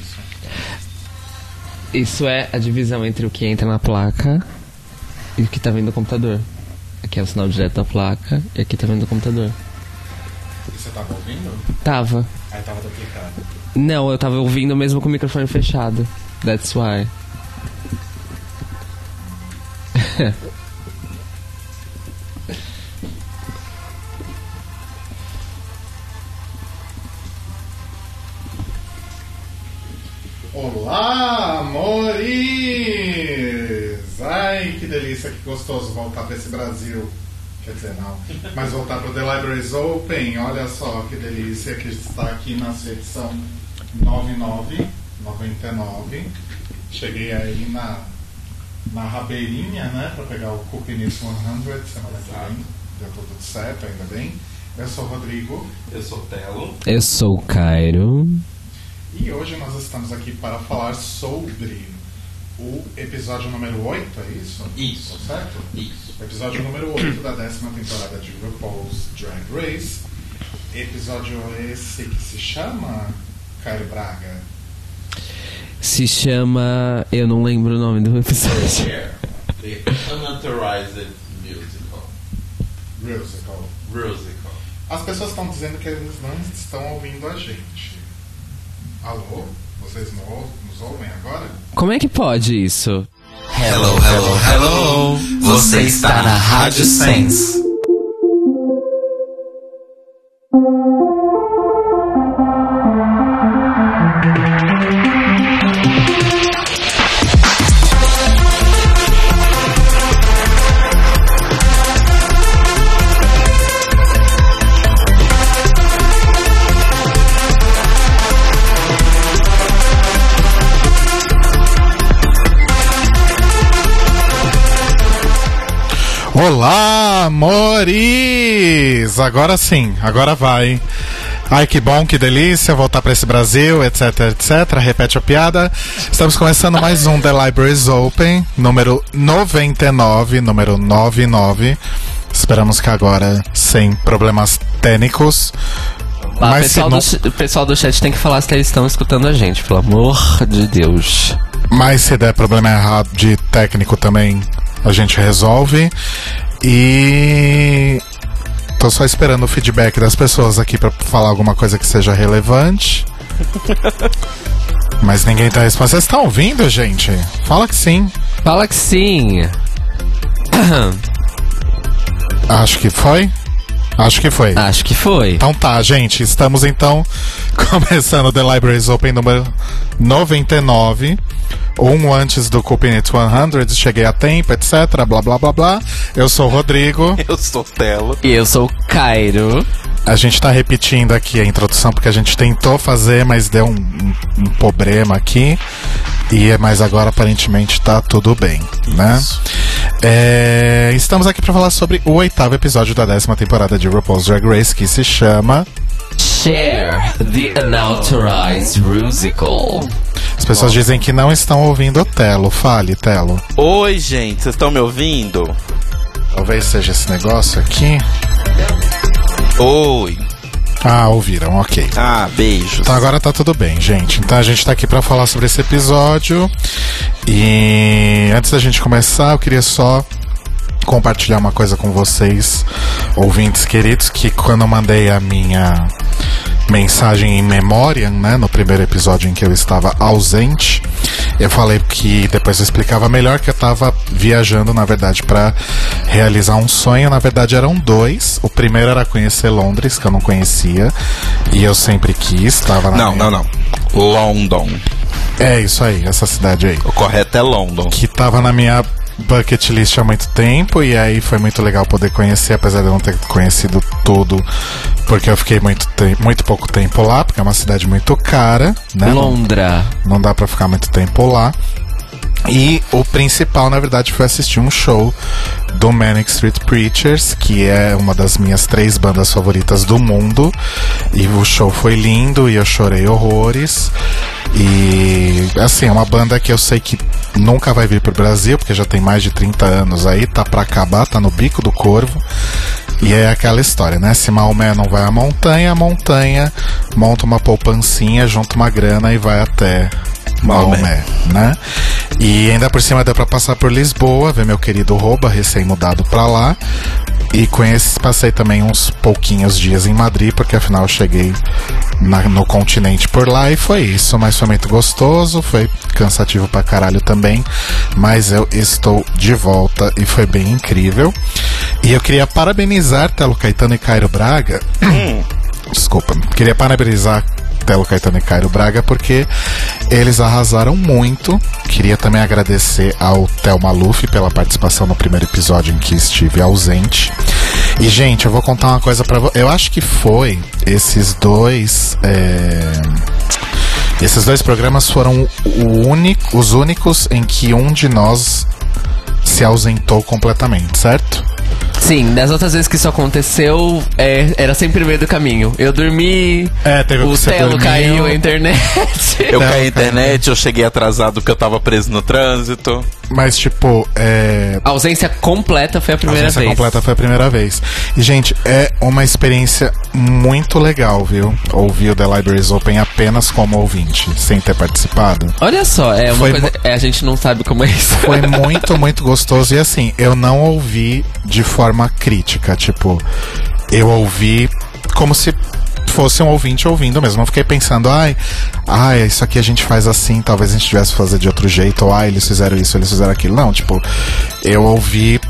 isso? Isso é a divisão entre o que entra na placa e o que tá vindo do computador. Aqui é o sinal direto da placa e aqui tá vindo do computador. E você tava ouvindo? Tava. Aí tava duplicado. Não, eu tava ouvindo mesmo com o microfone fechado. That's why. gostoso voltar para esse Brasil. Quer dizer, não. Mas voltar para o The Libraries Open, olha só que delícia que está aqui na edição 99, 99. Cheguei aí na, na rabeirinha, né, para pegar o Cupinist 100 semana que vem. Deu tudo certo, ainda bem. Eu sou o Rodrigo. Eu sou Telo. Eu sou o Cairo. E hoje nós estamos aqui para falar sobre o episódio número 8, é isso? Isso. Tá certo? Isso. Episódio número 8 da décima temporada de RuPaul's Drag Race. Episódio esse que se chama Caio Braga. Se chama. Eu não lembro o nome do episódio. Share. The Unauthorized Musical. Musical. Musical. As pessoas estão dizendo que eles não estão ouvindo a gente. Alô? Vocês não ou- agora? Como é que pode isso? Hello, hello, hello. Você está na Rádio Sense. Agora sim, agora vai. Ai, que bom, que delícia voltar para esse Brasil, etc, etc. Repete a piada. Estamos começando mais um The Libraries Open, número 99, número 99. Esperamos que agora sem problemas técnicos. Ah, Mas se pessoal não- do, pessoal do chat tem que falar se eles estão escutando a gente, pelo amor de Deus. Mas se der problema errado de técnico também, a gente resolve. E tô só esperando o feedback das pessoas aqui pra falar alguma coisa que seja relevante. Mas ninguém tá respondendo. Vocês estão ouvindo, gente? Fala que sim. Fala que sim. Acho que foi. Acho que foi. Acho que foi. Então tá, gente, estamos então começando o The Libraries Open número 99. Um antes do Cupin It 100, cheguei a tempo, etc, blá blá blá blá. Eu sou o Rodrigo. Eu sou Telo. E eu sou o Cairo. A gente tá repetindo aqui a introdução porque a gente tentou fazer, mas deu um, um- um problema aqui. E mas agora aparentemente tá tudo bem, né? É, estamos aqui para falar sobre o oitavo episódio da décima temporada de RuPaul's Drag Race que se chama Share the Unauthorized Musical. As pessoas dizem que não estão ouvindo o Telo. Fale, Telo. Oi, gente, vocês estão me ouvindo? Talvez seja esse negócio aqui. Oi. Ah, ouviram, ok. Ah, beijos. Então agora tá tudo bem, gente. Então a gente tá aqui pra falar sobre esse episódio. E antes da gente começar, eu queria só compartilhar uma coisa com vocês, ouvintes queridos, que quando eu mandei a minha mensagem em memória, né, no primeiro episódio em que eu estava ausente, eu falei que depois eu explicava melhor que eu estava viajando, na verdade, para realizar um sonho. Na verdade, eram dois. O primeiro era conhecer Londres, que eu não conhecia, e eu sempre quis, estava na Não, minha- não, não. London. É isso aí, essa cidade aí. O correto é London. Que tava na minha bucket list há muito tempo e aí foi muito legal poder conhecer, apesar de eu não ter conhecido tudo, porque eu fiquei muito, muito pouco tempo lá, porque é uma cidade muito cara, né? Não, Londra. não dá pra ficar muito tempo lá. E o principal, na verdade, foi assistir um show do Manic Street Preachers, que é uma das minhas três bandas favoritas do mundo. E o show foi lindo e eu chorei horrores. E assim, é uma banda que eu sei que nunca vai vir pro Brasil, porque já tem mais de 30 anos aí, tá pra acabar, tá no bico do corvo. E é aquela história, né? Se Maomé não vai à montanha, a montanha monta uma poupancinha, junta uma grana e vai até Maomé, Maomé. né? E ainda por cima deu pra passar por Lisboa, ver meu querido Roba, recém-mudado pra lá. E conheci, passei também uns pouquinhos dias em Madrid, porque afinal eu cheguei na- no continente por lá e foi isso. Mas foi muito gostoso, foi cansativo pra caralho também. Mas eu estou de volta e foi bem incrível. E eu queria parabenizar Telo Caetano e Cairo Braga. Desculpa, queria parabenizar Telo Caetano e Cairo Braga porque eles arrasaram muito. Queria também agradecer ao Theo Maluf pela participação no primeiro episódio em que estive ausente. E, gente, eu vou contar uma coisa pra vocês. Eu acho que foi esses dois. é, Esses dois programas foram único, os únicos em que um de nós se ausentou completamente, certo? Sim, das outras vezes que isso aconteceu, é, era sempre no meio do caminho. Eu dormi, É, teve o telo caiu, a internet. Eu Não, caí na internet, eu cheguei atrasado porque eu tava preso no trânsito. Mas, tipo, é, A ausência completa foi a A primeira ausência vez. completa foi a primeira vez. E, gente, é uma experiência muito legal, viu? Ouvir o The Libraries Open apenas como ouvinte, sem ter participado. Olha só, é uma Foi coisa. É, a gente não sabe como é isso. Foi muito, muito gostoso. E assim, eu não ouvi de forma crítica. Tipo, eu ouvi como se fosse um ouvinte ouvindo mesmo. Não fiquei pensando, ai, ai, isso aqui a gente faz assim, talvez a gente tivesse que fazer de outro jeito, ou ai, eles fizeram isso, eles fizeram aquilo. Não, tipo, eu ouvi.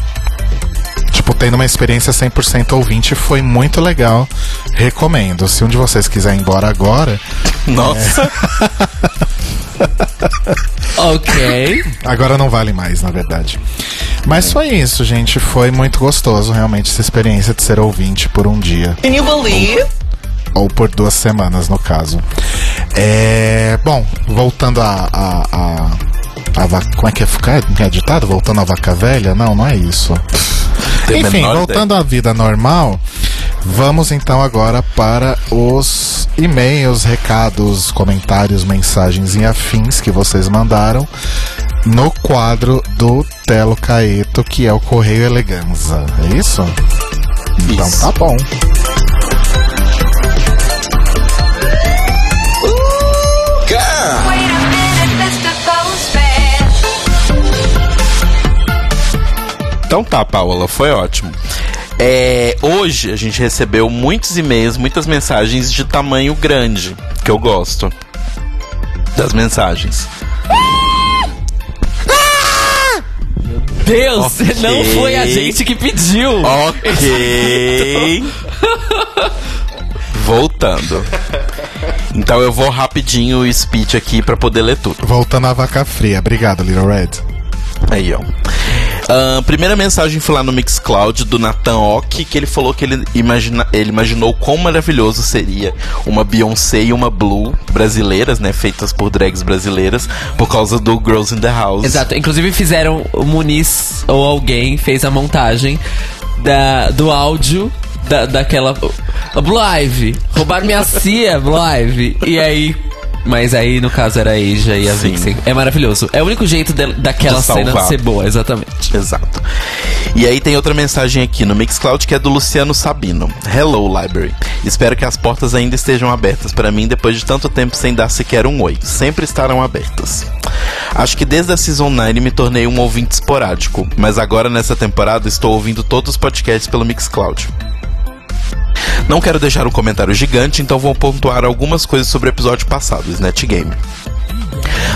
Tipo, tendo uma experiência 100% ouvinte, foi muito legal. Recomendo. Se um de vocês quiser ir embora agora, Nossa, ok. Agora não vale mais, na verdade. Mas foi isso, gente. Foi muito gostoso, realmente, essa experiência de ser ouvinte por um dia. Can you believe? Ou por duas semanas, no caso. É. Bom, voltando a. a, a, a va- como é que é, que é ditado? Voltando à vaca velha? Não, não é isso. A Enfim, voltando à vida normal, vamos então agora para os e-mails, recados, comentários, mensagens e afins que vocês mandaram no quadro do Telo Caeto, que é o Correio Eleganza. É isso? Então Isso. tá bom. Então tá, Paula, foi ótimo. É, hoje a gente recebeu muitos e-mails, muitas mensagens de tamanho grande, que eu gosto das mensagens. Deus, Ok. não foi a gente que pediu. Ok. Voltando. Então eu vou rapidinho o speech aqui pra poder ler tudo. Voltando à vaca fria. Obrigado, Little Red. Aí, ó. Ahn, primeira mensagem foi lá no Mixcloud do Nathan Ock, que ele falou que ele, imagina, ele imaginou quão maravilhoso seria uma Beyoncé e uma Blue brasileiras, né? Feitas por drags brasileiras, por causa do Girls in the House. Exato, inclusive fizeram o Muniz ou alguém fez a montagem da, do áudio da, daquela. Blive, roubaram minha cia, Blive. E aí. Mas aí, no caso, era a Asia e a Sim. Vixen. É maravilhoso. É o único jeito de- daquela De cena ser boa, exatamente. Exato. E aí tem outra mensagem aqui no Mixcloud que é do Luciano Sabino. Hello, Library. Espero que as portas ainda estejam abertas para mim depois de tanto tempo sem dar sequer um oi. Sempre estarão abertas. Acho que desde a Season 9 me tornei um ouvinte esporádico, mas agora nessa temporada estou ouvindo todos os podcasts pelo Mixcloud. Não quero deixar um comentário gigante, então vou pontuar algumas coisas sobre o episódio passado, Snatch Game.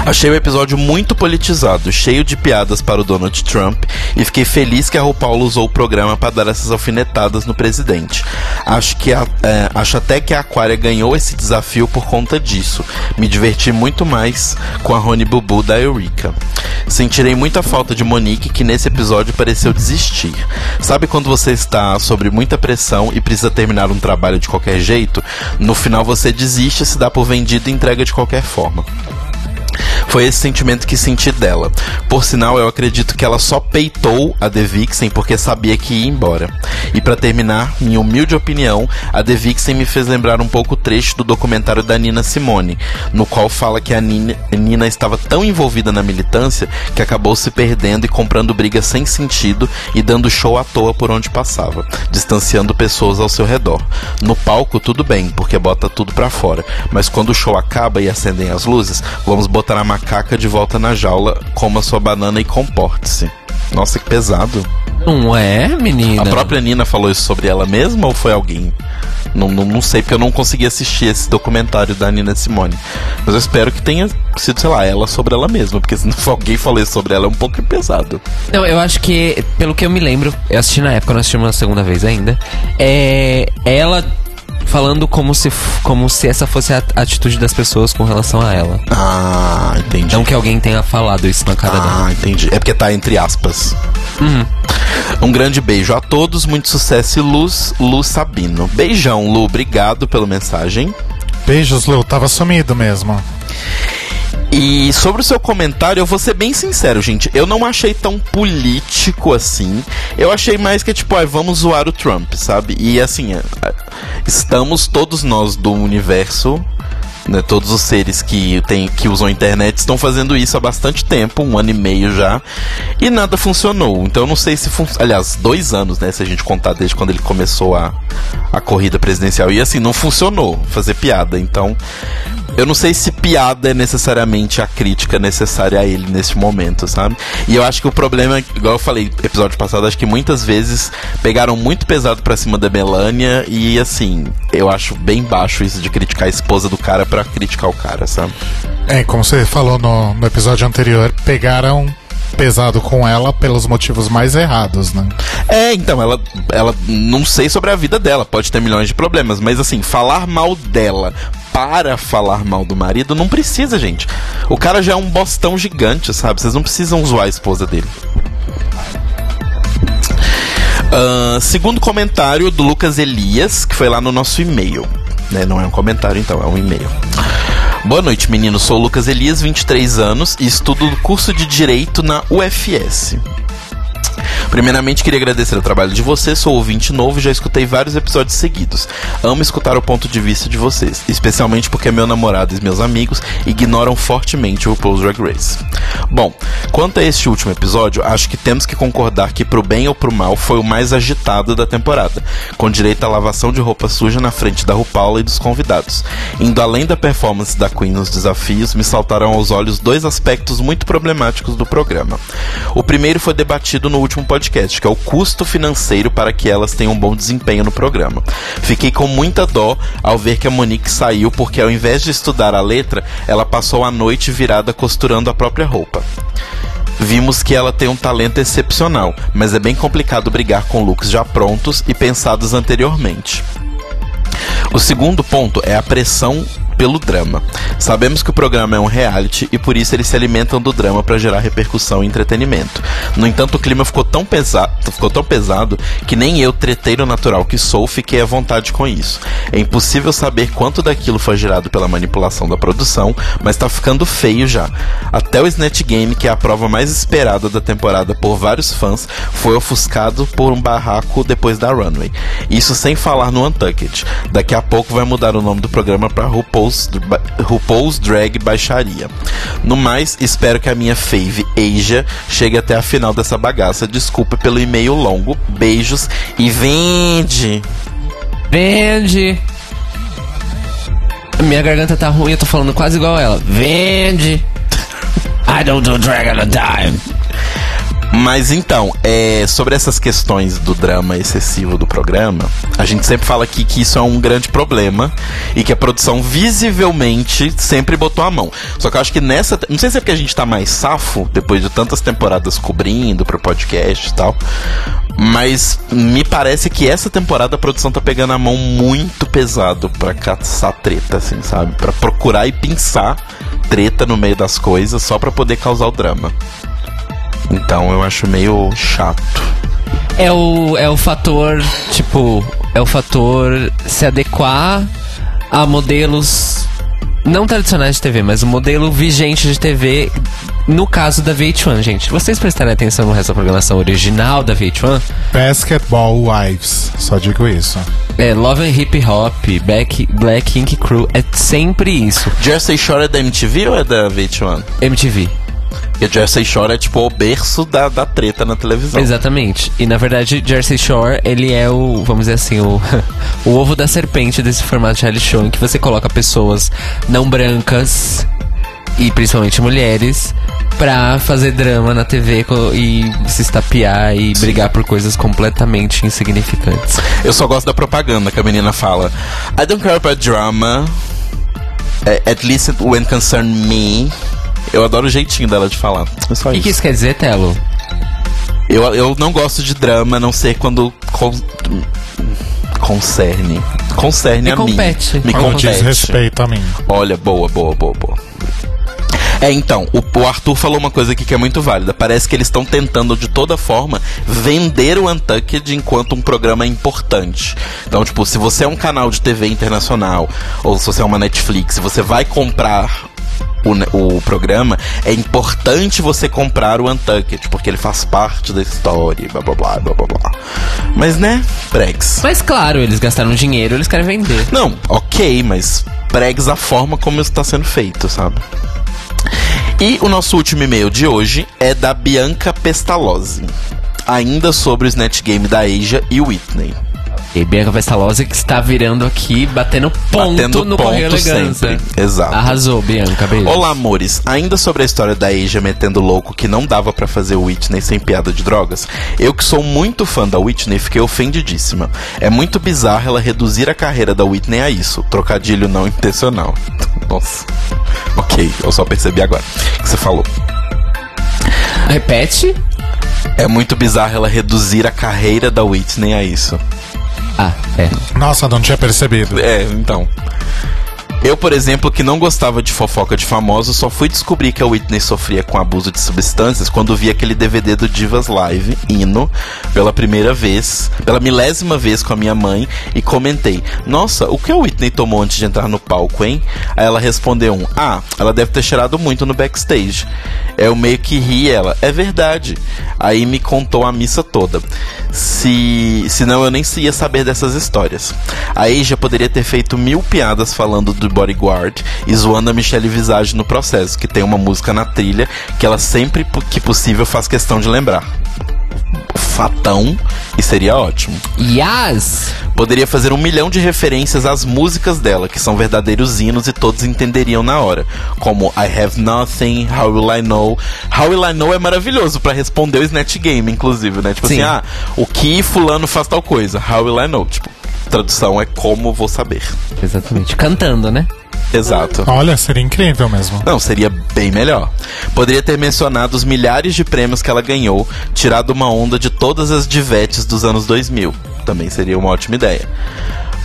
Achei o episódio muito politizado, cheio de piadas para o Donald Trump, e fiquei feliz que a RuPaul usou o programa para dar essas alfinetadas no presidente. Acho, que a- é, acho até que a Aquaria ganhou esse desafio por conta disso. Me diverti muito mais com a Rony Bubu da Eureka. Sentirei muita falta de Monique, que nesse episódio pareceu desistir. Sabe quando você está sob muita pressão e precisa terminar um trabalho de qualquer jeito? No final você desiste, se dá por vendido e entrega de qualquer forma. Foi esse sentimento que senti dela. Por sinal, eu acredito que ela só peitou a The Vixen porque sabia que ia embora. E pra terminar, minha humilde opinião, a The Vixen me fez lembrar um pouco o trecho do documentário da Nina Simone, no qual fala que a Nina, Nina estava tão envolvida na militância que acabou se perdendo e comprando brigas sem sentido e dando show à toa por onde passava, distanciando pessoas ao seu redor. No palco, tudo bem, porque bota tudo pra fora, mas quando o show acaba e acendem as luzes, vamos botar a macaca de volta na jaula, coma sua banana e comporte-se. Nossa, que pesado. Não é, menina? A própria Nina falou isso sobre ela mesma ou foi alguém? Não, não, não sei, porque eu não consegui assistir esse documentário da Nina Simone. Mas eu espero que tenha sido, sei lá, ela sobre ela mesma, porque se não for alguém falou isso sobre ela é um pouco pesado. Não, eu acho que, pelo que eu me lembro, eu assisti na época, não assisti uma segunda vez ainda. É. Ela falando como se, como se essa fosse a atitude das pessoas com relação a ela. Ah, entendi. Não que alguém tenha falado isso na cara dela. Ah, entendi. É porque tá entre aspas. Um grande beijo a todos, muito sucesso e luz, Lu Sabino. Beijão, Lu, obrigado pela mensagem. Beijos, Lu. Tava sumido mesmo. E sobre o seu comentário, eu vou ser bem sincero, gente. Eu não achei tão político assim. Eu achei mais que, tipo, ah, vamos zoar o Trump, sabe? E assim, é, é, estamos todos nós do universo. Né, todos os seres que, tem, que usam a internet estão fazendo isso há bastante tempo, um ano e meio já, e nada funcionou. Então eu não sei se. Aliás, dois anos, né? Se a gente contar desde quando ele começou a, a corrida presidencial. E assim, não funcionou fazer piada. Então, eu não sei se piada é necessariamente a crítica necessária a ele nesse momento, sabe? E eu acho que o problema, igual eu falei episódio passado, acho que muitas vezes pegaram muito pesado pra cima da Melania e assim, eu acho bem baixo isso de criticar a esposa do cara pra criticar o cara, sabe? É, como você falou no, no episódio anterior, pegaram pesado com ela pelos motivos mais errados, né? É, então, ela, ela não sei sobre a vida dela, pode ter milhões de problemas, mas assim, falar mal dela para falar mal do marido não precisa, gente. O cara já é um bostão gigante, sabe? Vocês não precisam zoar a esposa dele. Ah, segundo comentário do Lucas Elias, que foi lá no nosso e-mail. Né? Não é um comentário, então, é um e-mail. Boa noite, menino. Sou o Lucas Elias, 23 anos, e estudo curso de Direito na UFS. Primeiramente, queria agradecer o trabalho de vocês. Sou ouvinte novo e já escutei vários episódios seguidos. Amo escutar o ponto de vista de vocês, especialmente porque meu namorado e meus amigos ignoram fortemente o RuPaul's Drag Race. Bom, quanto a este último episódio, acho que temos que concordar que, pro bem ou pro mal, foi o mais agitado da temporada, com direito à lavação de roupa suja na frente da RuPaul e dos convidados. Indo além da performance da Queen nos desafios, me saltaram aos olhos dois aspectos muito problemáticos do programa. O primeiro foi debatido no último podcast, que é o custo financeiro para que elas tenham um bom desempenho no programa. Fiquei com muita dó ao ver que a Monique saiu porque ao invés de estudar a letra, ela passou a noite virada costurando a própria roupa. Vimos que ela tem um talento excepcional, mas é bem complicado brigar com looks já prontos e pensados anteriormente. O segundo ponto é a pressão pelo drama. Sabemos que o programa é um reality e por isso eles se alimentam do drama para gerar repercussão e entretenimento. No entanto, o clima ficou tão pesado, ficou tão pesado que nem eu, treteiro natural que sou, fiquei à vontade com isso. É impossível saber quanto daquilo foi gerado pela manipulação da produção, mas tá ficando feio já. Até o Snatch Game, que é a prova mais esperada da temporada por vários fãs, foi ofuscado por um barraco depois da runway. Isso sem falar no Untucked. Daqui a pouco vai mudar o nome do programa para RuPaul's, RuPaul's Drag Baixaria. No mais, espero que a minha fave Asia chegue até a final dessa bagaça. Desculpa pelo e-mail longo. Beijos e vende! Vende! Minha garganta tá ruim, eu tô falando quase igual ela. Vende! I don't do drag on a dime. Mas então, é, sobre essas questões do drama excessivo do programa, a gente sempre fala aqui que isso é um grande problema e que a produção visivelmente sempre botou a mão. Só que eu acho que nessa. Não sei se é porque a gente tá mais safo depois de tantas temporadas cobrindo pro podcast e tal. Mas me parece que essa temporada a produção tá pegando a mão muito pesado pra caçar treta, assim, sabe? Pra procurar e pensar treta no meio das coisas só pra poder causar o drama. Então eu acho meio chato. É o, é o fator, tipo, é o fator se adequar a modelos não tradicionais de TV, mas o modelo vigente de TV no caso da VH1, gente. Vocês prestarem atenção no resto da programação original da VH1, Basketball Wives, só digo isso. é Love and Hip Hop, Black, Black Ink Crew, é sempre isso. Jersey Shore é da MTV ou é da VH1? MTV. Porque Jersey Shore é tipo o berço da, da treta na televisão. Exatamente. E na verdade, Jersey Shore, ele é o, vamos dizer assim, o, o ovo da serpente desse formato de reality show em que você coloca pessoas não brancas e principalmente mulheres pra fazer drama na TV e se estapear e brigar por coisas completamente insignificantes. Eu só gosto da propaganda que a menina fala. I don't care about drama. eh, At least when concern me. Eu adoro o jeitinho dela de falar. É só O que, isso. que isso quer dizer, Telo? Eu, eu não gosto de drama, a não ser quando con- concerne. Concerne Me a compete. mim. Me Quando Não diz compete. respeito a mim. Olha, boa, boa, boa, boa. É, então, o, o Arthur falou uma coisa aqui que é muito válida. Parece que eles estão tentando, de toda forma, vender o Untucked enquanto um programa importante. Então, tipo, se você é um canal de TV internacional, ou se você é uma Netflix, você vai comprar o, o programa, é importante você comprar o Untucked, porque ele faz parte da história, blá blá blá blá blá blá. Mas, né, Prex. Mas claro, eles gastaram dinheiro, eles querem vender. Não, ok, mas pregs a forma como isso está sendo feito, sabe? E o nosso último e-mail de hoje é da Bianca Pestalozzi. Ainda sobre o Snatch Game da Asia e Whitney. E Bianca Pestalozzi que está virando aqui, batendo ponto Batendo no ponto Correio Elegância. sempre. Exato. Arrasou, Bianca, beijo. Olá, amores. Ainda sobre a história da Asia metendo louco que não dava pra fazer o Whitney sem piada de drogas, eu que sou muito fã da Whitney fiquei ofendidíssima. É muito bizarro ela reduzir a carreira da Whitney a isso. Trocadilho não intencional. Nossa. Ok, eu só percebi agora que você falou. Repete? É muito bizarro ela reduzir a carreira da Whitney a isso. Ah, é. Nossa, não tinha percebido. É, então. Eu, por exemplo, que não gostava de fofoca de famosos, só fui descobrir que a Whitney sofria com abuso de substâncias quando vi aquele DVD do Divas Live, hino, pela primeira vez, pela milésima vez com a minha mãe, e comentei: Nossa, o que a Whitney tomou antes de entrar no palco, hein? Aí ela respondeu um: Ah, ela deve ter cheirado muito no backstage. Eu meio que ri ela, é verdade. Aí me contou a missa toda. Se senão eu nem ia saber dessas histórias. A Asia poderia ter feito mil piadas falando do bodyguard e zoando a Michelle Visage no processo, que tem uma música na trilha que ela sempre que possível faz questão de lembrar. Fatão e seria ótimo. Yas! Poderia fazer um milhão de referências às músicas dela, que são verdadeiros hinos e todos entenderiam na hora. Como I Have Nothing, How Will I Know. How Will I Know é maravilhoso pra responder o Snatch Game, inclusive, né? Tipo Sim. assim, ah, o que fulano faz tal coisa? How Will I Know? Tipo, tradução é como vou saber. Exatamente. Cantando, né? Exato. Olha, seria incrível mesmo. Não, seria bem melhor. Poderia ter mencionado os milhares de prêmios que ela ganhou, tirado uma onda de todas as divetes dos anos 2000. Também seria uma ótima ideia.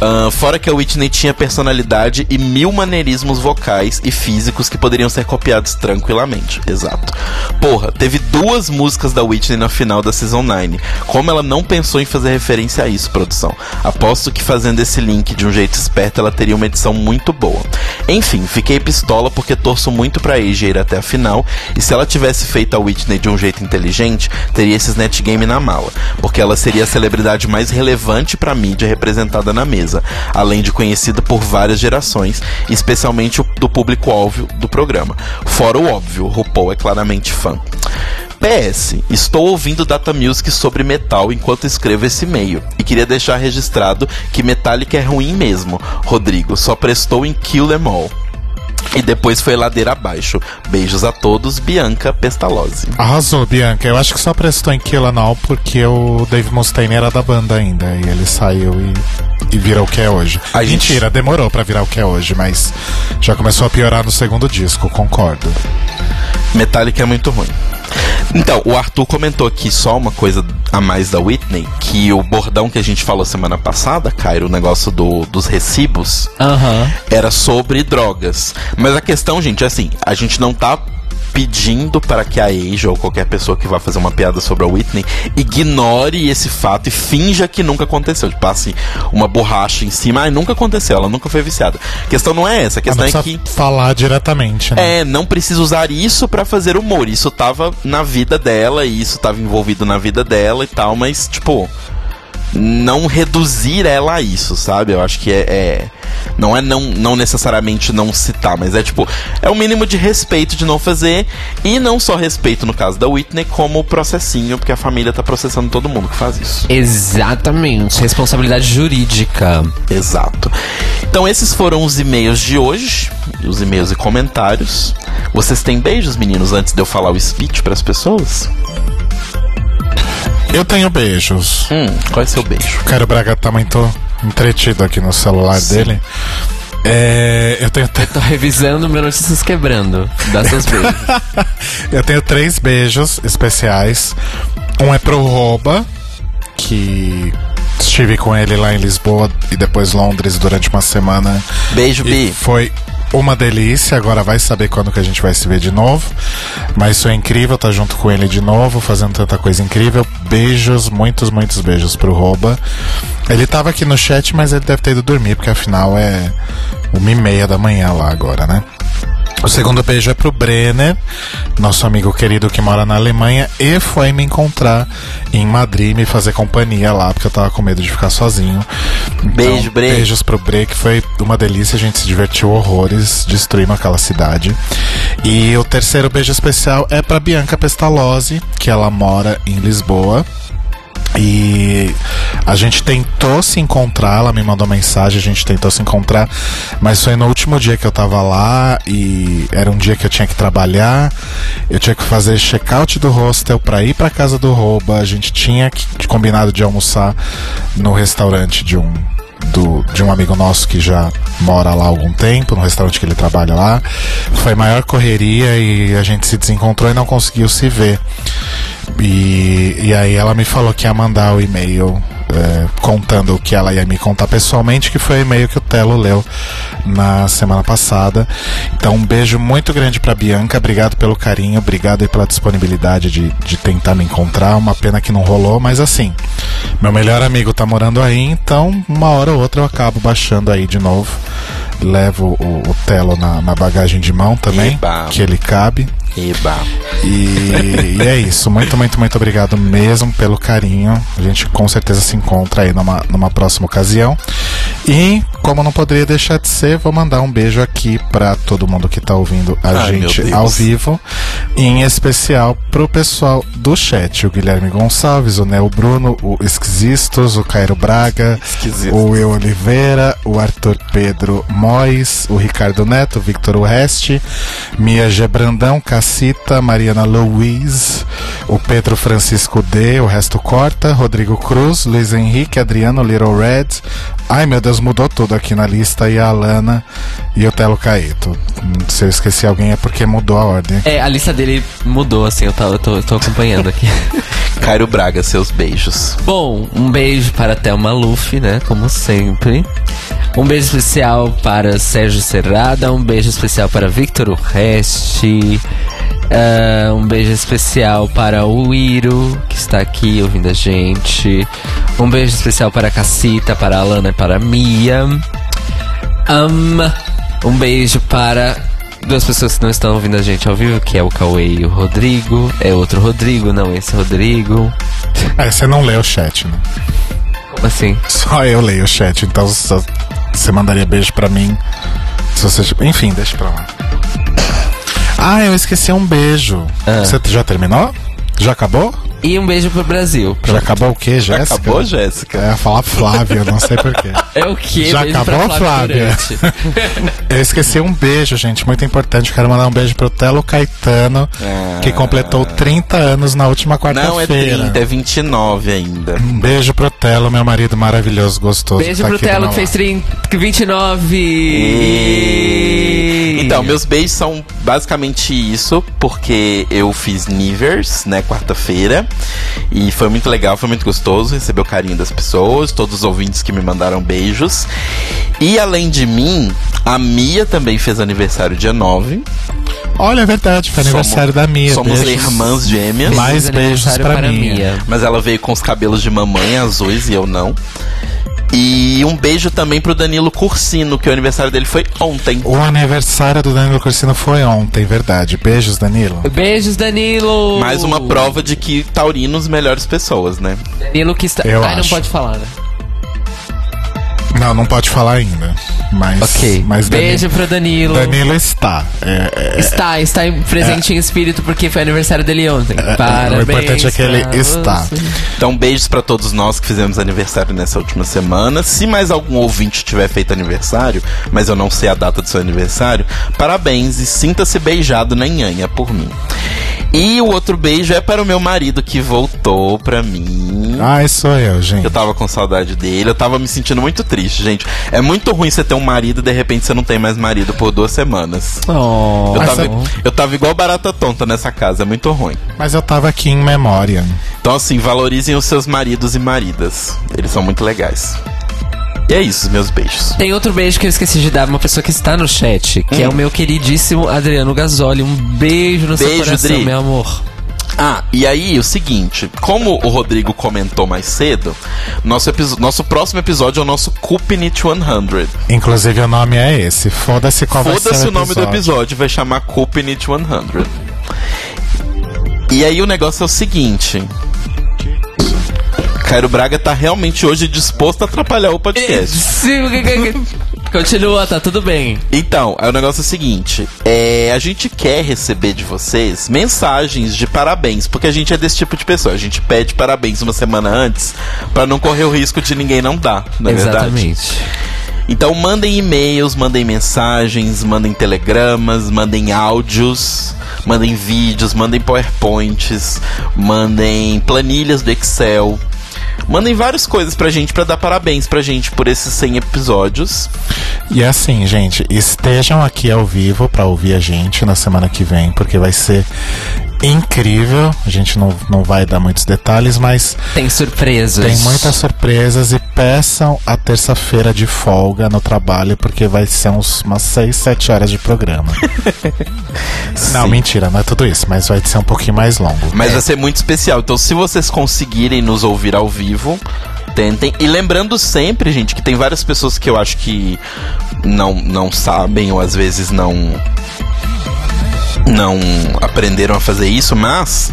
Ahn, fora que a Whitney tinha personalidade e mil maneirismos vocais e físicos que poderiam ser copiados tranquilamente. Exato. Porra, teve duas músicas da Whitney na final da Season 9. Como ela não pensou em fazer referência a isso, produção? Aposto que fazendo esse link de um jeito esperto, ela teria uma edição muito boa. Enfim, fiquei pistola porque torço muito pra Asia ir até a final. E se ela tivesse feito a Whitney de um jeito inteligente, teria esse Snatch Game na mala. Porque ela seria a celebridade mais relevante pra mídia representada na mesa. Além de conhecida por várias gerações, especialmente do público-alvo do programa. Fora o óbvio, RuPaul é claramente fã. PS, estou ouvindo Data Music sobre metal enquanto escrevo esse e-mail. E queria deixar registrado que Metallica é ruim mesmo. Rodrigo, só prestou em Kill Em All. E depois foi ladeira abaixo. Beijos a todos, Bianca Pestalozzi. Arrasou, Bianca. Eu acho que só prestou em Kill All porque o Dave Mustaine era da banda ainda. E ele saiu e, e virou o que é hoje. A gente- Mentira, demorou pra virar o que é hoje, mas já começou a piorar no segundo disco, concordo. Metallica é muito ruim. Então, o Arthur comentou aqui só uma coisa a mais da Whitney, que o bordão que a gente falou semana passada, Cairo, o negócio do, dos recibos, era sobre drogas. Mas a questão, gente, é assim, a gente não tá pedindo para que a Asia ou qualquer pessoa que vá fazer uma piada sobre a Whitney ignore esse fato e finja que nunca aconteceu. Tipo, passe uma borracha em cima. Ai, nunca aconteceu, ela nunca foi viciada. A questão não é essa, a questão não é que. falar diretamente, né? É, não precisa usar isso pra fazer humor. Isso tava na vida dela e isso tava envolvido na vida dela e tal, mas, tipo, não reduzir ela a isso, sabe? Eu acho que é. é- não é não, não necessariamente não citar, mas é tipo, é o mínimo de respeito de não fazer. E não só respeito no caso da Whitney, como processinho, porque a família tá processando todo mundo que faz isso. Exatamente. Responsabilidade jurídica. Exato. Então esses foram os e-mails de hoje, os e-mails e comentários. Vocês têm beijos, meninos, antes de eu falar o speech pras pessoas? Eu tenho beijos. Hum, qual é seu beijo? O Caio Braga tá muito entretido aqui no celular dele. É, eu tenho te- Tô revisando meu Notícias Quebrando. Dá seus beijos. Eu tenho três beijos especiais. Um é pro Roba, que estive com ele lá em Lisboa e depois Londres durante uma semana. Beijo, Bi. foi uma delícia. Agora vai saber quando que a gente vai se ver de novo. Mas foi incrível estar junto com ele de novo, fazendo tanta coisa incrível. Beijos, muitos, muitos beijos pro Roba. Ele tava aqui no chat, mas ele deve ter ido dormir, porque afinal é uma e meia da manhã lá agora, né? O segundo beijo é pro Brenner, nosso amigo querido que mora na Alemanha e foi me encontrar em Madrid, me fazer companhia lá, porque eu tava com medo de ficar sozinho. Beijo, Bre. Beijos pro Bre, que foi uma delícia, a gente se divertiu horrores, destruímos aquela cidade. E o terceiro beijo especial é pra Bianca Pestalozzi, que ela mora em Lisboa. E a gente tentou se encontrar, ela me mandou mensagem, a gente tentou se encontrar, mas foi no último dia que eu tava lá e era um dia que eu tinha que trabalhar, eu tinha que fazer check-out do hostel pra ir pra casa do Rouba, a gente tinha que, combinado de almoçar no restaurante de um do, de um amigo nosso que já mora lá há algum tempo, no restaurante que ele trabalha lá. Foi maior correria e a gente se desencontrou e não conseguiu se ver. E, e aí ela me falou que ia mandar o e-mail é, contando o que ela ia me contar pessoalmente, que foi o e-mail que o Telo leu na semana passada. Então, um beijo muito grande pra Bianca, obrigado pelo carinho, obrigado aí pela disponibilidade de, de tentar me encontrar. Uma pena que não rolou, mas assim, meu melhor amigo tá morando aí, então uma hora ou outra eu acabo baixando aí de novo. Levo o, o Telo na, na bagagem de mão também, Eba. que ele cabe. Eba. E, e é isso. Muito, muito, muito obrigado mesmo pelo carinho. A gente com certeza se encontra aí numa, numa próxima ocasião. E, como não poderia deixar de ser, vou mandar um beijo aqui pra todo mundo que tá ouvindo a Ai, gente ao vivo. Em especial pro pessoal do chat: o Guilherme Gonçalves, o Neo Bruno, o Esquisistos, o Cairo Braga, Esquisito. o Eu Oliveira, o Arthur Pedro Mois, o Ricardo Neto, o Victor Urreste, Mia Gebrandão, Cacita, Mariana Louise, o Pedro Francisco D, o resto corta, Rodrigo Cruz, Luiz Henrique, Adriano Little Red. Ai meu Deus, mudou tudo aqui na lista. E a Alana e o Telo Caeto. Se eu esqueci alguém é porque mudou a ordem. É, a lista dele mudou, assim, eu tô, eu tô, eu tô acompanhando aqui. Cairo Braga, seus beijos. Bom, um beijo para Thelma Luffy, né? Como sempre. Um beijo especial para Sérgio Serrada. Um beijo especial para Victor Urreste. ah, um beijo especial para o Iro, que está aqui ouvindo a gente. Um beijo especial para a Cacita, para a Alana e para a Mia. Um, um beijo para duas pessoas que não estão ouvindo a gente ao vivo, que é o Cauê e o Rodrigo. É outro Rodrigo, não esse Rodrigo. É, você não lê o chat, né? Como assim? Só eu leio o chat, então só- você mandaria beijo pra mim. Se você, enfim, deixa pra lá. Ah, eu esqueci um beijo. Ah. Você já terminou? Já acabou? E um beijo pro Brasil. Já acabou o quê, Já Jéssica? acabou, Jéssica? Ia falar Flávia, não sei porquê. É o quê? Já beijo acabou, pra Flávia? Durante. Eu esqueci um beijo, gente, muito importante. Quero mandar um beijo pro Telo Caetano, Ah. que completou 30 anos na última Não é quarta-feira. 30, é 29 ainda. Um beijo pro Telo, meu marido maravilhoso, gostoso. Beijo tá pro Telo que fez lado. 30, 29. Então, meus beijos são basicamente isso, porque eu fiz Nivers, né, quarta-feira, e foi muito legal, foi muito gostoso receber o carinho das pessoas, todos os ouvintes que me mandaram beijos. E além de mim, a Mia também fez aniversário dia 9. Olha, é verdade, foi aniversário da Mia. Somos beijos. irmãs gêmeas. Mais beijos aniversário pra para Mia. Mia. Mas ela veio com os cabelos de mamãe azuis e eu não. E um beijo também pro Danilo Cursino, que o aniversário dele foi ontem. O aniversário do Danilo Corsino foi ontem, verdade. Beijos, Danilo. Beijos, Danilo! Mais uma prova de que taurinos melhores pessoas, né? Danilo que está. Eu Ai, não acho. pode falar, né? Não, não pode falar ainda. Mas, Ok. mas Beijo pro Danilo. Danilo, Danilo está. É, é, Está, está presente em espírito porque foi aniversário dele ontem. Parabéns. o importante é que ele está. você. Então, beijos pra todos nós que fizemos aniversário nessa última semana. Se mais algum ouvinte tiver feito aniversário, mas eu não sei a data do seu aniversário, parabéns e sinta-se beijado na nhanha por mim. E o outro beijo é para o meu marido que voltou pra mim. Ai, sou eu, gente. Eu tava com saudade dele, eu tava me sentindo muito triste, gente. É muito ruim você ter um marido e de repente você não tem mais marido por duas semanas. Oh, Eu tava, é- eu tava igual barata tonta nessa casa, é muito ruim. Mas eu tava aqui em memória. Então, assim, valorizem os seus maridos e maridas. Eles são muito legais. E é isso, meus beijos. Tem outro beijo que eu esqueci de dar pra uma pessoa que está no chat, que é Hum. o meu queridíssimo Adriano Gasoli. Um beijo no seu Beijo, coração, Dri. meu amor. Ah, e aí, o seguinte, como o Rodrigo comentou mais cedo, nosso, nosso próximo episódio é o nosso Cupinit 100. Inclusive, o nome é esse. Foda-se qual vai ser Foda-se o nome do episódio, vai chamar Cupinit 100. E aí o negócio é o seguinte. Cairo Braga tá realmente hoje disposto a atrapalhar o podcast. Sim, Continua, tá tudo bem. Então, aí o negócio é o seguinte: é, a gente quer receber de vocês mensagens de parabéns, porque a gente é desse tipo de pessoa. A gente pede parabéns uma semana antes pra não correr o risco de ninguém não dar, não é verdade? Exatamente. Então mandem e-mails, mandem mensagens, mandem telegramas, mandem áudios, mandem vídeos, mandem powerpoints, mandem planilhas do Excel. Mandem várias coisas pra gente pra dar parabéns pra gente por esses 100 episódios. E assim, gente, estejam aqui ao vivo pra ouvir a gente na semana que vem, porque vai ser incrível. A gente não, não vai dar muitos detalhes, mas Tem surpresas. tem muitas surpresas e peçam a terça-feira de folga no trabalho, porque vai ser uns, umas 6, 7 horas de programa. não, Sim. mentira, não é tudo isso, mas vai ser um pouquinho mais longo. Mas vai ser muito especial. Então, se vocês conseguirem nos ouvir ao vivo, tentem. E lembrando sempre, gente, que tem várias pessoas que eu acho que não, não sabem ou às vezes não. Não aprenderam a fazer isso, mas.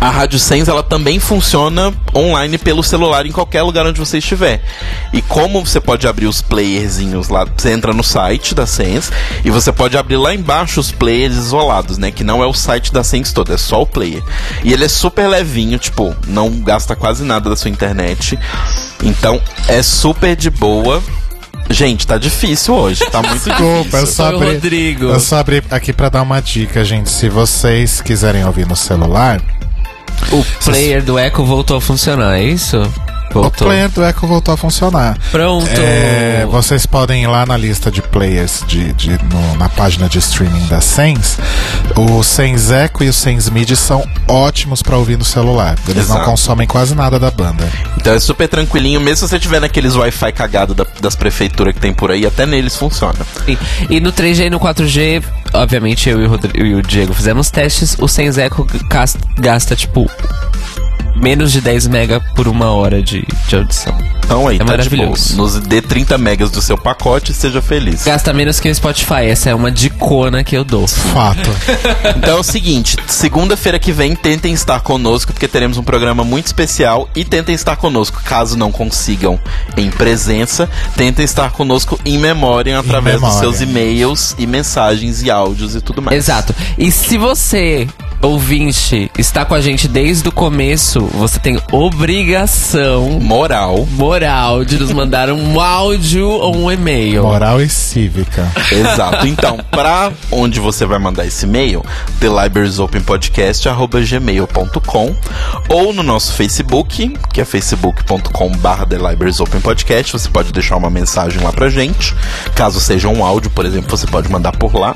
A Rádio Sens ela também funciona online pelo celular em qualquer lugar onde você estiver. E como você pode abrir os playerzinhos lá, você entra no site da Sens e você pode abrir lá embaixo os players isolados, né? Que não é o site da Sens todo, é só o player. E ele é super levinho, tipo, não gasta quase nada da sua internet. Então é super de boa. Gente, tá difícil hoje, tá muito Desculpa, eu difícil. só abri, Rodrigo. eu só abri aqui pra dar uma dica, gente. Se vocês quiserem ouvir no celular, O player do Echo voltou a funcionar, é isso? O Voltou. player do Echo voltou a funcionar. Pronto. É, vocês podem ir lá na lista de players de, de- no- na página de streaming da Sens. O Sens Echo e o Sens Midi são ótimos pra ouvir no celular. Eles não Exato. consomem quase nada da banda. Então é super tranquilinho, mesmo se você tiver naqueles Wi-Fi cagado da- das prefeituras que tem por aí, até neles funciona. Sim. E no 3G e no 4G, obviamente eu e o, Rodri- e o Diego fizemos testes, o Sense Echo gas- gasta tipo menos de 10 mega por uma hora de, de audição. Então aí, É tá maravilhoso. de boa. Nos dê 30 megas do seu pacote e seja feliz. Gasta menos que o Spotify, essa é uma dicona que eu dou. Fato. Então é o seguinte, segunda-feira que vem tentem estar conosco, porque teremos um programa muito especial e tentem estar conosco, caso não consigam em presença, tentem estar conosco em memória através dos memória. seus e-mails e mensagens e áudios e tudo mais. Exato. E se você, ouvinte, está com a gente desde o começo, você tem obrigação Moral. moral de nos mandar um áudio ou um e-mail. Moral e cívica. Exato. Então, pra onde você vai mandar esse e-mail? thelibrariesopenpodcast.gmail.com ou no nosso Facebook, que é facebook.com.br thelibrariesopenpodcast. Você pode deixar uma mensagem lá pra gente. Caso seja um áudio, por exemplo, você pode mandar por lá.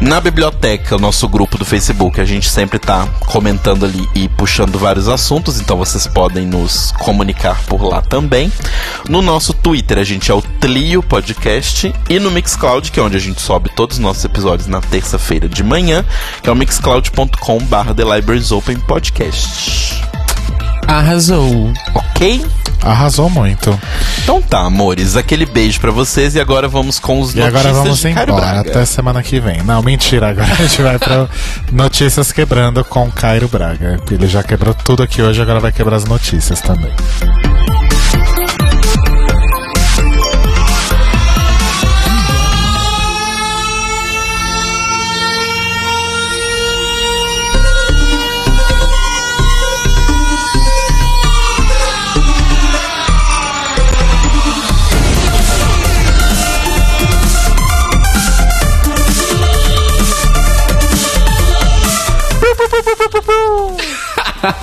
Na biblioteca, o nosso grupo do Facebook, a gente sempre tá comentando ali e puxando vários assuntos, então vocês podem nos comunicar por lá também. No nosso Twitter, a gente é o Tlio Podcast e no Mixcloud, que é onde a gente sobe todos os nossos episódios na terça-feira de manhã, que é o mixcloud.com/barra The Libraries Open Podcast. Arrasou. Ok? Arrasou muito. Então tá, amores, aquele beijo pra vocês e agora vamos com os E notícias agora vamos de Cairo embora. Braga. Até semana que vem. Não, mentira. Agora a gente vai pra Notícias Quebrando com Cairo Braga. Ele já quebrou tudo aqui hoje, agora vai quebrar as notícias também.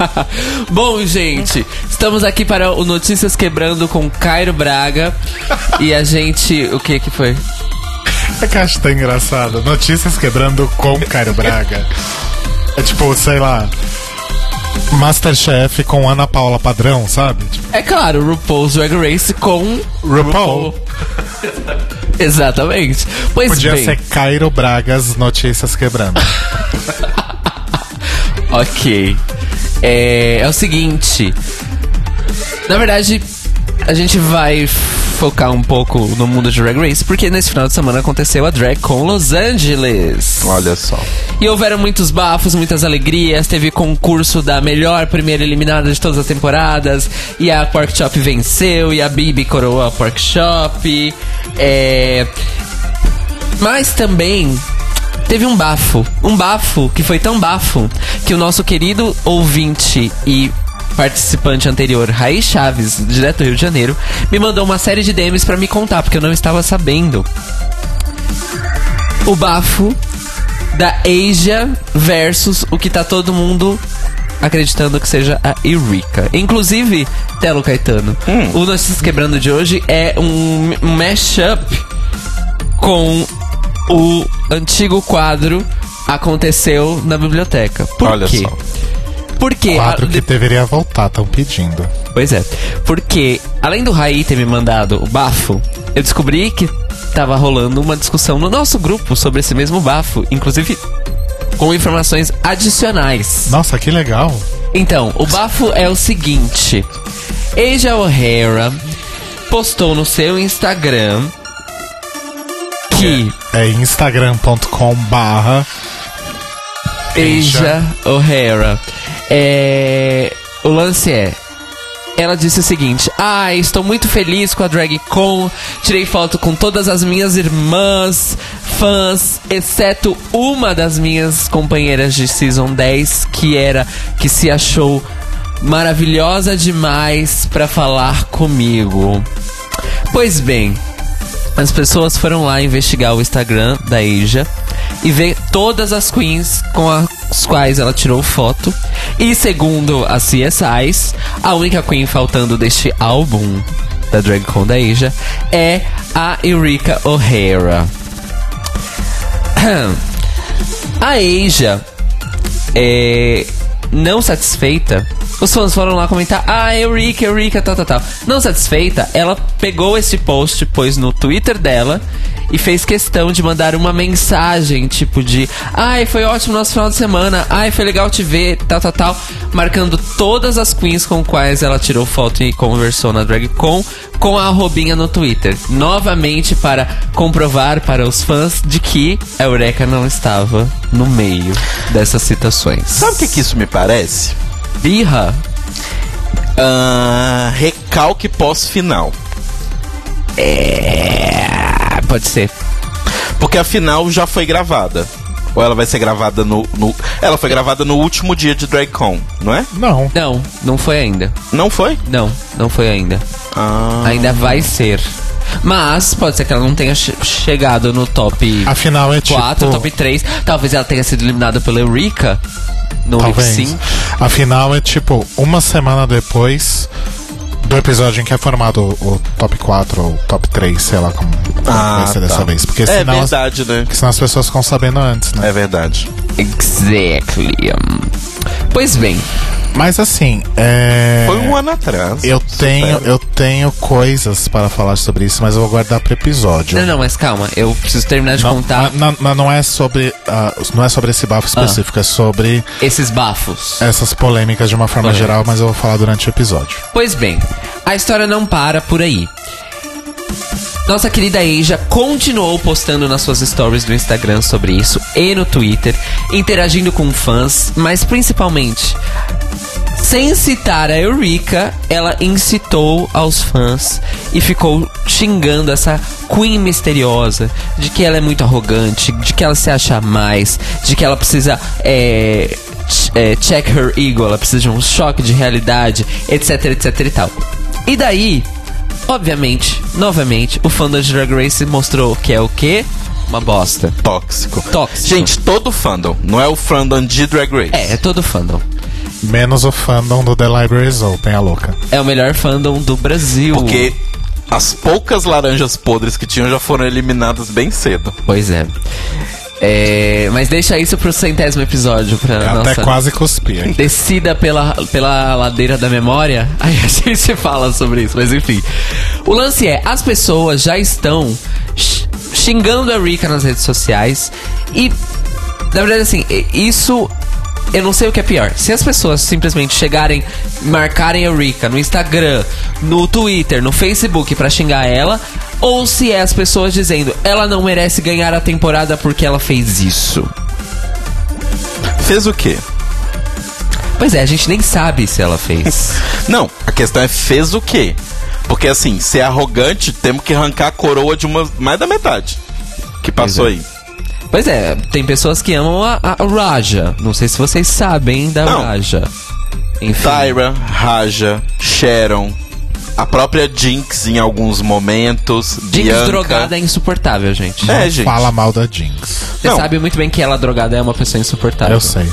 Bom, gente, estamos aqui para o Notícias Quebrando com Cairo Braga. E a gente. O que que foi? É que eu acho tão engraçado. Notícias Quebrando com Cairo Braga. É tipo, sei lá. Masterchef com Ana Paula Padrão, sabe? Tipo, É claro, RuPaul's Drag Race com RuPaul. Exatamente. Pois Podia bem, ser Cairo Bragas Notícias Quebrando. ok. É, é o seguinte. Na verdade, a gente vai focar um pouco no mundo de Drag Race, porque nesse final de semana aconteceu a Drag com Los Angeles. Olha só. E houveram muitos bafos, muitas alegrias. Teve concurso da melhor primeira eliminada de todas as temporadas. E a Pork Chop venceu. E a Bibi coroou a Pork Chop. É... Mas também teve um bafo. Um bafo que foi tão bafo que o nosso querido ouvinte e participante anterior, Raí Chaves, direto do Rio de Janeiro, me mandou uma série de DMs pra me contar, porque eu não estava sabendo. O bafo da Asia versus o que tá todo mundo acreditando que seja a Eureka. Inclusive, Telo Caetano, o Notícias Quebrando de hoje é um mashup com o antigo quadro Aconteceu na Biblioteca. Por Olha quê? só. Porque Quadro a- que deveria voltar, estão pedindo. Pois é. Porque, além do Raí ter me mandado o bafo, eu descobri que tava rolando uma discussão no nosso grupo sobre esse mesmo bafo, inclusive com informações adicionais. Nossa, que legal. Então, o bafo é o seguinte: Asia O'Hara postou no seu Instagram que É instagram.com barra Asia O'Hara. É, o lance é. Ela disse o seguinte: Ah, estou muito feliz com a DragCon. Tirei foto com todas as minhas irmãs, fãs, exceto uma das minhas companheiras de Season 10, que era que se achou maravilhosa demais pra falar comigo. Pois bem, as pessoas foram lá investigar o Instagram da Asia e ver todas as queens com as quais ela tirou foto. E segundo as CSIs, a única queen faltando deste álbum da DragCon da Asia é a Eureka O'Hara. A Asia é, não satisfeita, os fãs foram lá comentar: Ah, Eureka, Eureka, tal, tal, tal. Não satisfeita, ela pegou esse post, pôs no Twitter dela e fez questão de mandar uma mensagem, tipo de: Ai, foi ótimo nosso final de semana, ai, foi legal te ver, tal, tal, tal. Marcando todas as queens com quais ela tirou foto e conversou na DragCon com a arrobinha no Twitter. Novamente para comprovar para os fãs de que a Eureka não estava no meio dessas citações. Sabe o que, que isso me parece? Birra? Ah, recalque pós-final. É. Pode ser. Porque a final já foi gravada. Ou ela vai ser gravada no, no- Ela foi gravada no último dia de DragCon, não é? Não. Não, não foi ainda. Não foi? Não, não foi ainda. Ah. Ainda vai ser. Mas pode ser que ela não tenha che- chegado no top Afinal é 4, tipo. top 3. Talvez ela tenha sido eliminada pela Eureka no Talvez. sync. Afinal é tipo uma semana depois do episódio em que é formado o, o top 4 ou top 3, sei lá como, como vai ser dessa vez. Porque é senão, as- verdade, né? porque senão as pessoas ficam sabendo antes, né? É verdade. Exactly. Pois bem, Mas assim, é. Foi um ano atrás. Eu tenho, Supera. eu tenho coisas para falar sobre isso, mas eu vou guardar pro episódio. não, não, mas calma, eu preciso terminar de Não, contar não, não, não é sobre ah, não é sobre esse bafo específico, é sobre esses bafos. essas polêmicas de uma forma Polêmicas. geral, mas eu vou falar durante o episódio. Pois bem, a história não para por aí. Nossa querida Asia continuou postando nas suas stories do Instagram sobre isso e no Twitter, interagindo com fãs, mas principalmente, sem citar a Eureka, ela incitou aos fãs e ficou xingando essa Queen misteriosa de que ela é muito arrogante, de que ela se acha mais, de que ela precisa é, é, check her ego, ela precisa de um choque de realidade, etc, etc e tal. E daí, obviamente, novamente, o fã da Drag Race mostrou que é o quê? Uma bosta. Tóxico. Tóxico. Gente, todo fandom. Não é o fandom de Drag Race. É, é todo fandom. Menos o fandom do The Libraries Open, a louca. É o melhor fandom do Brasil. Porque as poucas laranjas podres que tinham já foram eliminadas bem cedo. Pois é. É, mas deixa isso pro centésimo episódio pra É nossa Até quase cuspi. hein? descida pela, pela ladeira da memória. Aí a gente fala sobre isso, mas enfim. O lance é, as pessoas já estão xingando a Rika nas redes sociais e na verdade assim, isso eu não sei o que é pior. Se as pessoas simplesmente chegarem, marcarem a Rika no Instagram, no Twitter, no Facebook pra xingar ela, ou se é as pessoas dizendo ela não merece ganhar a temporada porque ela fez isso. Fez o quê? Pois é, a gente nem sabe se ela fez. Não, a questão é fez o quê? Porque assim, ser arrogante, temos que arrancar a coroa de uma mais da metade que passou Pois é. aí. Pois é, tem pessoas que amam a, a Raja. Não sei se vocês sabem da Não. Raja. Enfim. Tyra, Raja, Sharon, a própria Jinx em alguns momentos, Jinx Bianca. drogada é insuportável, gente. É, gente. Fala mal da Jinx. Você não. sabe muito bem que ela drogada é uma pessoa insuportável. Eu sei.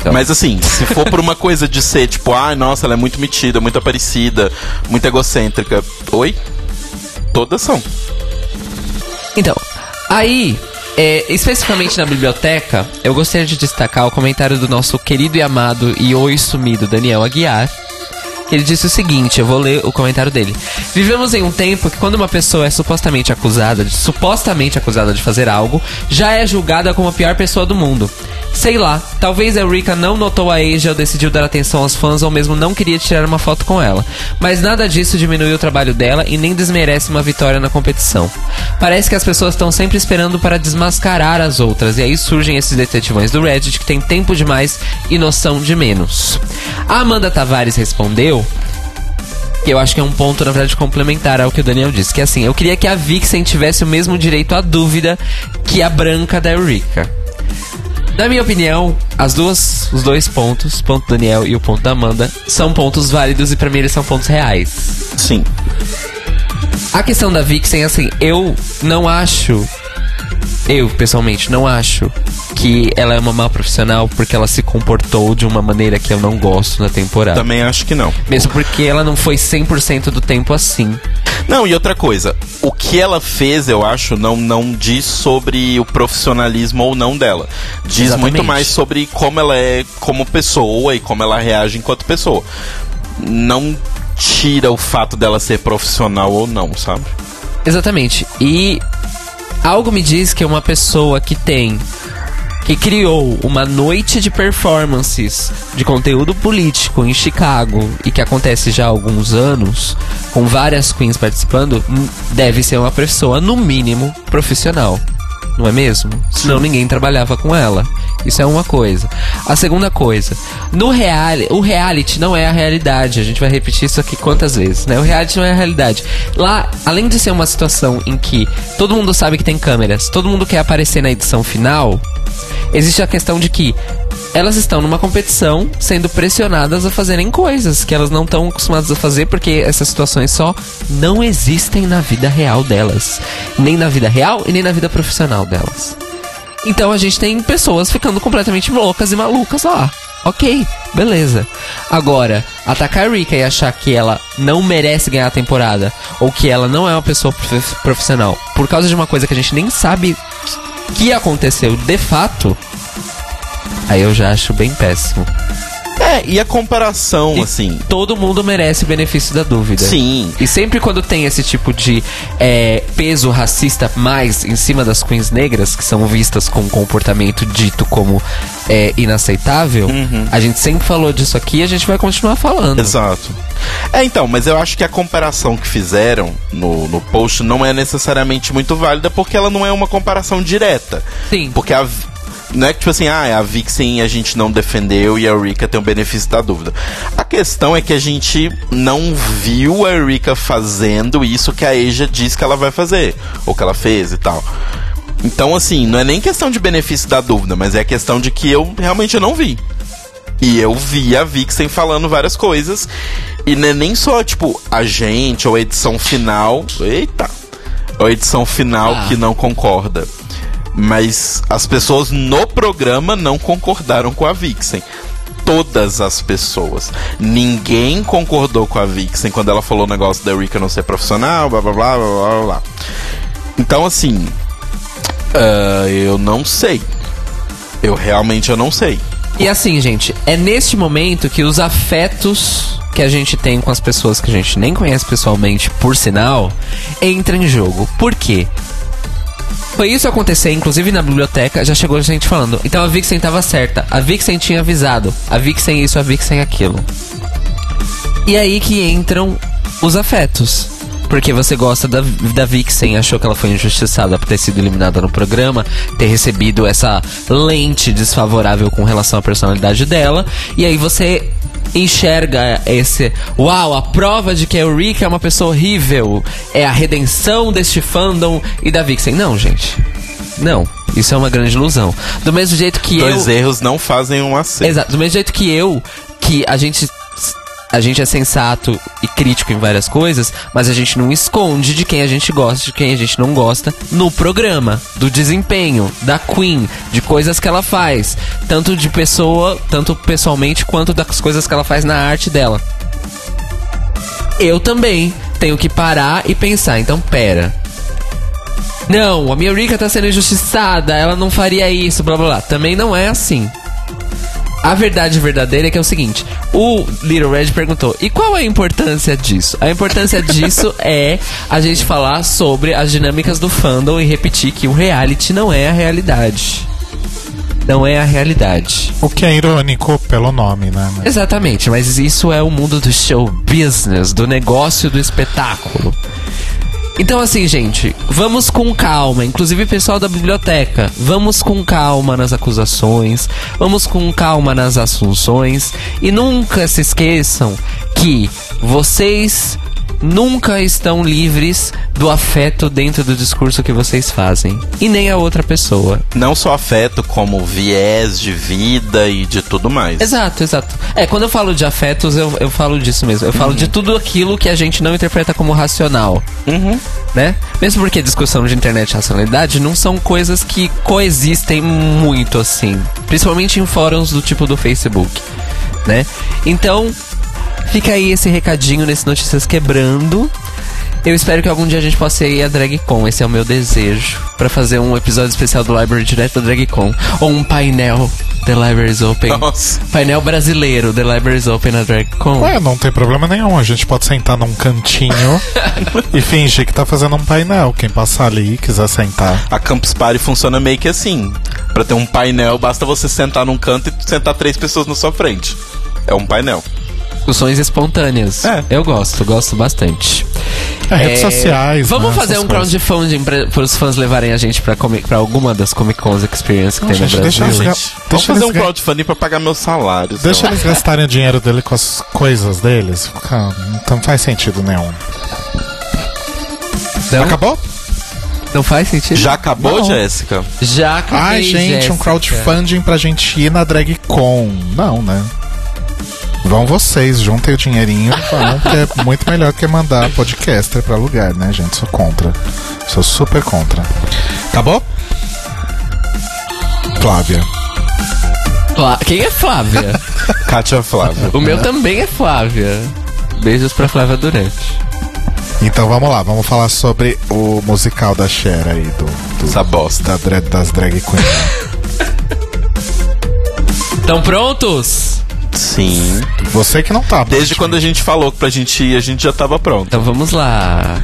Então, Mas assim, se for por uma coisa de ser tipo, ai, nossa, ela é muito metida, muito aparecida, muito egocêntrica. Oi? Todas são. Então, aí, é, especificamente na biblioteca, eu gostaria de destacar o comentário do nosso querido e amado e oi sumido Daniel Aguiar. Ele disse o seguinte, eu vou ler o comentário dele. Vivemos em um tempo que quando uma pessoa é supostamente acusada, de, supostamente acusada de fazer algo, já é julgada como a pior pessoa do mundo. Sei lá, talvez a Rika não notou a Asia ou decidiu dar atenção aos fãs ou mesmo não queria tirar uma foto com ela. Mas nada disso diminui o trabalho dela e nem desmerece uma vitória na competição. Parece que as pessoas estão sempre esperando para desmascarar as outras, e aí surgem esses detetivões do Reddit que têm tempo demais e noção de menos. A Amanda Tavares respondeu eu acho que é um ponto, na verdade, complementar ao que o Daniel disse. Que é assim, eu queria que a Vixen tivesse o mesmo direito à dúvida que a branca da Eureka. Na minha opinião, as duas, os dois pontos, o ponto do Daniel e o ponto da Amanda, são pontos válidos e pra mim eles são pontos reais. Sim. A questão da Vixen, assim, eu não acho. Eu, pessoalmente, não acho que ela é uma má profissional porque ela se comportou de uma maneira que eu não gosto na temporada. Também acho que não. Mesmo porque ela não foi 100% do tempo assim. Não, e outra coisa, o que ela fez, eu acho, não, não diz sobre o profissionalismo ou não dela. Diz Exatamente. muito mais sobre como ela é como pessoa e como ela reage enquanto pessoa. Não tira o fato dela ser profissional ou não, sabe? Exatamente. E algo me diz que uma pessoa que tem que criou uma noite de performances de conteúdo político em Chicago e que acontece já há alguns anos, com várias queens participando, hum, deve ser uma pessoa, no mínimo, profissional. Não é mesmo? Senão ninguém trabalhava com ela. Isso é uma coisa. A segunda coisa, no reality, o reality não é a realidade. A gente vai repetir isso aqui quantas vezes, né? O reality não é a realidade. Lá, além de ser uma situação em que todo mundo sabe que tem câmeras, todo mundo quer aparecer na edição final, existe a questão de que elas estão numa competição sendo pressionadas a fazerem coisas que elas não estão acostumadas a fazer porque essas situações só não existem na vida real delas, nem na vida real e nem na vida profissional delas. Então a gente tem pessoas ficando completamente loucas e malucas lá. Ok, beleza. Agora, atacar a Rika e achar que ela não merece ganhar a temporada, ou que ela não é uma pessoa prof- profissional, por causa de uma coisa que a gente nem sabe que aconteceu de fato, aí eu já acho bem péssimo. É, e a comparação, E assim. Todo mundo merece o benefício da dúvida. Sim. E sempre quando tem esse tipo de é, peso racista mais em cima das queens negras, que são vistas com um comportamento dito como é, inaceitável, a gente sempre falou disso aqui e a gente vai continuar falando. Exato. É, então, mas eu acho que a comparação que fizeram no, no post não é necessariamente muito válida, porque ela não é uma comparação direta. Sim. Porque a. Não é que, tipo assim, ah, a Vixen a gente não defendeu e a Rika tem o benefício da dúvida. A questão é que a gente não viu a Rika fazendo isso que a Asia diz que ela vai fazer, ou que ela fez e tal. Então, assim, não é nem questão de benefício da dúvida, mas é questão de que eu realmente não vi. E eu vi a Vixen falando várias coisas. E não é nem só, tipo, a gente ou a edição final. Eita! Ou a edição final Ah. que não concorda. Mas as pessoas no programa não concordaram com a Vixen. Todas as pessoas. Ninguém concordou com a Vixen quando ela falou o negócio da Rika não ser profissional, blá blá blá blá blá blá. Então, assim. ah, eu não sei. Eu realmente eu não sei. E assim, gente, é neste momento que os afetos que a gente tem com as pessoas que a gente nem conhece pessoalmente, por sinal, entram em jogo. Por quê? Foi isso acontecer, inclusive na biblioteca, já chegou gente falando. Então a Vixen tava certa, a Vixen tinha avisado, a Vixen isso, a Vixen aquilo. E aí que entram os afetos. Porque você gosta da, da Vixen, achou que ela foi injustiçada por ter sido eliminada no programa, ter recebido essa lente desfavorável com relação à personalidade dela, e aí você enxerga esse. Uau, a prova de que a Eureka é uma pessoa horrível, é a redenção deste fandom e da Vixen. Não, gente. Não, isso é uma grande ilusão. Do mesmo jeito que eu. Dois erros não fazem um acerto. Exato, do mesmo jeito que eu, que a gente. A gente é sensato e crítico em várias coisas, mas a gente não esconde de quem a gente gosta, de quem a gente não gosta no programa, do desempenho, da Queen, de coisas que ela faz, tanto de pessoa, tanto pessoalmente quanto das coisas que ela faz na arte dela. Eu também tenho que parar e pensar, então pera. Não, a minha Rika tá sendo injustiçada, ela não faria isso, blá blá blá. Também não é assim. A verdade verdadeira é que é o seguinte: o Little Red perguntou, e qual é a importância disso? A importância disso é a gente falar sobre as dinâmicas do fandom e repetir que o reality não é a realidade. Não é a realidade. O que é irônico pelo nome, né? Exatamente, mas isso é o mundo do show business, do negócio do espetáculo. Então, assim, gente, vamos com calma, inclusive pessoal da biblioteca, vamos com calma nas acusações, vamos com calma nas assunções. E nunca se esqueçam que vocês nunca estão livres do afeto dentro do discurso que vocês fazem e nem a outra pessoa. Não só afeto, como viés de vida e de tudo mais. Exato, exato. É, quando eu falo de afetos, eu, eu falo disso mesmo. Eu falo de tudo aquilo que a gente não interpreta como racional. Uhum. Né? Mesmo porque discussão de internet e racionalidade não são coisas que coexistem muito assim. Principalmente em fóruns do tipo do Facebook. Né? Então, fica aí esse recadinho nesse Notícias Quebrando. Eu espero que algum dia a gente possa ir a DragCon, esse é o meu desejo. Pra fazer um episódio especial do Library direto da DragCon. Ou um painel The Libraries Open. Nossa. Painel brasileiro, The Libraries Open na DragCon. Ué, não tem problema nenhum. A gente pode sentar num cantinho e fingir que tá fazendo um painel. Quem passar ali e quiser sentar. A Campus Party funciona meio que assim. Pra ter um painel, basta você sentar num canto e sentar três pessoas na sua frente. É um painel. Discussões espontâneas. É. Eu gosto, gosto bastante. É, redes É, sociais. Vamos né, fazer um coisas. crowdfunding para os fãs levarem a gente pra alguma das Comic Cons Experience que Não, tem no gente, deixa Brasil. eles- Gente, vamos deixa fazer eles um crowdfunding pra pagar meus salários. Deixa eles gastarem o dinheiro dele com as coisas deles. Cara, não faz sentido nenhum. Não, Acabou? não faz sentido? Já acabou. Jéssica? Já acabei, Ai, gente, Jéssica. um crowdfunding pra gente ir na DragCon. Não, né? Vão vocês, juntem o dinheirinho e vão, que é muito melhor que mandar podcaster pra lugar, né, gente? Sou contra. Sou super contra. Acabou? Flávia. Flá- Quem é Flávia? Kátia Flávia. O meu também é Flávia. Beijos pra Flávia Durante. Então vamos lá, vamos falar sobre o musical da Cher aí, do, do- Essa bosta. da das drag queens. Estão prontos? Sim. Você que não tá. Desde quando a gente falou que pra gente ir, a gente já tava pronto. Então vamos lá.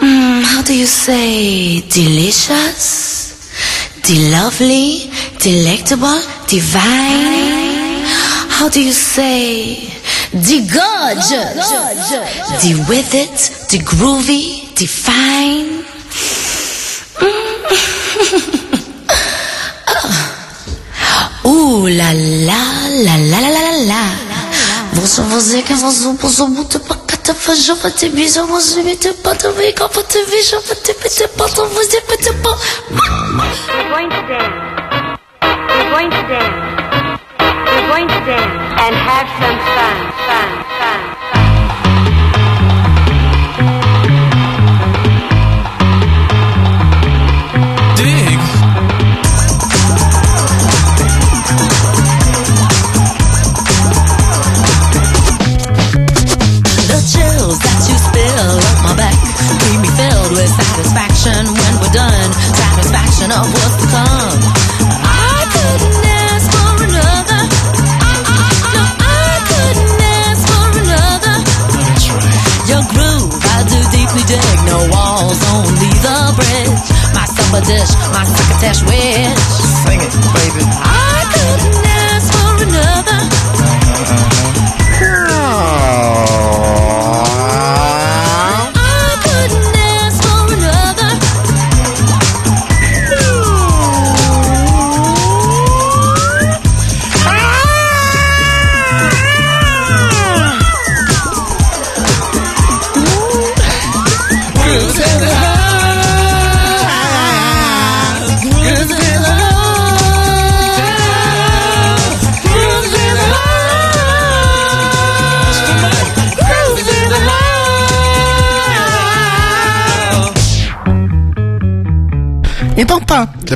How do you say delicious, de-lovely, delectable, divine? How do you say de-gorgeous, de-with it, de-groovy, de-fine? Ooh la la la la la la la Vou fazer que vou zoom, vou zoom muito pra cá Te feijão, pra te mijão, vou zoom Te bota, vem cá, pra te mijão Pra te pete, bota, vou zoom, te pão We're going to dance We're going to dance We're going to dance And have some fun, fun. With satisfaction when we're done. Satisfaction of what's to come. I couldn't ask for another. No, I couldn't ask for another. Your groove, I do deeply dig. No walls, only the bridge. My supper dish, my succotash wish. Sing it, baby.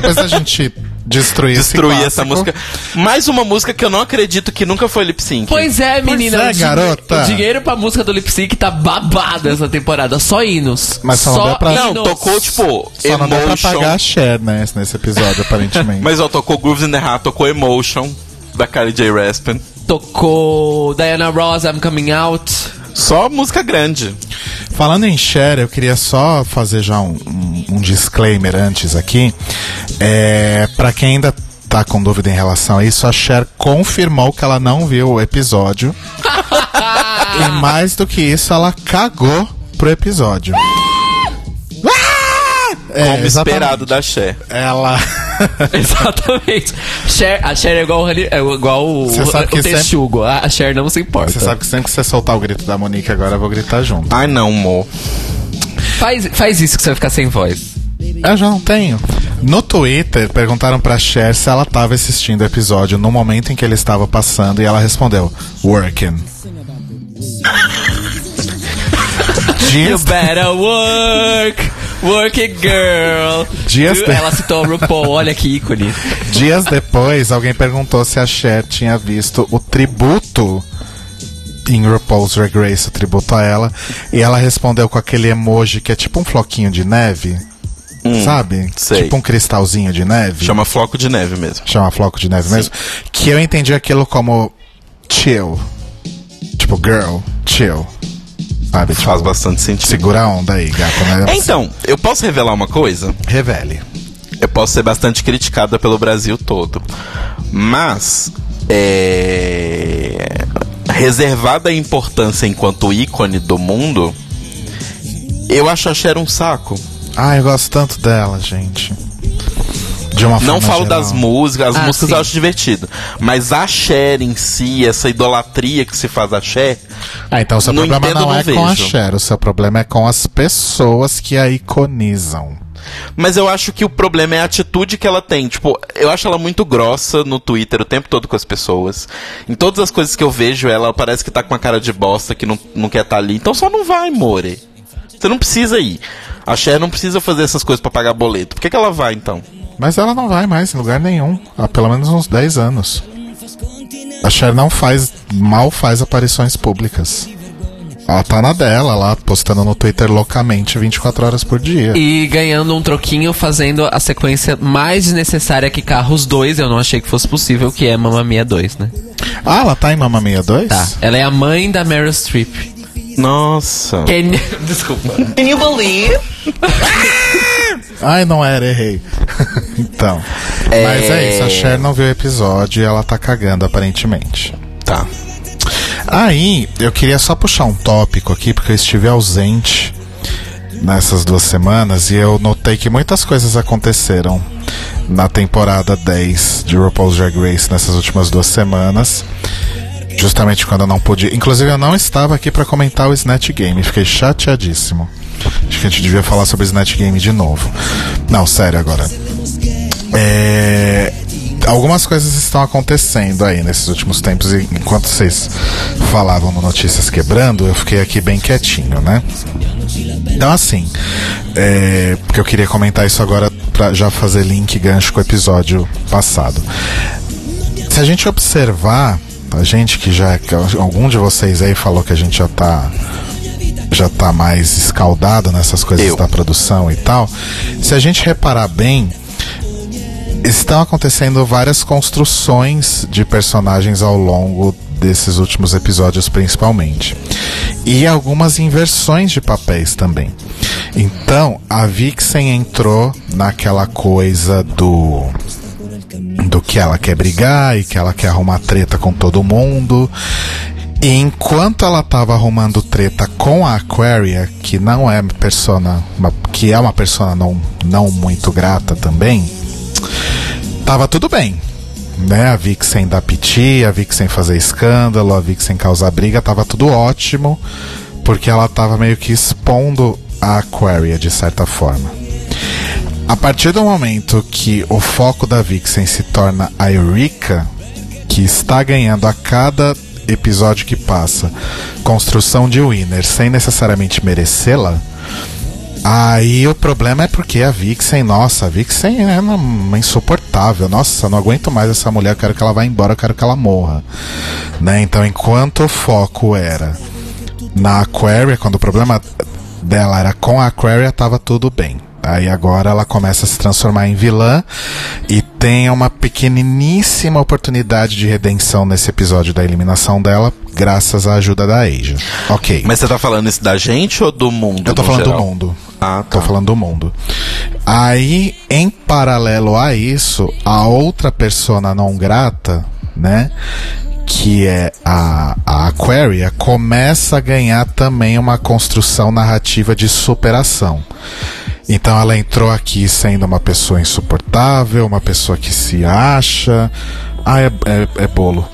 Depois da gente destruir, esse Destruir essa música. Mais uma música que eu não acredito que nunca foi lip sync. Pois é, menina. é, o din- garota. O dinheiro pra música do Lip Sync tá babado essa temporada. Só hinos. Mas só não deu pra- Não, tocou tipo Só não dá pra Emotion. pagar a Cher, né, nesse episódio, aparentemente. Mas ó, tocou Grooves in the Heart, tocou Emotion da Carly J. Raspin. Tocou Diana Ross, I'm Coming Out. Só música grande. Falando em Cher, eu queria só fazer já um, um- um disclaimer antes aqui. É, para quem ainda tá com dúvida em relação a isso, a Cher confirmou que ela não viu o episódio. e mais do que isso, ela cagou pro episódio. É, Como exatamente. esperado da Cher. Ela. Exatamente. Cher, a Cher é igual, o é igual o, o sempre- texugo. A a Cher não se importa. Você sabe que sempre que você soltar o grito da Monique agora, eu vou gritar junto. Ai não, mo. Faz, faz isso que você vai ficar sem voz. Eu já não tenho. No Twitter, perguntaram pra Cher se ela tava assistindo o episódio no momento em que ele estava passando e ela respondeu: Working. You better work, work it, girl. Dias de- Ela citou o RuPaul, olha que ícone. dias depois, alguém perguntou se a Cher tinha visto o tributo em RuPaul's Drag Race, o tributo a ela, e ela respondeu com aquele emoji que é tipo um floquinho de neve, sabe? sei. Tipo um cristalzinho de neve. Chama floco de neve mesmo. chama floco de neve mesmo, que eu entendi aquilo como chill. Tipo, girl, chill. Sabe? Tipo, Faz bastante sentido. Segura a onda aí, gata. Né? Então, eu posso revelar uma coisa? Revele. Eu posso ser bastante criticada pelo Brasil todo. Mas, é... reservada a importância enquanto ícone do mundo, eu acho a Cher um saco. Ah, eu gosto tanto dela, gente. De uma Não falo geral. das músicas, as Ah, músicas sim. eu acho divertido. Mas a Cher em si, essa idolatria que se faz a Cher, Ah, então o seu Não problema entendo, não não é com a vejo. Cher, o seu problema é com as pessoas que a iconizam. Mas eu acho que o problema é a atitude que ela tem. Tipo, eu acho ela muito grossa no Twitter o tempo todo com as pessoas. Em todas as coisas que eu vejo, ela parece que tá com uma cara de bosta, que não, não quer estar ali. Então só não vai, More. Você não precisa ir. A Cher não precisa fazer essas coisas pra pagar boleto. Por que, que ela vai então? Mas ela não vai mais em lugar nenhum. Há pelo menos uns 10 anos. A Cher não faz. mal faz aparições públicas. Ela tá na dela lá, postando no Twitter loucamente 24 horas por dia. E ganhando um troquinho fazendo a sequência mais desnecessária que Carros 2, eu não achei que fosse possível, que é Mamma Mia 2, né? Ah, ela tá em Mamma Mia 2? Tá. Ela é a mãe da Meryl Streep. Nossa. Can... Desculpa. Can you believe? Ai, não era, errei. então. É. Mas é isso, a Cher não viu o episódio e ela tá cagando aparentemente. Tá. Aí, eu queria só puxar um tópico aqui, porque eu estive ausente nessas duas semanas e eu notei que muitas coisas aconteceram na temporada 10 de RuPaul's Drag Race nessas últimas duas semanas. Justamente quando eu não pude. Inclusive, eu não estava aqui para comentar o Snatch Game, fiquei chateadíssimo. Acho que a gente devia falar sobre Snatch Game de novo. Não, sério agora. É, Algumas coisas estão acontecendo aí nesses últimos tempos e enquanto vocês falavam no Notícias Quebrando, eu fiquei aqui bem quietinho, né? Então assim, é, porque eu queria comentar isso agora pra já fazer link gancho com o episódio passado. Se a gente observar, a gente que já. Algum de vocês aí falou que a gente já tá já tá mais escaldado nessas coisas Eu. da produção e tal. Se a gente reparar bem, estão acontecendo várias construções de personagens ao longo desses últimos episódios, principalmente. E algumas inversões de papéis também. Então, a Vixen entrou naquela coisa do do que ela quer brigar e que ela quer arrumar treta com todo mundo. E enquanto ela tava arrumando treta com a Aquaria, que não é persona, que é uma persona não, não muito grata também, tava tudo bem. Né? A Vixen dar piti, a Vixen fazer escândalo, a Vixen causar briga, tava tudo ótimo, porque ela tava meio que expondo a Aquaria de certa forma. A partir do momento que o foco da Vixen se torna a Eureka, que está ganhando a cada episódio que passa construção de winner sem necessariamente merecê-la, aí o problema é porque a Vixen, nossa, a Vixen é uma, insuportável. Nossa, não aguento mais essa mulher, eu quero que ela vá embora, eu quero que ela morra. Né? Então, enquanto o foco era na Aquaria, quando o problema dela era com a Aquaria, tava tudo bem. Aí agora ela começa a se transformar em vilã e tem uma pequeniníssima oportunidade de redenção nesse episódio da eliminação dela, graças à ajuda da Asia. Ok. Mas você tá falando isso da gente ou do mundo? Eu tô falando geral? do mundo. Ah, Tô tá. falando do mundo. Aí, em paralelo a isso, a outra persona não grata, né? Que é a, a Aquaria, começa a ganhar também uma construção narrativa de superação. Então ela entrou aqui sendo uma pessoa insuportável, uma pessoa que se acha. Ah, é, é, é bolo.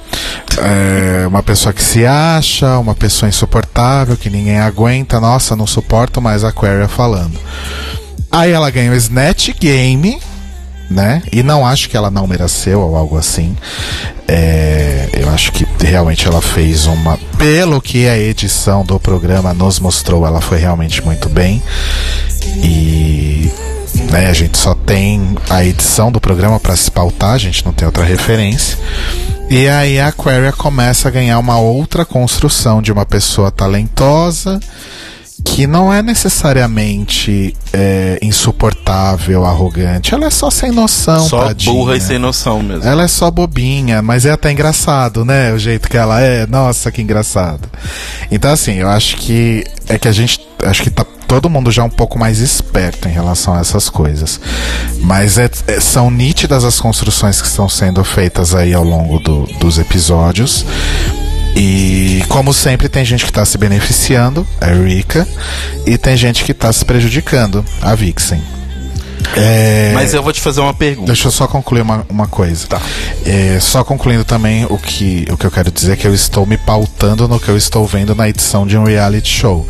É, uma pessoa que se acha, uma pessoa insuportável, que ninguém aguenta. Nossa, não suporto mais a Aquaria falando. Aí ela ganha o Snatch Game, né? E não acho que ela não mereceu ou algo assim. É, eu acho que realmente ela fez uma. Pelo que a edição do programa nos mostrou, ela foi realmente muito bem. E. Né, a gente só tem a edição do programa para se pautar, a gente não tem outra referência. E aí a Aquaria começa a ganhar uma outra construção de uma pessoa talentosa que não é necessariamente é, insuportável, arrogante. Ela é só sem noção, Só tadinha. burra e sem noção mesmo. Ela é só bobinha, mas é até engraçado, né? O jeito que ela é. Nossa, que engraçado. Então, assim, eu acho que é que a gente. Acho que tá todo mundo já um pouco mais esperto em relação a essas coisas. Mas é- é- são nítidas as construções que estão sendo feitas aí ao longo do- dos episódios. E como sempre tem gente que está se beneficiando, a Erika, e tem gente que está se prejudicando, a Vixen. É, Mas eu vou te fazer uma pergunta. Deixa eu só concluir uma, uma coisa. Tá. É, só concluindo também o que, o que eu quero dizer é que eu estou me pautando no que eu estou vendo na edição de um reality show.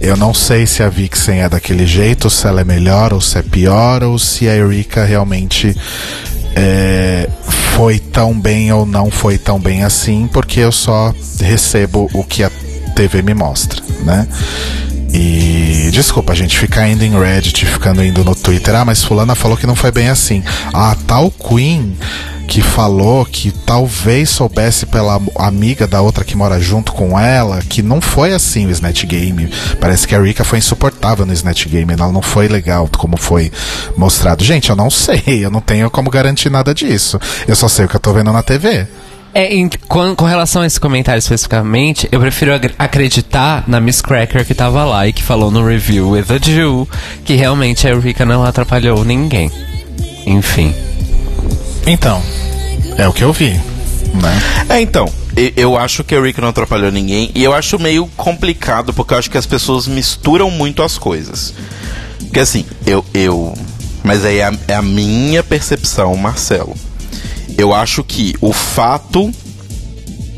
Eu não sei se a Vixen é daquele jeito, se ela é melhor ou se é pior, ou se a Erika realmente é, foi tão bem ou não foi tão bem assim, porque eu só recebo o que a TV me mostra, né? E desculpa, gente, ficar indo em Reddit, ficando indo no Twitter. Ah, mas fulana falou que não foi bem assim. A tal Queen que falou que talvez soubesse pela amiga da outra que mora junto com ela que não foi assim o Snatch Game. Parece que a Rika foi insuportável no Snatch Game, ela não foi legal como foi mostrado. Gente, eu não sei, eu não tenho como garantir nada disso. Eu só sei o que eu tô vendo na TV. É, em- com, com relação a esse comentário especificamente, eu prefiro acreditar na Miss Cracker que tava lá e que falou no review with a Jew que realmente a Eureka não atrapalhou ninguém. Enfim. Então, é o que eu vi, né? É, então, eu acho que a Rick não atrapalhou ninguém e eu acho meio complicado porque eu acho que as pessoas misturam muito as coisas. Porque assim, eu. eu mas aí é a, é a minha percepção, Marcelo. Eu acho que o fato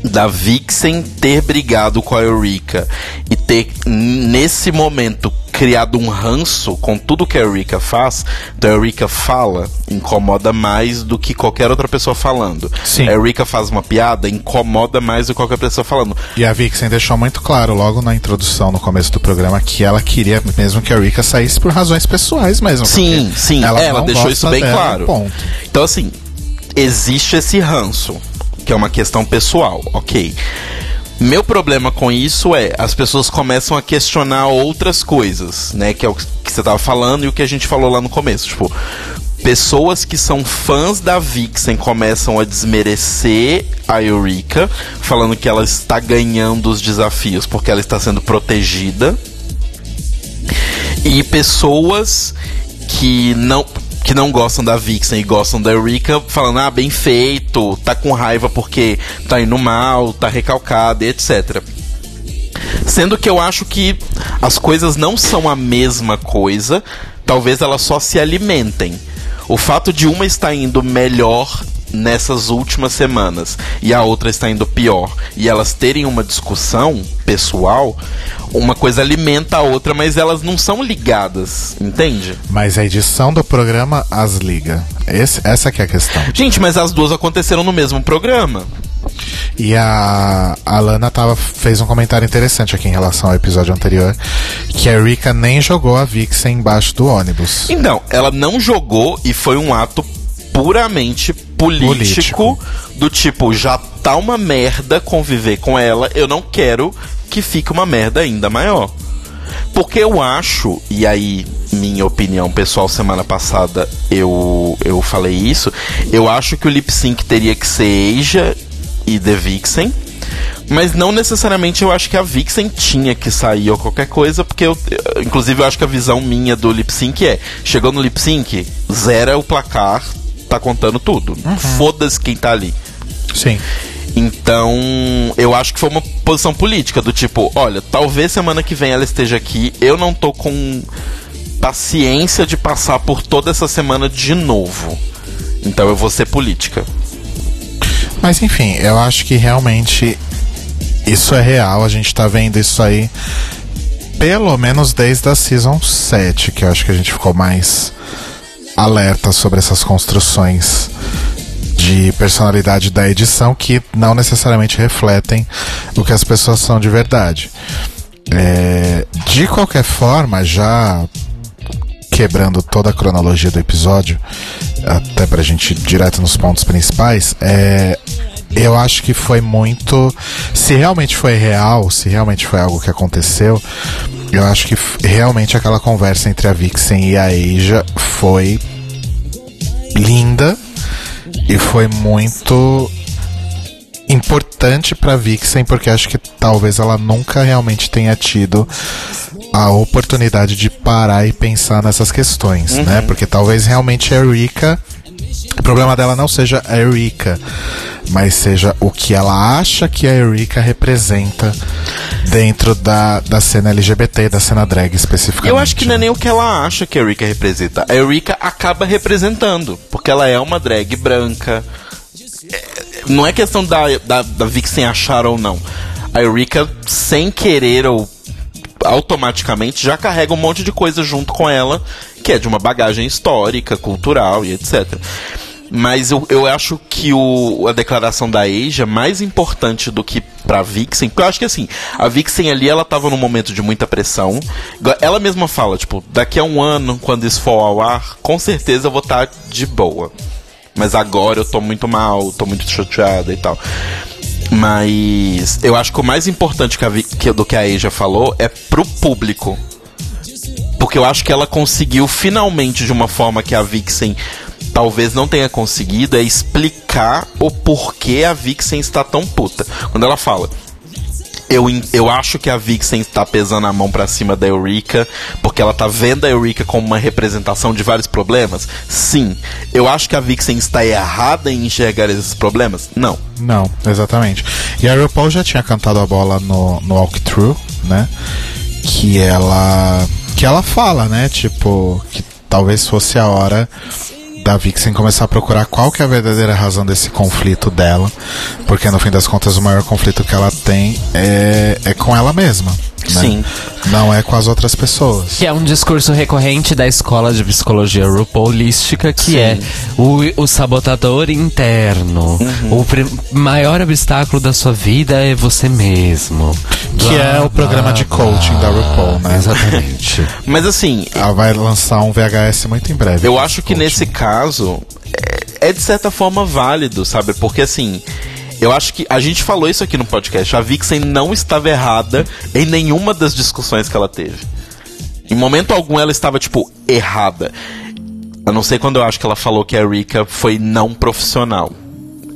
da Vixen ter brigado com a Eureka e ter, nesse momento, criado um ranço com tudo que a Eureka faz, então a Eureka fala, incomoda mais do que qualquer outra pessoa falando. Sim. A Eureka faz uma piada, incomoda mais do que qualquer pessoa falando. E a Vixen deixou muito claro logo na introdução, no começo do programa, que ela queria mesmo que a Rika saísse por razões pessoais mesmo. Sim, sim, ela, ela, deixou isso bem dela, claro. Ponto. Então, assim, existe esse ranço, que é uma questão pessoal, ok. Meu problema com isso é as pessoas começam a questionar outras coisas, né? Que é o que você tava falando e o que a gente falou lá no começo. Tipo, pessoas que são fãs da Vixen começam a desmerecer a Eureka, falando que ela está ganhando os desafios porque ela está sendo protegida e pessoas que não que não gostam da Vixen e gostam da Eureka falando ah bem feito tá com raiva porque tá indo mal tá recalcada e etc. Sendo que eu acho que as coisas não são a mesma coisa talvez elas só se alimentem. O fato de uma estar indo melhor nessas últimas semanas e a outra está indo pior e elas terem uma discussão pessoal, uma coisa alimenta a outra, mas elas não são ligadas, entende? Mas a edição do programa as liga. Esse, essa que é a questão. Gente, mas as duas aconteceram no mesmo programa. E a, a Lana tava, fez um comentário interessante aqui em relação ao episódio anterior, que a Rika nem jogou a Vixen embaixo do ônibus. Então, ela não jogou e foi um ato puramente político, Político. do tipo, já tá uma merda conviver com ela, eu não quero que fique uma merda ainda maior. Porque eu acho, e aí, minha opinião pessoal, semana passada eu, eu falei isso, eu acho que o lip sync teria que ser Asia e The Vixen. Mas não necessariamente eu acho que a Vixen tinha que sair ou qualquer coisa, porque eu, inclusive eu acho que a visão minha do lip sync é: chegou no lip sync, zera o placar, tá contando tudo. Foda-se quem tá ali. Sim. Então, eu acho que foi uma posição política do tipo, olha, talvez semana que vem ela esteja aqui, eu não tô com paciência de passar por toda essa semana de novo. Então eu vou ser política. Mas enfim, eu acho que realmente isso é real, a gente tá vendo isso aí pelo menos desde a Season 7, que eu acho que a gente ficou mais alerta sobre essas construções de personalidade da edição que não necessariamente refletem o que as pessoas são de verdade. É, de qualquer forma, já quebrando toda a cronologia do episódio, até pra gente ir direto nos pontos principais, é, eu acho que foi muito. Se realmente foi real, se realmente foi algo que aconteceu, eu acho que realmente aquela conversa entre a Vixen e a Asia foi linda e foi muito importante pra Vixen porque acho que talvez ela nunca realmente tenha tido a oportunidade de parar e pensar nessas questões, né? Porque talvez realmente a Erika o problema dela não seja a Erika, mas seja o que ela acha que a Erika representa dentro da, da cena LGBT, da cena drag especificamente. Eu acho que não é nem o que ela acha que a Erika representa. A Erika acaba representando, porque ela é uma drag branca. É, não é questão da, da, da Vixen achar ou não. A Erika, sem querer ou automaticamente, já carrega um monte de coisa junto com ela, que é de uma bagagem histórica, cultural e etc. Mas eu, eu acho que o, a declaração da Asia é mais importante do que pra Vixen. Porque eu acho que assim, a Vixen ali, ela tava num momento de muita pressão. Ela mesma fala, tipo, daqui a um ano, quando isso for ao ar, com certeza eu vou estar de boa. Mas agora eu tô muito mal, tô muito chateada e tal. Mas eu acho que o mais importante que a que- do que a Asia falou é pro público. Porque eu acho que ela conseguiu finalmente, de uma forma que a Vixen talvez não tenha conseguido, é explicar o porquê a Vixen está tão puta. Quando ela fala. Eu, eu acho que a Vixen está pesando a mão pra cima da Eureka, porque ela tá vendo a Eureka como uma representação de vários problemas? Sim. Eu acho que a Vixen está errada em enxergar esses problemas? Não. Não, exatamente. E a RuPaul já tinha cantado a bola no, no Walkthrough, né? Que ela. Que ela fala, né? Tipo, que talvez fosse a hora da Vixen começar a procurar qual que é a verdadeira razão desse conflito dela. Porque no fim das contas o maior conflito que ela tem é, é com ela mesma. Né? Sim. Não é com as outras pessoas. Que é um discurso recorrente da escola de psicologia RuPaulística, que Sim. é o, o sabotador interno. Uhum. O maior obstáculo da sua vida é você mesmo. Que é o programa de coaching da RuPaul, né? Exatamente. Mas assim, Ela vai lançar um VHS muito em breve. Eu acho que nesse caso é, é de certa forma válido, sabe? Porque assim, eu acho que a gente falou isso aqui no podcast. A Vixen não estava errada em nenhuma das discussões que ela teve. Em momento algum ela estava, tipo, errada. A não ser quando eu acho que ela falou que a Rika foi não profissional.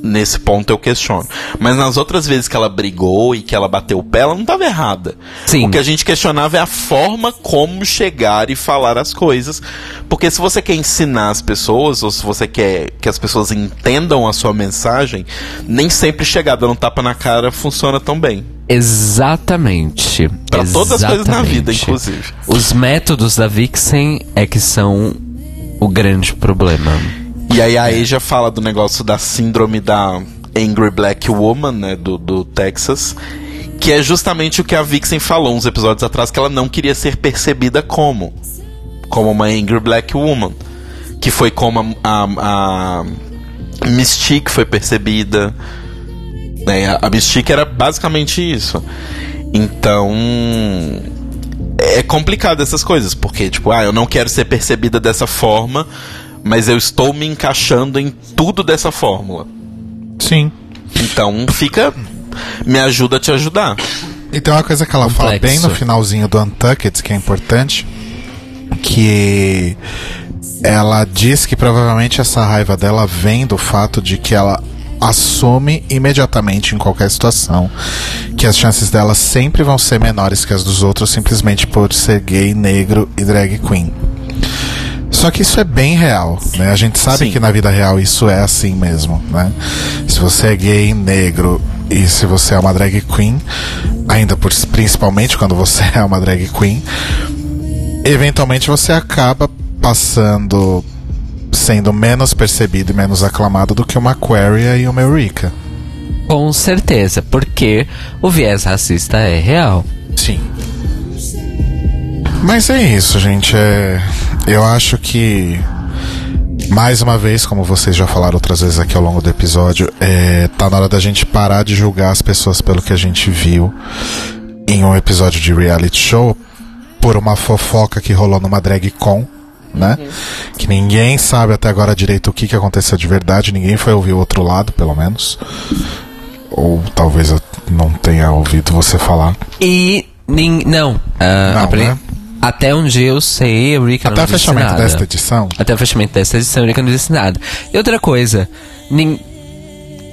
Nesse ponto eu questiono. Mas nas outras vezes que ela brigou e que ela bateu o pé, ela não estava errada. Sim. O que a gente questionava é a forma como chegar e falar as coisas. Porque se você quer ensinar as pessoas, ou se você quer que as pessoas entendam a sua mensagem, nem sempre chegar dando um tapa na cara funciona tão bem. Exatamente. Pra todas as coisas na vida, inclusive. Os métodos da Vixen é que são o grande problema. E aí a Asia fala do negócio da síndrome da Angry Black Woman, né, do, do Texas, que é justamente o que a Vixen falou uns episódios atrás, que ela não queria ser percebida como, como uma Angry Black Woman, que foi como a, a, a Mystique foi percebida, né, a, a Mystique era basicamente isso. Então, é complicado essas coisas, porque, tipo, ah, eu não quero ser percebida dessa forma, mas eu estou me encaixando em tudo dessa fórmula. Sim. Então, fica. Me ajuda a te ajudar. E tem uma coisa que ela fala Complexo. bem no finalzinho do Untucked, que é importante, que ela diz que provavelmente essa raiva dela vem do fato de que ela assume imediatamente em qualquer situação que as chances dela sempre vão ser menores que as dos outros simplesmente por ser gay, negro e drag queen. Só que isso é bem real, né? A gente sabe Sim. que na vida real isso é assim mesmo, né? Se você é gay, negro e se você é uma drag queen, ainda por, principalmente quando você é uma drag queen, eventualmente você acaba passando sendo menos percebido e menos aclamado do que uma Aquaria e uma Eureka. Com certeza, porque o viés racista é real. Sim. Mas é isso, gente. É, eu acho que mais uma vez, como vocês já falaram outras vezes aqui ao longo do episódio, é, tá na hora da gente parar de julgar as pessoas pelo que a gente viu em um episódio de reality show por uma fofoca que rolou numa drag con, né? Que ninguém sabe até agora direito o que, que aconteceu de verdade, ninguém foi ouvir o outro lado, pelo menos. Ou talvez eu não tenha ouvido você falar. E. nin- não. ah, Não, né? Até onde eu sei, a Rika Até não o disse fechamento nada. desta edição, Até o fechamento dessa edição, a Rika não disse nada. E outra coisa, nin-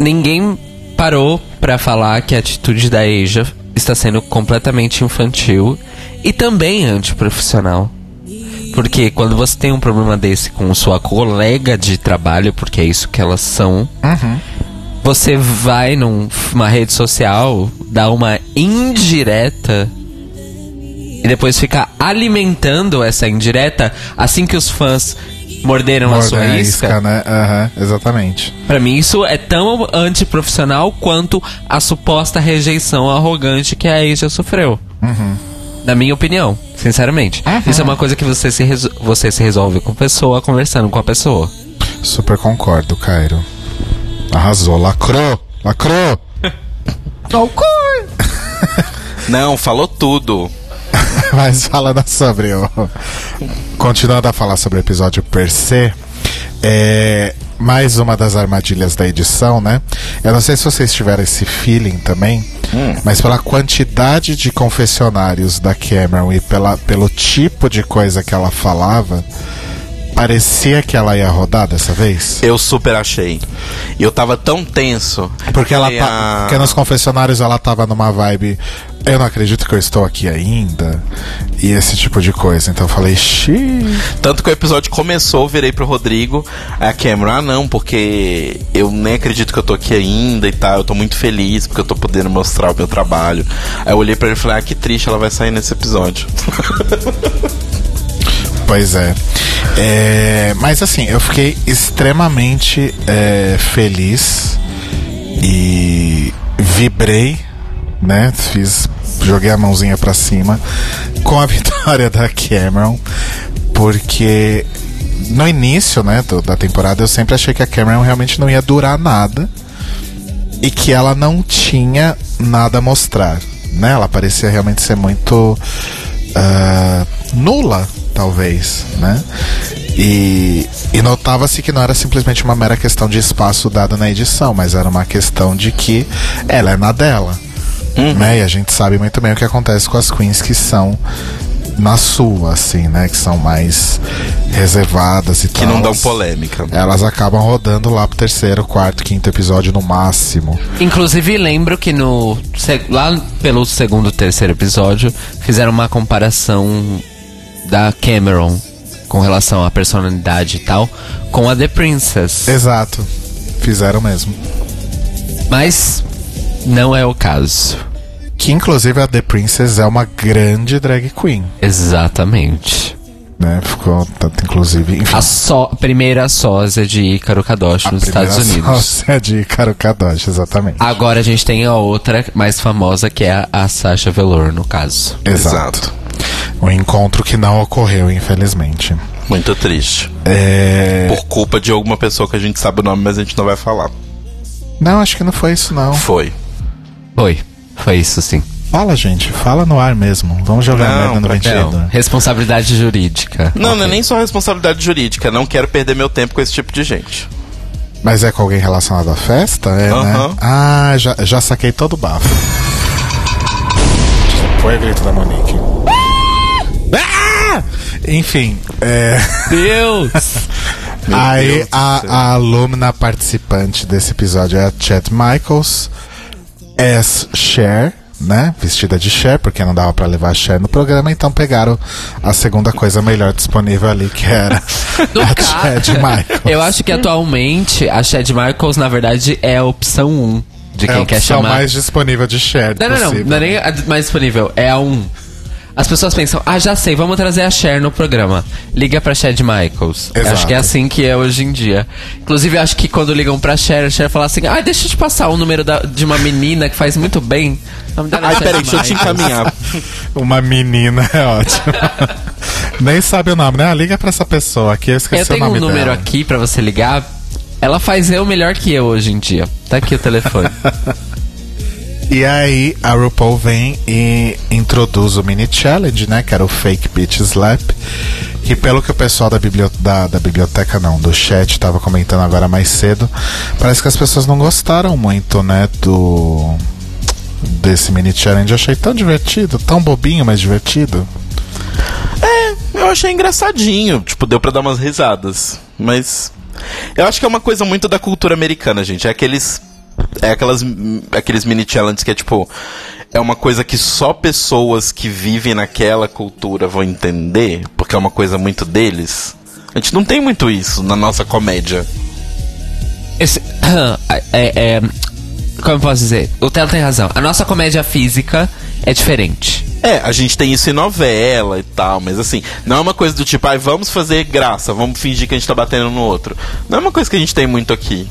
ninguém parou pra falar que a atitude da Asia está sendo completamente infantil e também antiprofissional. Porque quando você tem um problema desse com sua colega de trabalho, porque é isso que elas são, você vai numa rede social, dá uma indireta e depois fica alimentando essa indireta assim que os fãs morderam a sua a isca. né? Aham, exatamente. Pra mim isso é tão antiprofissional quanto a suposta rejeição arrogante que a Asia sofreu. Na minha opinião, sinceramente. Isso é uma coisa que você se, você se resolve com a pessoa, conversando com a pessoa. Super concordo, Cairo. Arrasou, lacrou, lacrou. Não, falou tudo. Mas falando sobre o. Continuando a falar sobre o episódio per se, é mais uma das armadilhas da edição, né? Eu não sei se vocês tiveram esse feeling também, mas pela quantidade de confessionários da Cameron e pela, pelo tipo de coisa que ela falava, parecia que ela ia rodar dessa vez. Eu super achei. E eu tava tão tenso. Porque ela tá, porque nos confessionários ela tava numa vibe. Eu não acredito que eu estou aqui ainda. E esse tipo de coisa. Então eu falei, xiii. Tanto que o episódio começou, eu virei pro Rodrigo, a Cameron, ah não, porque eu nem acredito que eu tô aqui ainda e tal, eu tô muito feliz porque eu tô podendo mostrar o meu trabalho. Aí eu olhei pra ele e falei, ah, que triste, ela vai sair nesse episódio. Pois é. É, Mas assim, eu fiquei extremamente é, feliz e vibrei, né? Fiz. Joguei a mãozinha pra cima com a vitória da Cameron, porque no início, né, do- da temporada eu sempre achei que a Cameron realmente não ia durar nada e que ela não tinha nada a mostrar, né? Ela parecia realmente ser muito ah, nula, talvez, né? E, e notava-se que não era simplesmente uma mera questão de espaço dado na edição, mas era uma questão de que ela é na dela, né? E a gente sabe muito bem o que acontece com as queens que são na sua, assim, né? Que são mais reservadas e Que tal. não dão polêmica. Elas acabam rodando lá pro terceiro, quarto, quinto episódio no máximo. Inclusive, lembro que no lá pelo segundo, terceiro episódio, fizeram uma comparação da Cameron com relação à personalidade e tal com a The Princess. Exato. Fizeram mesmo. Mas não é o caso. Que inclusive a The Princess é uma grande drag queen, Exatamente. né? Ficou, tanto, inclusive, enfim. A só, primeira sósia de Ícaro Kadosh a nos Estados Unidos. sócia de Caro Kadosh, exatamente. Agora a gente tem a outra mais famosa que é a, a Sasha Velour, no caso. Exato. Um encontro que não ocorreu, infelizmente. Muito triste. É... Por culpa de alguma pessoa que a gente sabe o nome, mas a gente não vai falar. Não, acho que não foi isso, não. Foi. Foi. Foi isso sim. Fala, gente. Fala no ar mesmo. Vamos jogar Não, merda no ventilador. Não, responsabilidade jurídica. Não, não é nem só responsabilidade jurídica. Não quero perder meu tempo com esse tipo de gente. Mas é com alguém relacionado à festa? É, Aham. né? Ah, já, já saquei todo o bafo. Foi o grito da Monique. Ah! Enfim, é... Deus! Aí Deus a, a alumna participante desse episódio é a Chet Michaels, as Cher, né? Vestida de Cher, porque não dava pra levar a Cher no programa, então pegaram a segunda coisa melhor disponível ali, que era a ca- Chad Michaels. Eu acho que atualmente a Chad Michaels, na verdade, é a opção 1 de é quem a quer chamar. mais disponível de Cher Não, não, não. Não é nem a mais disponível. É a 1. As pessoas pensam, ah, já sei, vamos trazer a Cher no programa. Liga pra Chad Michaels. Eu Exato. Acho que é assim que é hoje em dia. Inclusive, eu acho que quando ligam pra Cher, a Cher fala assim, ah, deixa eu te passar o número da- de uma menina que faz muito bem. Dela Chad peraí, deixa eu te encaminhar. Uma menina é ótimo. Nem sabe o nome, né? Ah, Liga pra essa pessoa aqui, eu esqueci Eu tenho o um nome número dela. aqui pra você ligar. Ela faz eu melhor que eu hoje em dia. Tá aqui o telefone. E aí a RuPaul vem e introduz o mini challenge, né? Que era o Fake Bitch Slap. Que pelo que o pessoal da, biblio- da, da biblioteca, não, do chat tava comentando agora mais cedo, parece que as pessoas não gostaram muito, né? Do. Desse mini challenge. Eu achei tão divertido, tão bobinho, mas divertido. Eu achei engraçadinho. Tipo, deu pra dar umas risadas. Mas. Eu acho que é uma coisa muito da cultura americana, gente. É aqueles. É aquelas. Aqueles mini challenges que é tipo. É uma coisa que só pessoas que vivem naquela cultura vão entender. Porque é uma coisa muito deles. A gente não tem muito isso na nossa comédia. Esse, é, é, como eu posso dizer? O Telo tem razão. A nossa comédia física é diferente. É, a gente tem isso em novela e tal, mas assim, não é uma coisa do tipo, ai, vamos fazer graça, vamos fingir que a gente tá batendo no outro. Não é uma coisa que a gente tem muito aqui.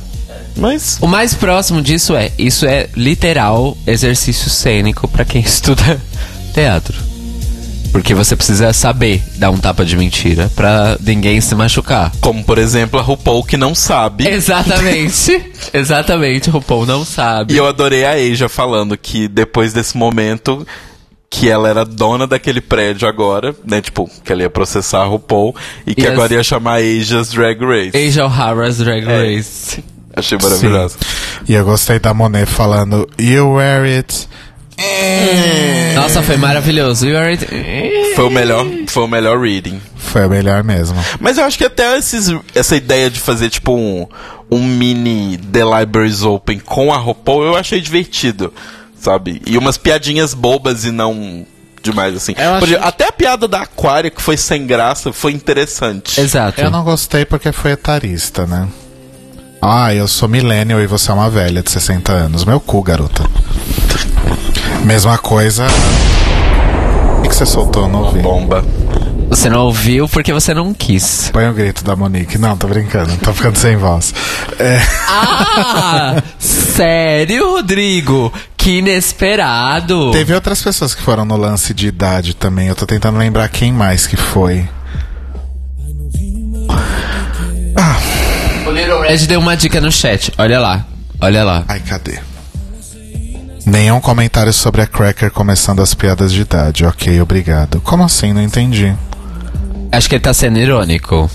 Mas. O mais próximo disso é, isso é literal exercício cênico pra quem estuda teatro. Porque você precisa saber dar um tapa de mentira pra ninguém se machucar. Como, por exemplo, a RuPaul que não sabe. Exatamente. Exatamente, RuPaul não sabe. E eu adorei a Asia falando que depois desse momento que ela era dona daquele prédio agora, né? Tipo, que ela ia processar a RuPaul e que E agora as- ia chamar Asia's Drag Race. Asia O'Hara's Drag É. Achei maravilhoso. E eu gostei da Monet falando You wear it. Nossa, foi maravilhoso. You are it- Foi o melhor, foi o melhor reading. Foi o melhor mesmo. Mas eu acho que até esses, essa ideia de fazer tipo um, um mini The Libraries Open com a RuPaul eu achei divertido, sabe? E umas piadinhas bobas e não demais assim. Eu acho Por exemplo, Até a piada da Aquária, que foi sem graça, foi interessante. Exato. Eu não gostei porque foi etarista, né? Ah, eu sou millennial e você é uma velha de 60 anos. Meu cu, garota. Mesma coisa. O que que você soltou? Eu Não ouvi. Bomba. Você não ouviu porque você não quis. Põe o grito da Monique. Não, tô brincando. Tô ficando sem voz. É, Ah! sério, Rodrigo? Que inesperado. teve outras pessoas que foram no lance de idade também. Eu tô tentando lembrar quem mais que foi. Little Red deu uma dica no chat. Olha lá. Olha lá. Ai, cadê? Nenhum comentário sobre a Cracker começando as piadas de idade. Ok, obrigado. Como assim? Não entendi. Acho que ele tá sendo irônico.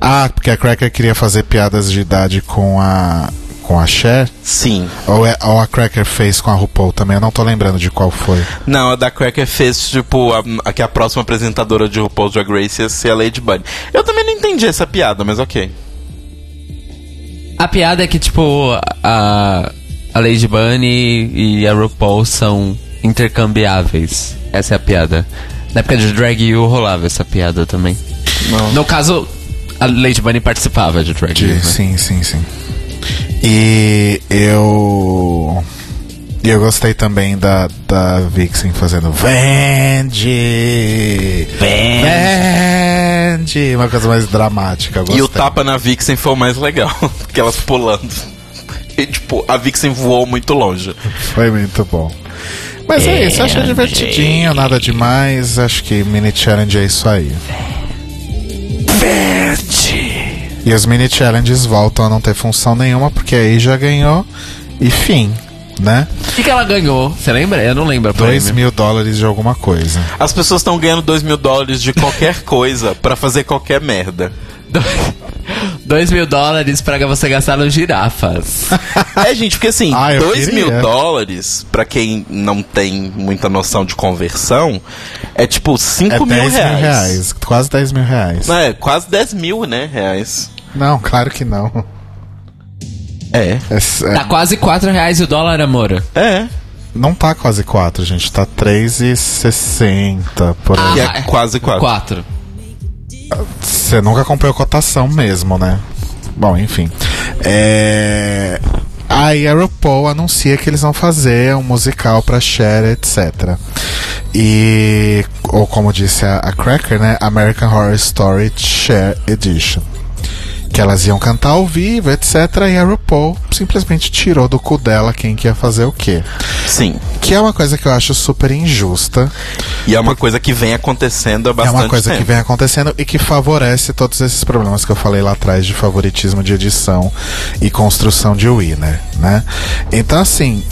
Ah, porque a Cracker queria fazer piadas de idade com a. com a Cher? Sim. Ou, é- ou a Cracker fez com a RuPaul também? Eu não tô lembrando de qual foi. Não, a da Cracker fez, tipo, a, a que a próxima apresentadora de RuPaul's Drag Race ia ser a Lady Bunny. Eu também não entendi essa piada, mas ok. A piada é que, tipo, a, a Lady Bunny e a RuPaul são intercambiáveis. Essa é a piada. Na época de Drag U rolava essa piada também. No caso, a Lady Bunny participava de Drag U. Né? Sim, sim, sim. E eu. E eu gostei também da, da Vixen fazendo Vende! Uma coisa mais dramática. eu E o gostei. tapa na Vixen foi o mais legal, porque elas pulando. E, tipo, a Vixen voou muito longe. Foi muito bom. Mas é isso, eu achei divertidinho, nada demais. Acho que mini challenge é isso aí. E os mini challenges voltam a não ter função nenhuma, porque aí já ganhou e fim, né? O que, que ela ganhou? Você lembra? Eu não lembro. a 2 prêmio. mil dólares de alguma coisa. As pessoas estão ganhando 2 mil dólares de qualquer coisa pra fazer qualquer merda. Dois mil dólares pra você gastar no girafas. É, gente, porque assim, Ah, eu 2 mil queria. dólares, pra quem não tem muita noção de conversão, é tipo 5 É mil 10 reais. mil reais. Quase 10 mil reais. Não, é quase 10 mil, né, reais. Não, claro que não. É. É é- Tá quase quatro reais o dólar, amor. É. não tá quase 4, gente. Tá 3,60 por aí. Que é quase quatro. Quatro. Você nunca acompanhou cotação mesmo, né? Bom, enfim. É... Aí a RuPaul anuncia que eles vão fazer um musical pra Cher, etc. E, ou como disse a, a Cracker, né? American Horror Story Cher Edition. Que elas iam cantar ao vivo, etc. E a RuPaul simplesmente tirou do cu dela quem que ia fazer o quê. Sim. Que é uma coisa que eu acho super injusta. E é uma coisa que vem acontecendo há É bastante uma coisa tempo. que vem acontecendo e que favorece todos esses problemas que eu falei lá atrás de favoritismo de edição e construção de winner, né? Então, assim.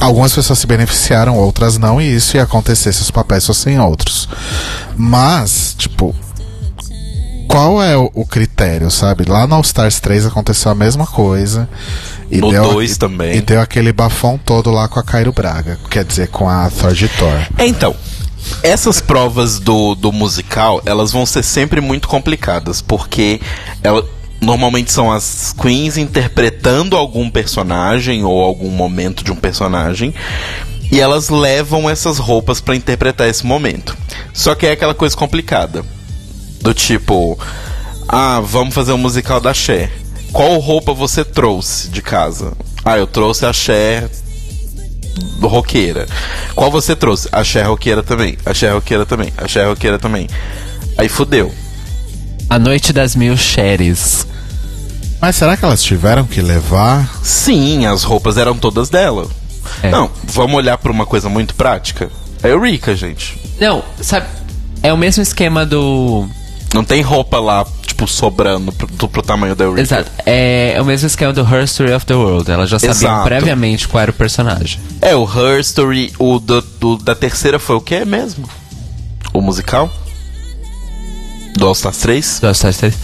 Algumas pessoas se beneficiaram, outras não, e isso ia acontecer se os papéis fossem outros. Mas, tipo, qual é o, o critério, sabe? Lá no All Stars 3 aconteceu a mesma coisa. E No deu, dois e- também. E deu aquele bafão todo lá com a Cairo Braga. Quer dizer, com a Thor de Thor. É, Então, essas provas do, do musical, elas vão ser sempre muito complicadas, porque ela, normalmente são as queens interpretando algum personagem ou algum momento de um personagem. E elas levam essas roupas pra interpretar esse momento. Só que é aquela coisa complicada. Do tipo, ah, vamos fazer um musical da Cher. Qual roupa você trouxe de casa? Ah, eu trouxe a Cher roqueira. Qual você trouxe? A Cher roqueira também. A Cher roqueira também. A Cher roqueira também. Aí fudeu. A noite das mil sherries. Mas será que elas tiveram que levar? Sim, as roupas eram todas dela. É. Não, vamos olhar pra uma coisa muito prática. É Eureka, gente. Não, sabe. É o mesmo esquema do. Não tem roupa lá, tipo, sobrando pro, do- pro tamanho da Eureka. Exato. É, é o mesmo esquema do Her Story of the World. Ela já sabia Exato. previamente qual era o personagem. É, o Her Story, o do, do- da terceira foi o que mesmo? O musical? Do All Stars 3? Do All Stars 3.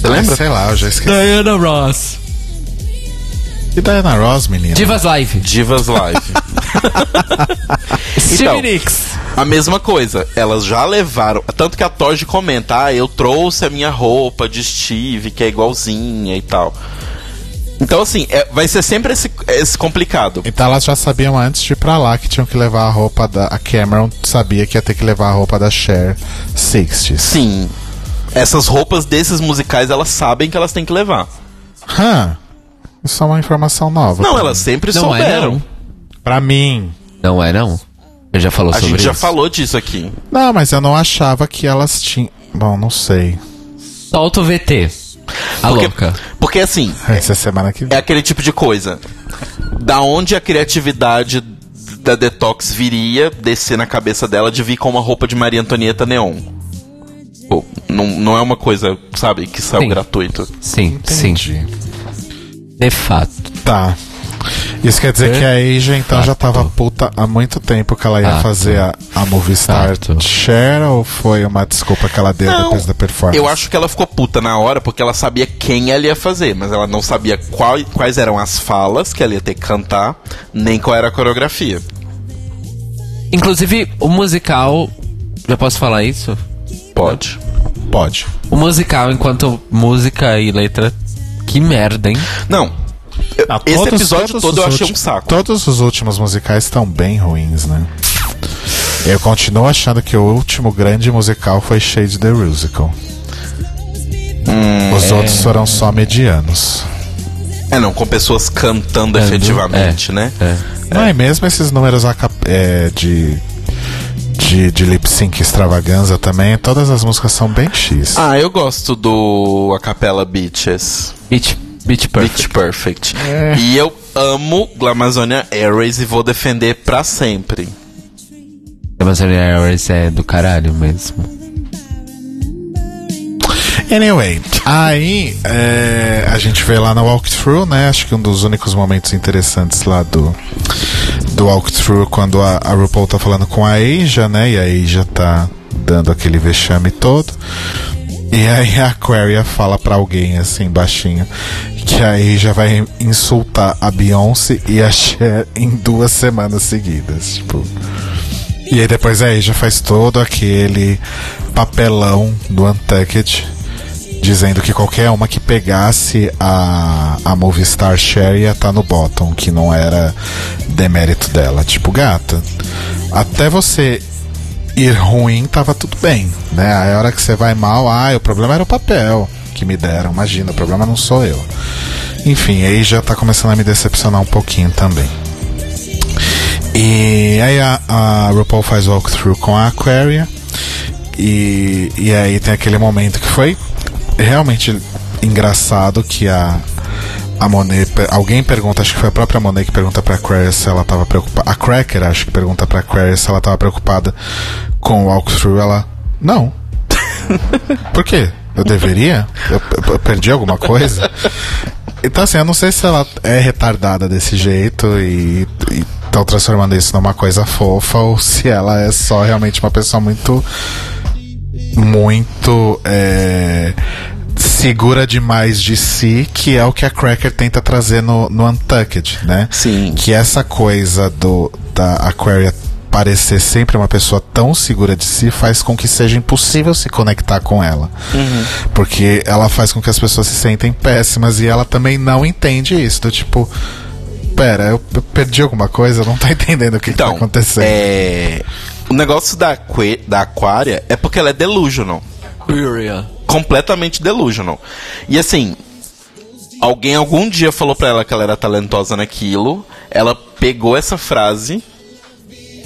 Você lembra? Sei lá, eu já esqueci. Diana Ross. E Diana Ross, menina? Divas Live. Divas Live. Stevie Então. Nicks. A mesma coisa, elas já levaram. Tanto que a Todd comenta: ah, eu trouxe a minha roupa de Steve, que é igualzinha e tal. Então, assim, é- vai ser sempre esse, esse complicado. Então elas já sabiam antes de ir pra lá que tinham que levar a roupa da. A Cameron sabia que ia ter que levar a roupa da Cher 60s. Sim. Essas roupas desses musicais, elas sabem que elas têm que levar. Hã? Isso é uma informação nova. Não, elas mim. sempre Não é, souberam. não. Pra mim. Não é, não. Eu já falou A sobre gente já isso. falou disso aqui. Não, mas eu não achava que elas tinham. Bom, não sei. Solta o VT. A Porque, louca. porque assim, Essa semana que é aquele tipo de coisa. Da onde a criatividade da Detox viria descer na cabeça dela de vir com uma roupa de Maria Antonieta neon. Pô, não, não é uma coisa, sabe, que saiu Sim. gratuito. Sim, sim. Entendi. De fato. Tá. Isso quer dizer É? que a Asia então já tava puta há muito tempo que ela ia Fato. fazer a, a Movie Star Fato. Cher ou foi uma desculpa que ela deu Não, depois da performance? Eu acho que ela ficou puta na hora porque ela sabia quem ela ia fazer, mas ela não sabia qual, quais eram as falas que ela ia ter que cantar, nem qual era a coreografia. Inclusive, o musical. Já posso falar isso? Pode. Pode. O musical, enquanto música e letra. Que merda, hein? Não. Ah, esse todos- episódio todos todo os eu achei um saco. Todos os últimos musicais estão bem ruins, né? Eu continuo achando que o último grande musical foi Shade the Musical. Hum, Os outros foram só medianos. É, não, com pessoas cantando É, efetivamente, é. né? É. Não, e mesmo esses números a é, de, de, de lip sync extravaganza também, todas as músicas são bem X. Ah, eu gosto do Acapella Beaches. Beach, Beach Perfect. Beach Perfect. É. E eu amo Glamazonia Airways e vou defender pra sempre. Amazon Airways é do caralho mesmo. Anyway, aí é, a gente vê lá no walkthrough, né? Acho que um dos únicos momentos interessantes lá do, do walkthrough quando a, a RuPaul tá falando com a Asia, né? E a Asia tá dando aquele vexame todo. E aí a Aquaria fala pra alguém assim, baixinho, que a Asia vai insultar a Beyoncé e a Cher em duas semanas seguidas. Tipo. E aí depois a Asia faz todo aquele papelão do Untucked dizendo que qualquer uma que pegasse a, a Movistar Share ia estar no bottom, que não era demérito dela. Tipo, gata, até você ir ruim tava tudo bem, né? Aí a hora que você vai mal, ah, o problema era o papel que me deram, imagina, o problema não sou eu. Enfim, aí já tá começando a me decepcionar um pouquinho também. E aí a, a RuPaul faz walkthrough com a Aquaria. E, e aí tem aquele momento que foi realmente engraçado que a, a Monet. Alguém pergunta, acho que foi a própria Monet que pergunta pra Aquaria se ela tava preocupada. A Cracker, acho que pergunta pra Aquaria se ela tava preocupada com o walkthrough. Ela. Não. Por quê? Eu deveria? Eu, eu- perdi alguma coisa? Então, assim, eu não sei se ela é retardada desse jeito e estão transformando isso numa coisa fofa ou se ela é só realmente uma pessoa muito. Muito. é, segura demais de si, que é o que a Cracker tenta trazer no, no Untucked, né? Sim. Que essa coisa do da Aquaria parecer sempre uma pessoa tão segura de si faz com que seja impossível se conectar com ela. Porque ela faz com que as pessoas se sentem péssimas e ela também não entende isso. Do tipo, pera, eu, eu perdi alguma coisa, eu não tô entendendo o que, que tá Então, acontecendo. é... o negócio da, da Aquária é porque ela é delusional. Completamente delusional. E assim, alguém algum dia falou pra ela que ela era talentosa naquilo, ela pegou essa frase,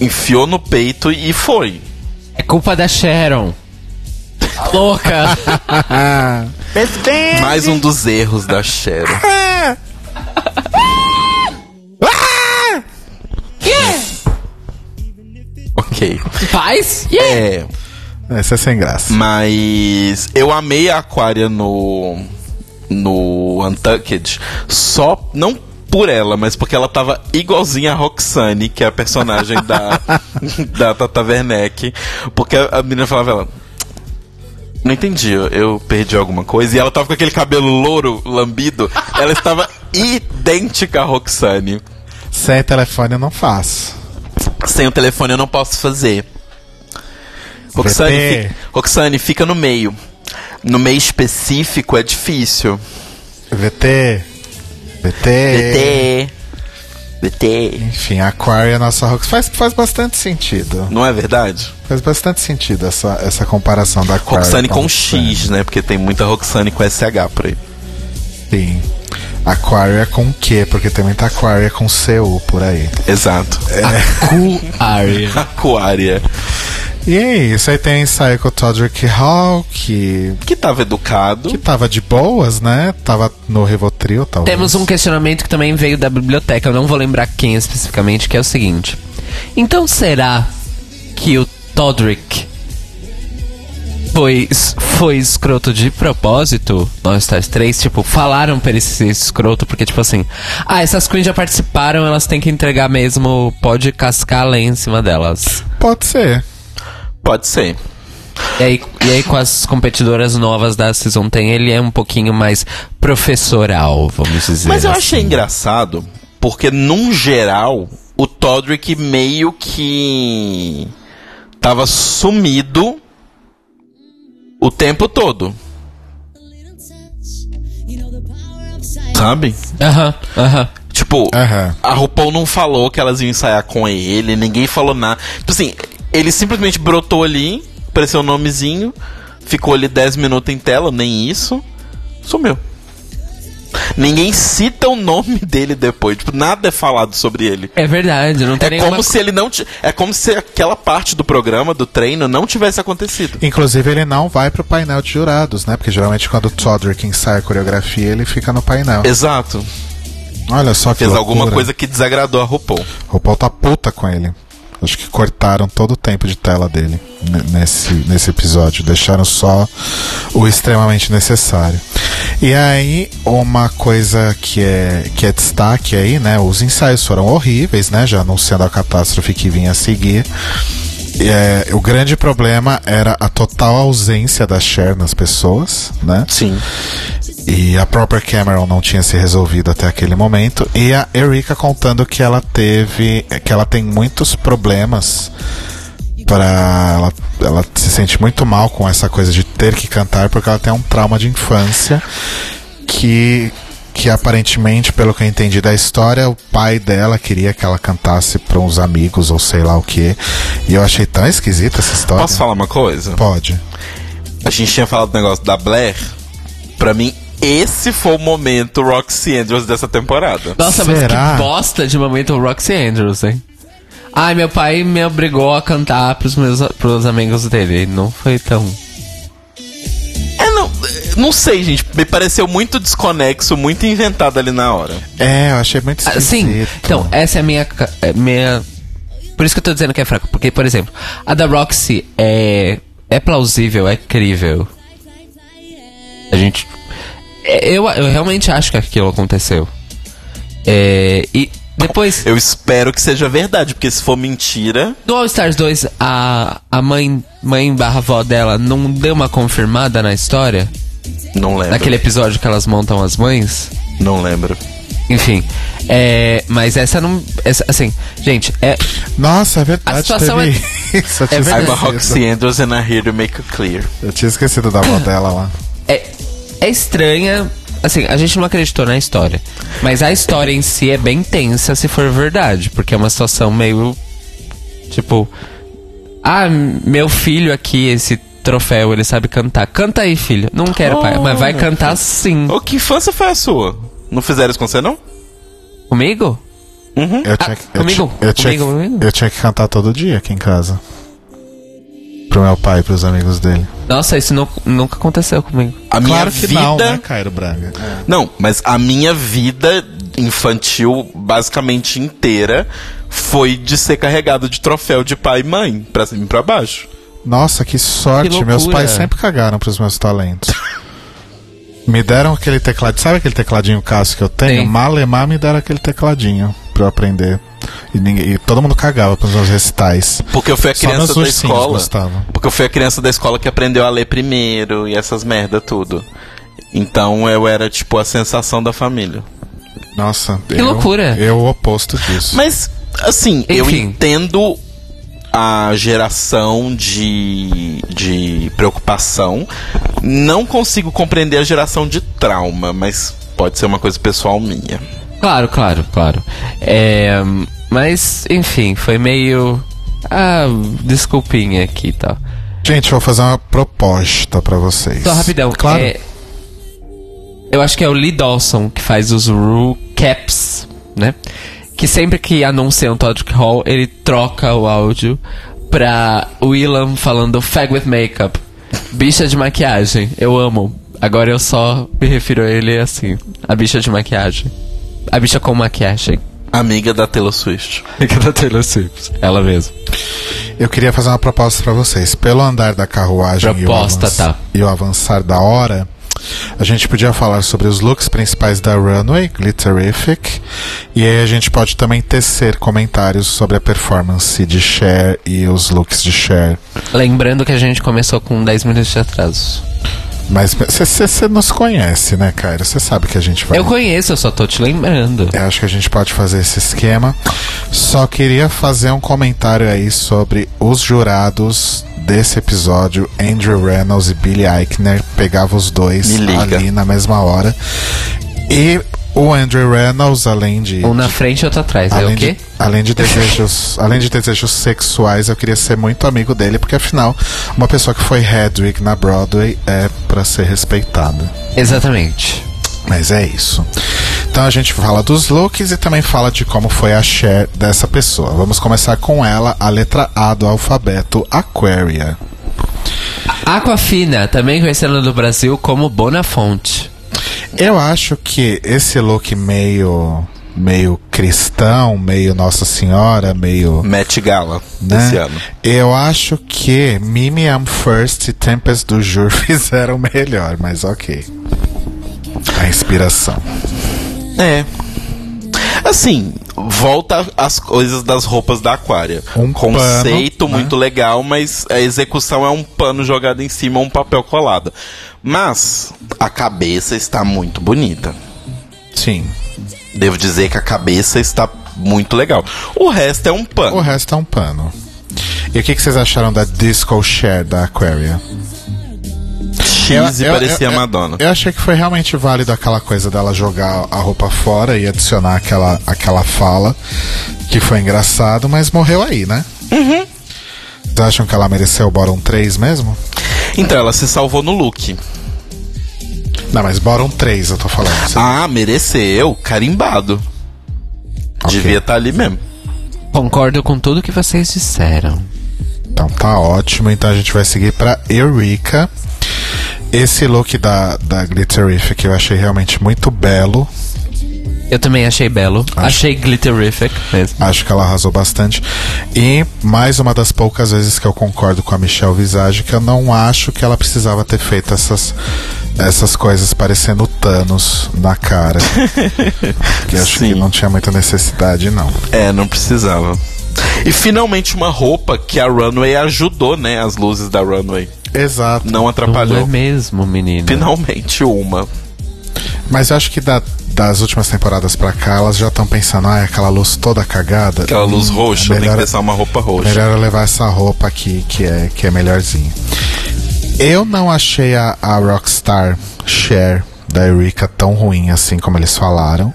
enfiou no peito e foi. É culpa da Sharon. Louca. Mais um dos erros da Cheryl. ok. Faz? Yeah. É, Essa é sem graça. mas eu amei a Aquaria no no Untucked só não por ela, mas porque ela tava igualzinha a Roxane, que é a personagem da da Tata Werneck, porque a, menina falava ela não entendi, eu, eu perdi alguma coisa. E ela tava com aquele cabelo louro, lambido. Ela estava idêntica a Roxane. Sem telefone eu não faço. Sem o telefone eu não posso fazer. Roxane, fica, Roxane, fica no meio. No meio específico é difícil. VT. VT. VT. VT. Enfim, Aquaria é a nossa Rox. Faz, faz bastante sentido. Não é verdade? Faz bastante sentido essa, essa comparação da Aquaria. Roxane com Roxane. X, né? Porque tem muita Roxane com SH por aí. Sim. Aquaria com Q, porque tem muita Aquaria com CU por aí. Exato. Aria. Aquária. E é isso, aí tem Psycho Todrick Hall, que, Que tava educado. que tava de boas, né? Tava no Rivotril, talvez. Temos um questionamento que também veio da biblioteca, eu não vou lembrar quem especificamente, que é o seguinte. Então será que o Todrick foi, foi escroto de propósito? Nós Stars 3, tipo, falaram pra ele ser escroto, porque tipo assim, ah, essas queens já participaram, elas têm que entregar mesmo, pode cascar a em cima delas. Pode ser. Pode ser. E aí, e aí com as competidoras novas da Season 10, ele é um pouquinho mais professoral, vamos dizer Mas eu assim. achei engraçado, porque num geral, o Todrick meio que tava sumido o tempo todo. Sabe? Aham, aham. Tipo, Aham. a RuPaul não falou que elas iam ensaiar com ele, ninguém falou nada. Tipo assim, ele simplesmente brotou ali, apareceu o nomezinho, ficou ali 10 minutos em tela, nem isso, sumiu. Ninguém cita o nome dele depois, tipo, nada é falado sobre ele. É verdade, não tem É nenhuma... como se ele não t... é como se aquela parte do programa do treino não tivesse acontecido. Inclusive, ele não vai pro painel de jurados, né? Porque geralmente quando o Todrick ensaia a coreografia, ele fica no painel. Exato. Olha só que Fez loucura. alguma coisa que desagradou a RuPaul. RuPaul tá puta com ele. Acho que cortaram todo o tempo de tela dele ne- nesse, nesse episódio. Deixaram só o extremamente necessário. E aí, uma coisa que é, que é destaque aí, né? Os ensaios foram horríveis, né? Já anunciando a catástrofe que vinha a seguir. É, o grande problema era a total ausência da Cher nas pessoas, né? Sim. E a própria Cameron não tinha se resolvido até aquele momento. E a Erika contando que ela teve. que ela tem muitos problemas para ela, ela se sente muito mal com essa coisa de ter que cantar porque ela tem um trauma de infância que que aparentemente, pelo que eu entendi da história, o pai dela queria que ela cantasse para uns amigos ou sei lá o que. E eu achei tão esquisita essa história. Posso falar uma coisa? Pode. A gente tinha falado do negócio da Blair. Pra mim, esse foi o momento Roxy Andrews dessa temporada. Nossa, mas Será? que bosta de momento Roxy Andrews, hein? Ai, meu pai me obrigou a cantar pros meus pros amigos dele. Não foi tão. Não, sei, gente. Me pareceu muito desconexo, muito inventado ali na hora. É, eu achei muito Ah, esquisito. sim, então, essa é a minha, é minha. Por isso que eu tô dizendo que é fraco. Porque, por exemplo, a da Roxy é. É plausível, é crível. A gente. é, Eu, eu realmente acho que aquilo aconteceu. É, e depois. Eu espero que seja verdade, porque se for mentira. No All Stars 2, a, a mãe, mãe barra avó dela não deu uma confirmada na história? Não lembro. Naquele episódio que elas montam as mães? Não lembro. Enfim. É, mas essa não. Essa, assim, gente, é. Nossa, é verdade. A situação teve isso. Eu tinha, é verdade. I'm a. Roxy Andrews and I'm here to make it clear. eu tinha esquecido da avó dela lá. é, é estranha. Assim, a gente não acreditou na história. Mas a história em si é bem tensa se for verdade. Porque é uma situação meio. Tipo. Ah, meu filho aqui, esse troféu, ele sabe cantar. Canta aí, filho. Não quero, pai. Mas vai cantar sim. Ô, que infância foi a sua? Não fizeram isso com você, não? Comigo? Uhum. Eu tinha, que- eu, comigo? tinha- eu, tinha, Comigo, que- comigo? eu tinha que cantar todo dia aqui em casa. Pro meu pai e pros amigos dele. Nossa, isso nu- nunca aconteceu comigo. A minha claro que vida. não, né, Cairo Braga? Não, mas a minha vida infantil basicamente inteira foi de ser carregado de troféu de pai e mãe, pra cima e pra baixo. Nossa, que sorte. Que meus pais sempre cagaram pros meus talentos. me deram aquele teclado. Sabe aquele tecladinho Cássio que eu tenho? Sim. Malemar me deram aquele tecladinho pra eu aprender. E, ninguém- e todo mundo cagava pros meus recitais. Porque eu fui a Só criança da escola. gostavam. Porque eu fui a criança da escola que aprendeu a ler primeiro e essas merda tudo. Então eu era tipo a sensação da família. Nossa, Que eu- loucura. Eu o oposto disso. Mas, assim, eu Enfim. entendo a geração de, de preocupação. Não consigo compreender a geração de trauma, mas pode ser uma coisa pessoal minha. Claro, claro, claro. É, mas, enfim, foi meio. Ah, desculpinha aqui e tal. Gente, eu vou fazer uma proposta pra vocês. Só rapidão. Claro. é, eu acho que é o Lee Dawson que faz os recaps, né? Que sempre que anuncia um Todd Hall, ele troca o áudio pra Willam falando Fag with Makeup. Bicha de maquiagem. Eu amo. Agora eu só me refiro a ele assim. A bicha de maquiagem. A bicha com maquiagem. Amiga da Taylor Swift. Fica da Taylor Swift. Ela mesma. Eu queria fazer uma proposta pra vocês. Pelo andar da carruagem Proposta, e, o avanç- tá. e o avançar da hora, a gente podia falar sobre os looks principais da Runway, Glitterific, e aí a gente pode também tecer comentários sobre a performance de Cher e os looks de Cher. Lembrando que a gente começou com 10 minutos de atraso. Mas você nos conhece, né, Cairo? Você sabe que a gente vai. Eu conheço, eu só tô te lembrando. Eu acho que a gente pode fazer esse esquema. Só queria fazer um comentário aí sobre os jurados desse episódio. Andrew Reynolds e Billy Eichner pegavam os dois ali na mesma hora. E o Andrew Reynolds, além de. Um na frente e outro atrás. É Além o quê? de, além de desejos, além de desejos sexuais, eu queria ser muito amigo dele, porque afinal, uma pessoa que foi Hedwig na Broadway é pra ser respeitada. Exatamente. Mas é isso. Então a gente fala dos looks e também fala de como foi a share dessa pessoa. Vamos começar com ela, a letra A do alfabeto, Aquaria. Aquafina, também conhecida no Brasil como Bonafonte. Eu acho que esse look meio meio cristão, meio Nossa Senhora, meio Met Gala né? desse ano. Eu acho que Mimi I'm First e Tempest do Jur fizeram melhor, mas ok. A inspiração. É. Assim, volta às coisas das roupas da Aquária. Um Conceito pano, né? muito legal, mas a execução é um pano jogado em cima, um papel colado. Mas a cabeça está muito bonita. Sim. Devo dizer que a cabeça está muito legal. O resto é um pano. O resto é um pano. E o que, que vocês acharam da Disco Share da Aquaria? X e parecia Madonna. Eu, achei que foi realmente válido aquela coisa dela jogar a roupa fora e adicionar aquela, aquela fala, que foi engraçado, mas morreu aí, né? Uhum. Vocês acham que ela mereceu o Bottom 3 mesmo? Então, ela se salvou no look. Não, mas Bottom 3 eu tô falando. Você- Ah, mereceu. Carimbado. Ok. Devia estar ali mesmo. Concordo com tudo que vocês disseram. Então tá ótimo. Então a gente vai seguir pra Eureka. Esse look da, da Glitterific eu achei realmente muito belo. Eu também achei belo. Achei glitterific mesmo. Acho que ela arrasou bastante. E mais uma das poucas vezes que eu concordo com a Michelle Visage, que eu não acho que ela precisava ter feito essas, essas coisas parecendo Thanos na cara. que acho Sim. que não tinha muita necessidade, não. É, não precisava. E finalmente uma roupa que a Runway ajudou, né? As luzes da Runway. Exato. Não Não é atrapalhou. mesmo, menino. Finalmente uma. Mas eu acho que da- das últimas temporadas pra cá, elas já estão pensando, ah, é aquela luz toda cagada. Aquela luz Hum, roxa, tem que melhor- pensar uma roupa roxa. Melhor eu levar essa roupa aqui, que é, que é melhorzinha. Eu não achei a, a Rockstar Share da Eureka tão ruim assim como eles falaram.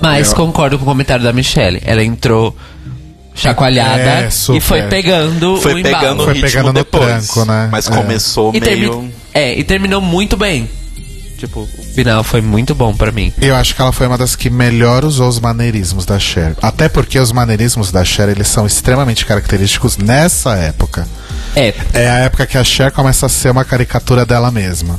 Mas concordo com o comentário da Michelle. Ela entrou chacoalhada É, e foi pegando Foi o embalo. pegando o Foi pegando no depois. tranco, né? Mas É. começou E, meio... é, e terminou muito bem. Tipo, o final foi muito bom pra mim. Eu acho que ela foi uma das que melhor usou os maneirismos da Cher. Até porque os maneirismos da Cher, eles são extremamente característicos nessa época. É, É a época que a Cher começa a ser uma caricatura dela mesma.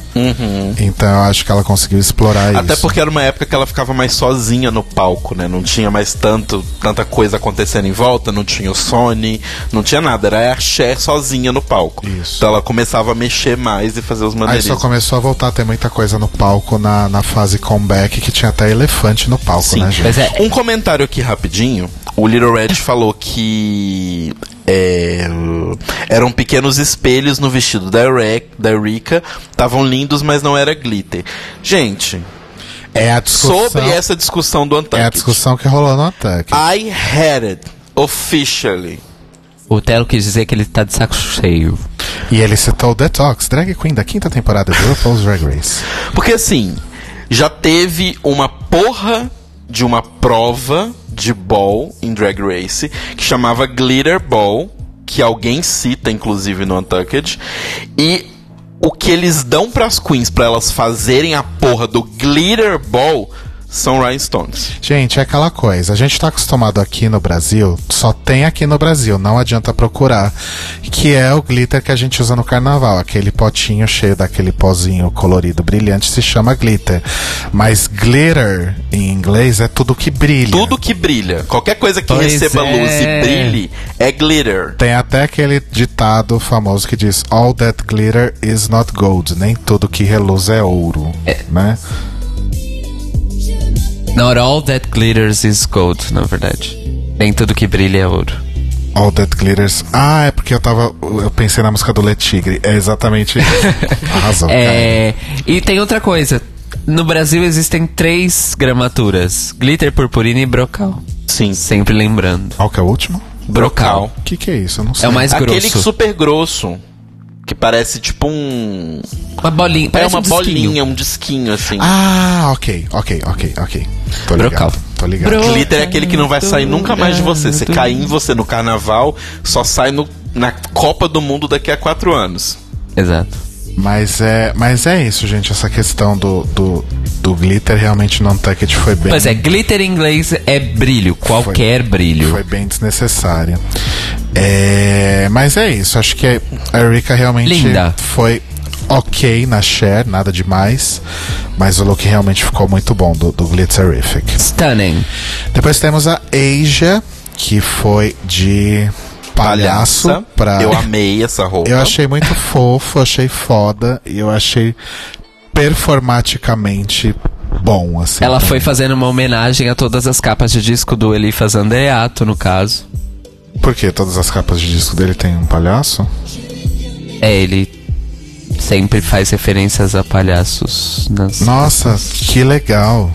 Então eu acho que ela conseguiu explorar Uhum. Até isso. porque era uma época que ela ficava mais sozinha no palco, né? Não tinha mais tanto, tanta coisa acontecendo em volta, não tinha o Sony, não tinha nada. Era a Cher sozinha no palco. Isso. Então ela começava a mexer mais e fazer os Aí só maneirismos. começou a voltar a ter muita coisa no palco na, na fase comeback, que tinha até elefante no palco, Sim. né, gente? mas é. Um comentário aqui rapidinho. O Little Red falou que é, eram pequenos espelhos no vestido da, Re- da Erika. Estavam lindos, mas não era glitter. Gente, É a discussão, sobre essa discussão do é a discussão que rolou no ataque. I had it officially. O Telo quis dizer que ele tá de saco cheio. E ele citou Detox, drag queen da quinta temporada do RuPaul's Drag Race. Porque assim, já teve uma porra de uma prova de ball em Drag Race que chamava Glitter Ball, que alguém cita inclusive no Untucked, e o que eles dão pras queens pra elas fazerem a porra do Glitter Ball são rhinestones. Gente, é aquela coisa. A gente tá acostumado aqui no Brasil, só tem aqui no Brasil, não adianta procurar. Que é o glitter que a gente usa no carnaval. Aquele potinho cheio daquele pozinho colorido brilhante se chama glitter. Mas glitter, em inglês, é tudo que brilha. Tudo que brilha, qualquer coisa que Pois receba é. luz e brilhe é glitter. Tem até aquele ditado famoso que diz All that glitter is not gold. Nem tudo que reluz é ouro. Né? Not all that glitters is gold, na verdade. Nem tudo que brilha é ouro. All that glitters. Ah, é porque eu tava. Eu pensei na música do Le Tigre. É exatamente isso. Arrasou. cara. É, e tem outra coisa. No Brasil existem três gramaturas: glitter, purpurina e brocal. Sim. Sempre lembrando. Qual que é o último? Brocal. O que, que é isso? Eu não sei. É o mais Aquele grosso. super grosso. Que parece tipo um. Uma bolinha. É parece uma um disquinho. bolinha, um disquinho assim. Ah, ok, ok, ok, ok. Tô ligado. Brocal. Tô ligado. Bro- Glitter é aquele que não vai sair nunca mais de você. Você cair em você no carnaval, só sai no, na Copa do Mundo daqui a quatro anos. Exato. Mas é, mas é isso, gente. Essa questão do, do, do glitter realmente no Untucked foi bem. Pois é, glitter em inglês é brilho, qualquer brilho. Foi bem desnecessária. É, mas é isso. Acho que a Erika realmente Linda. foi ok na share, nada demais. Mas o look realmente ficou muito bom do, do Glitzerific. Stunning. Depois temos a Asia, que foi de palhaço pra. Eu amei essa roupa. Eu achei muito fofo, achei foda e eu achei performaticamente bom, assim. Ela foi fazendo uma homenagem a todas as capas de disco do Elifas Andreato, no caso. Por quê? Todas as capas de disco dele tem um palhaço? É, ele sempre faz referências a palhaços. Nas... Nossa, que legal.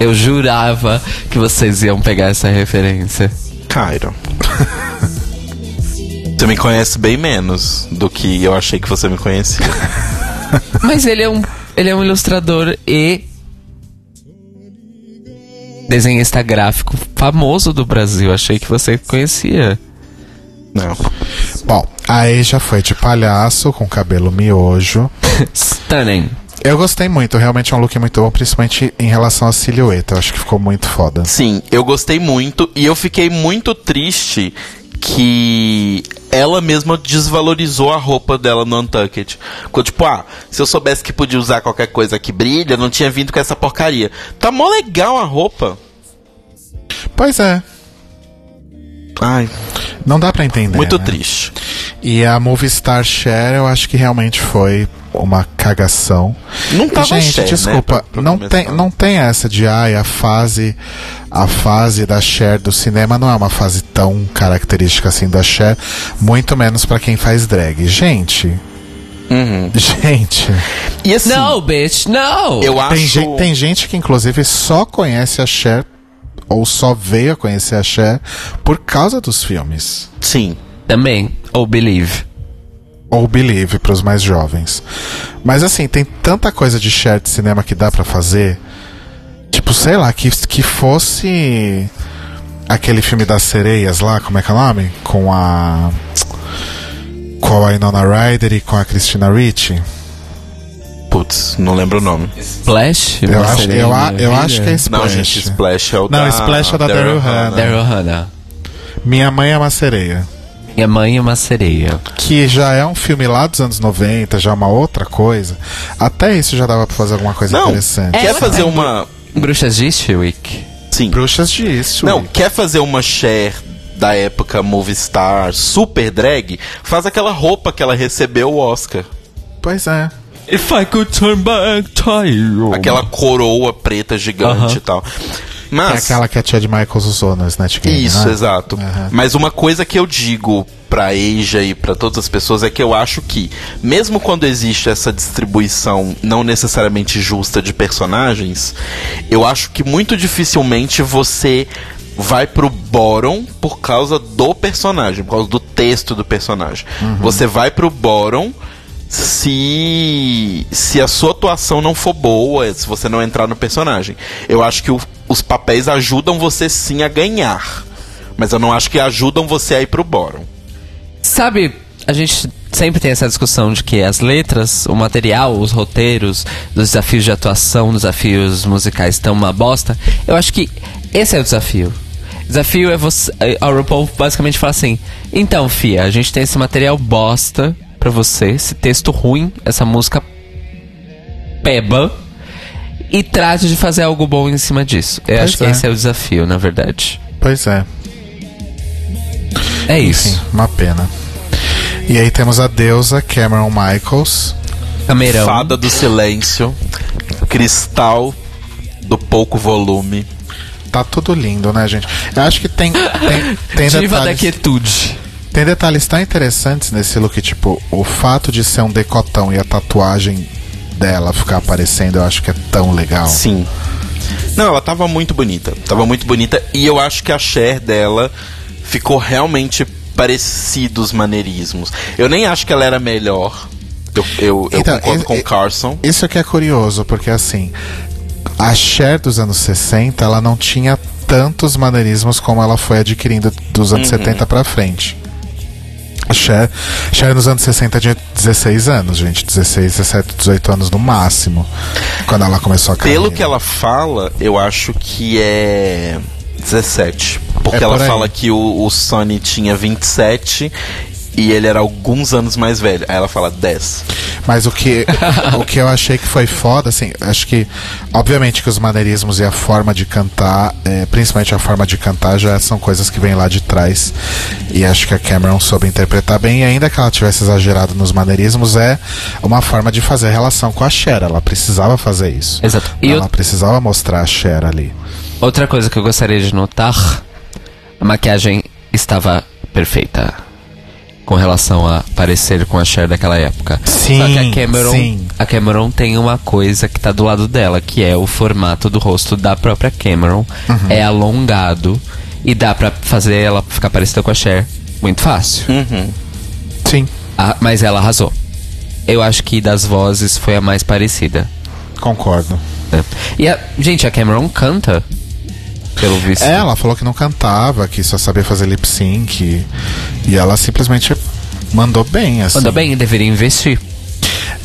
Eu jurava que vocês iam pegar essa referência. Cairo. Você me conhece bem menos do que eu achei que você me conhecia. Mas ele é um, ele é um ilustrador e desenhista gráfico famoso do Brasil. Achei que você conhecia. Não. Bom, a Asia foi de palhaço, com cabelo miojo. Stunning. Eu gostei muito, realmente é um look muito bom, principalmente em relação à silhueta. Eu acho que ficou muito foda. Sim, eu gostei muito e eu fiquei muito triste que ela mesma desvalorizou a roupa dela no Untucked. Ficou tipo, ah, se eu soubesse que podia usar qualquer coisa que brilha, não tinha vindo com essa porcaria. Tá mó legal a roupa. Pois é, Ai, não dá pra entender. muito né? triste. E a Movie Star Share, eu acho que realmente foi uma cagação. Não E, tava Gente, Cher, né, desculpa, pra- pra não, começar. tem, não tem essa de ai, a fase a fase da Cher do cinema não é uma fase tão característica assim da Cher, muito menos pra quem faz drag. Gente, Uhum. gente, E assim, No, bitch, no! eu acho. tem, gen- tem gente que inclusive só conhece a Cher ou só veio a conhecer a Cher por causa dos filmes. Sim. Também. Ou Believe. ou Believe para os mais jovens. Mas assim, tem tanta coisa de share de cinema que dá pra fazer. Tipo, sei lá, que, que fosse aquele filme das sereias lá, como é que é o nome? Com a. Com a Winona Ryder e com a Christina Ricci. Putz, não lembro o nome. Splash? Eu, acho, eu, a- eu acho que é Splash. Não, gente, Splash é o Não, da... Splash é da Daryl Hannah. Daryl Hannah. Minha mãe é uma sereia. Minha mãe é uma sereia. que já é um filme lá dos anos 90, já é uma outra coisa. Até isso já dava pra fazer alguma coisa Não, interessante. quer fazer uma. Bruxas de Eastwick. Sim. Bruxas de isso. Não, quer fazer uma Cher da época Movistar super drag? Faz aquela roupa que ela recebeu o Oscar. Pois é. If I could turn back time. Aquela coroa preta gigante Aham. e tal. É Mas. aquela que a Chad Michaels usou no Snatch Game, Isso, né? exato. Mas uma coisa que eu digo pra Asia e pra todas as pessoas é que eu acho que, mesmo quando existe essa distribuição não necessariamente justa de personagens, eu acho que muito dificilmente você vai pro bottom por causa do personagem, por causa do texto do personagem. Você vai pro bottom se se a sua atuação não for boa, se você não entrar no personagem. Eu acho que o- os papéis ajudam você sim a ganhar, mas eu não acho que ajudam você a ir pro bottom. Sabe, a gente sempre tem essa discussão de que as letras, o material, os roteiros, dos desafios de atuação, dos desafios musicais estão uma bosta. Eu acho que esse é o desafio. O desafio é você. A RuPaul basicamente fala assim: então, Fia, a gente tem esse material bosta pra você, esse texto ruim, essa música peba. E trate de fazer algo bom em cima disso. Eu Pois acho que é. esse é o desafio, na verdade. Pois é. É isso. Enfim, uma pena. E aí temos a deusa Cameron Michaels. Cameirão. Fada do silêncio, cristal do pouco volume. Tá tudo lindo, né, gente? Eu acho que tem, tem, tem Diva da detalhes, quietude. Tem detalhes tão interessantes nesse look, tipo, o fato de ser um decotão e a tatuagem dela ficar aparecendo, eu acho que é tão legal. Sim. Não, ela tava muito bonita. Tava muito bonita. E eu acho que a Cher dela ficou realmente parecido os maneirismos. Eu nem acho que ela era melhor. Eu, eu, eu Então, concordo e- com o Carson. Isso que é curioso, porque assim, a Cher dos anos 60, ela não tinha tantos maneirismos como ela foi adquirindo dos anos 70 pra frente. A Cher, Cher nos anos 60 tinha 16 anos, gente. 16, 17, 18 anos no máximo. Quando ela começou a carreira. Pelo que ela fala, eu acho que é 17. Porque É ela por aí. fala que o, o Sonny tinha 27 e ele era alguns anos mais velho. Aí ela fala 10. Mas o que, o que eu achei que foi foda, assim, acho que, obviamente que os maneirismos e a forma de cantar, é, principalmente a forma de cantar, já são coisas que vêm lá de trás. E acho que a Cameron soube interpretar bem, e ainda que ela tivesse exagerado nos maneirismos, é uma forma de fazer relação com a Cher. Ela precisava fazer isso. Exato. E ela eu- precisava mostrar a Cher ali. Outra coisa que eu gostaria de notar: a maquiagem estava perfeita com relação a parecer com a Cher daquela época. Sim, Só que a Cameron, sim. a Cameron tem uma coisa que tá do lado dela, que é o formato do rosto da própria Cameron. Uhum. É alongado e dá pra fazer ela ficar parecida com a Cher muito fácil. Uhum. Sim, Ah, mas ela arrasou. Eu acho que das vozes foi a mais parecida. concordo. né? E a, gente, a Cameron canta, pelo visto. É, ela falou que não cantava, que só sabia fazer lip sync. E ela simplesmente mandou bem, assim. Mandou bem, deveria investir.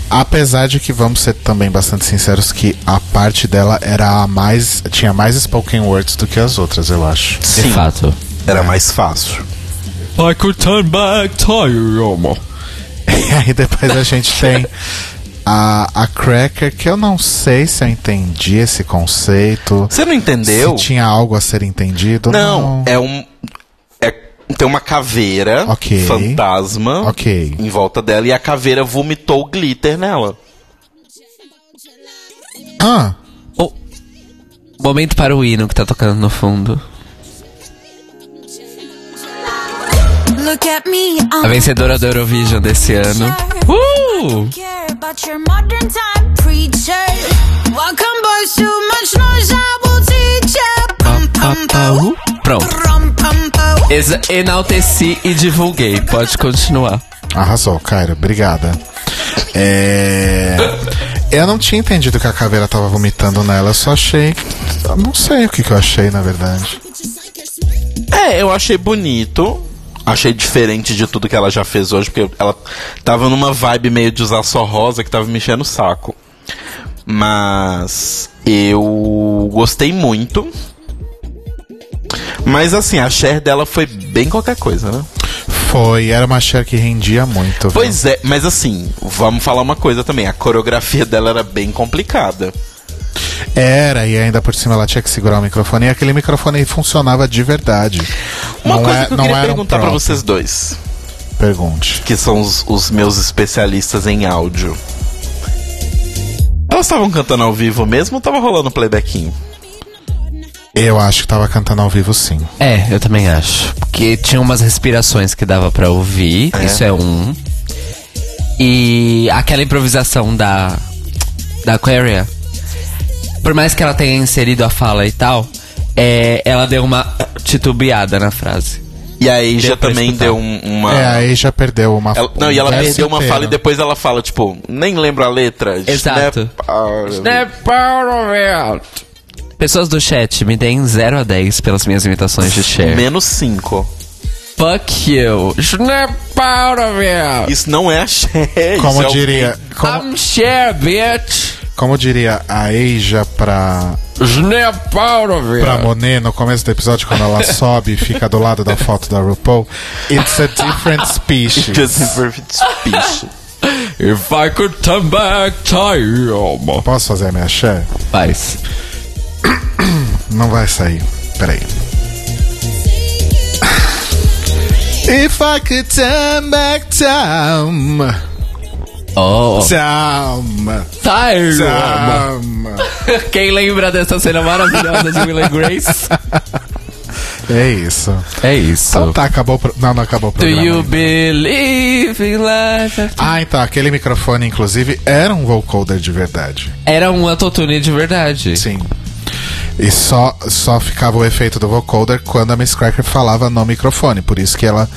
Apesar de que vamos ser também bastante sinceros que a parte dela era a mais. tinha mais spoken words do que as outras, eu acho. De Sim. fato. Era mais fácil. I could turn back time. E aí depois a gente tem a, a Cracker, que eu não sei se eu entendi esse conceito. Você não entendeu? Se tinha algo a ser entendido. Não, é um. É, tem uma caveira Ok. fantasma Ok. em volta dela e a caveira vomitou glitter nela. Ah, Oh, momento para o hino que tá tocando no fundo. A vencedora do Eurovision desse ano. Uh! Pum. Pronto. Enalteci e divulguei. Pode continuar. arrasou, Cairo, obrigada. É. Eu não tinha entendido que a caveira tava vomitando nela, eu só achei. eu Não sei o que, que eu achei, na verdade. É, eu achei bonito. Achei diferente de tudo que ela já fez hoje, porque ela tava numa vibe meio de usar só rosa que tava me enchendo o saco. Mas eu gostei muito. Mas assim, a share dela foi bem qualquer coisa, né? Foi, era uma Cher que rendia muito. viu? Pois é, mas assim, vamos falar uma coisa também. A coreografia dela era bem complicada. Era, e ainda por cima ela tinha que segurar o microfone. E aquele microfone aí funcionava de verdade. Uma não coisa é, que eu não queria um perguntar pra prop. vocês dois, Pergunte. que são os, os meus especialistas em áudio. Elas estavam cantando ao vivo mesmo ou tava rolando playbackinho? Eu acho que tava cantando ao vivo sim. É, eu também acho. Porque tinha umas respirações que dava pra ouvir, É? isso é um. E aquela improvisação da. da Aquaria, por mais que ela tenha inserido a fala e tal, é, ela deu uma titubeada na frase. E a pra também escutar. deu um- uma. É, aí já perdeu uma Ela- não, e ela um perdeu uma fala e depois ela fala, tipo, nem lembro a letra. Exato. Snap- Pessoas do chat, me deem 0 a 10 pelas minhas imitações de Cher. Menos 5. Fuck you. Snap out of it. Isso não é a Cher. Como isso é o- diria, como, I'm Cher, bitch. Como diria a Asia pra, Snap out of it. pra Monet no começo do episódio, quando ela sobe e fica do lado da foto da RuPaul, it's a different species. Just a perfect speech. If I could turn back time. Posso fazer a minha Cher? Faz. Não vai sair. Peraí. If I could turn back time, Oh, time, time. Quem lembra dessa cena maravilhosa de Will and Grace? É isso. É isso. Então tá, acabou pro... Não, não acabou o Do programa. you ainda. believe in life? after- Ah, então, aquele microfone, inclusive, era um vocoder de verdade. Era um autotune de verdade. Sim. E só, só ficava o efeito do vocoder quando a Miss Cracker falava no microfone. Por isso que ela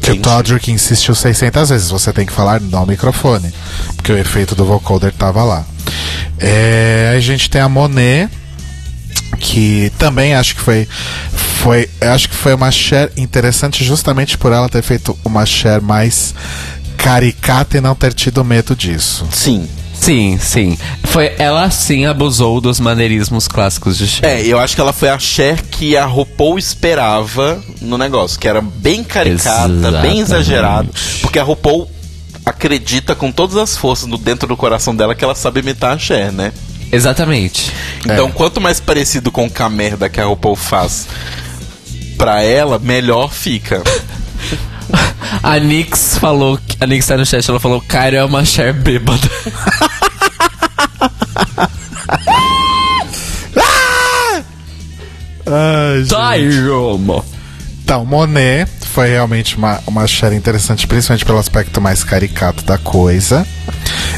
que o Entendi. Todrick insistiu 600 vezes. Você tem que falar no microfone. Porque o efeito do vocoder tava lá. É, a gente tem a Monet, que também acho que foi. foi acho que foi uma share interessante justamente por ela ter feito uma share mais caricata e não ter tido medo disso. Sim. Sim, sim. Foi, ela sim abusou dos maneirismos clássicos de Cher. É, eu acho que ela foi a Cher que a RuPaul esperava no negócio, que era bem caricata, bem Exatamente. exagerada, porque a RuPaul acredita com todas as forças no dentro do coração dela que ela sabe imitar a Cher, né? Exatamente. Então, É. quanto mais parecido com a merda que a RuPaul faz pra ela, melhor fica. A Nix falou, a Nix tá no chat, ela falou, cara, é uma Cher bêbada. Tá Tyroma. Então, Monet foi realmente uma, uma share interessante, principalmente pelo aspecto mais caricato da coisa.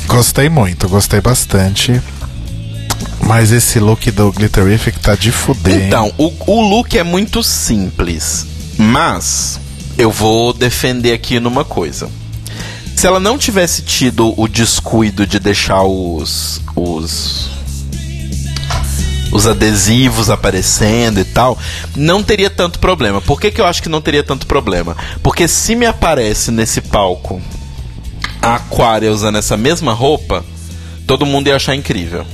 Gostei muito, gostei bastante. Mas esse look do Glitterific tá de fuder. hein? Então, o, o look é muito simples, mas eu vou defender aqui numa coisa. Se ela não tivesse tido o descuido de deixar os os os adesivos aparecendo e tal, não teria tanto problema. Por que, que eu acho que não teria tanto problema? Porque se me aparece nesse palco a Aquária usando essa mesma roupa, todo mundo ia achar incrível.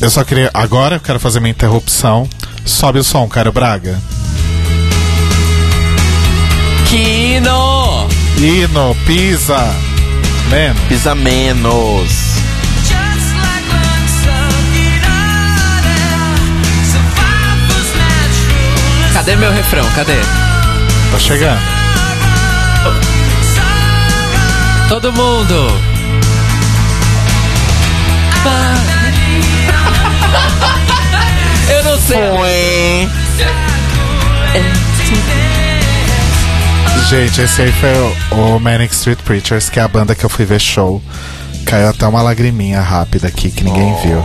Eu só queria. Agora eu quero fazer minha interrupção. Sobe o som, Caio Braga. Kino! Hino, pisa. Man, Pisa menos. Cadê meu refrão? Cadê? tá chegando. Todo mundo! Eu não sei. Gente, esse aí foi o, o Manic Street Preachers, que é a banda que eu fui ver show. Caiu até uma lagriminha rápida aqui que ninguém viu.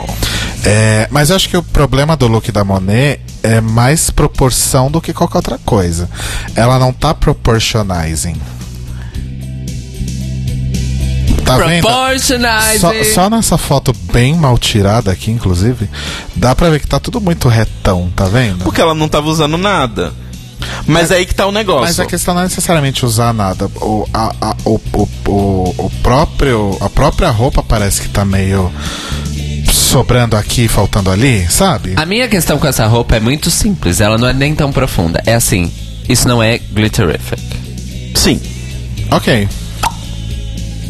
É, mas eu acho que o problema do look da Monet é mais proporção do que qualquer outra coisa. Ela não tá proportionizing. Tá vendo? Proportionizing. Só, só nessa foto bem mal tirada aqui, inclusive, dá pra ver que tá tudo muito retão, tá vendo? Porque ela não tava usando nada. Mas aí que tá o negócio. Mas a questão não é necessariamente usar nada. O, a, a, o, o, o, o próprio, a própria roupa parece que tá meio sobrando aqui, faltando ali, sabe? A minha questão com essa roupa é muito simples, ela não é nem tão profunda. É assim, isso não é glitterific. Sim. Ok.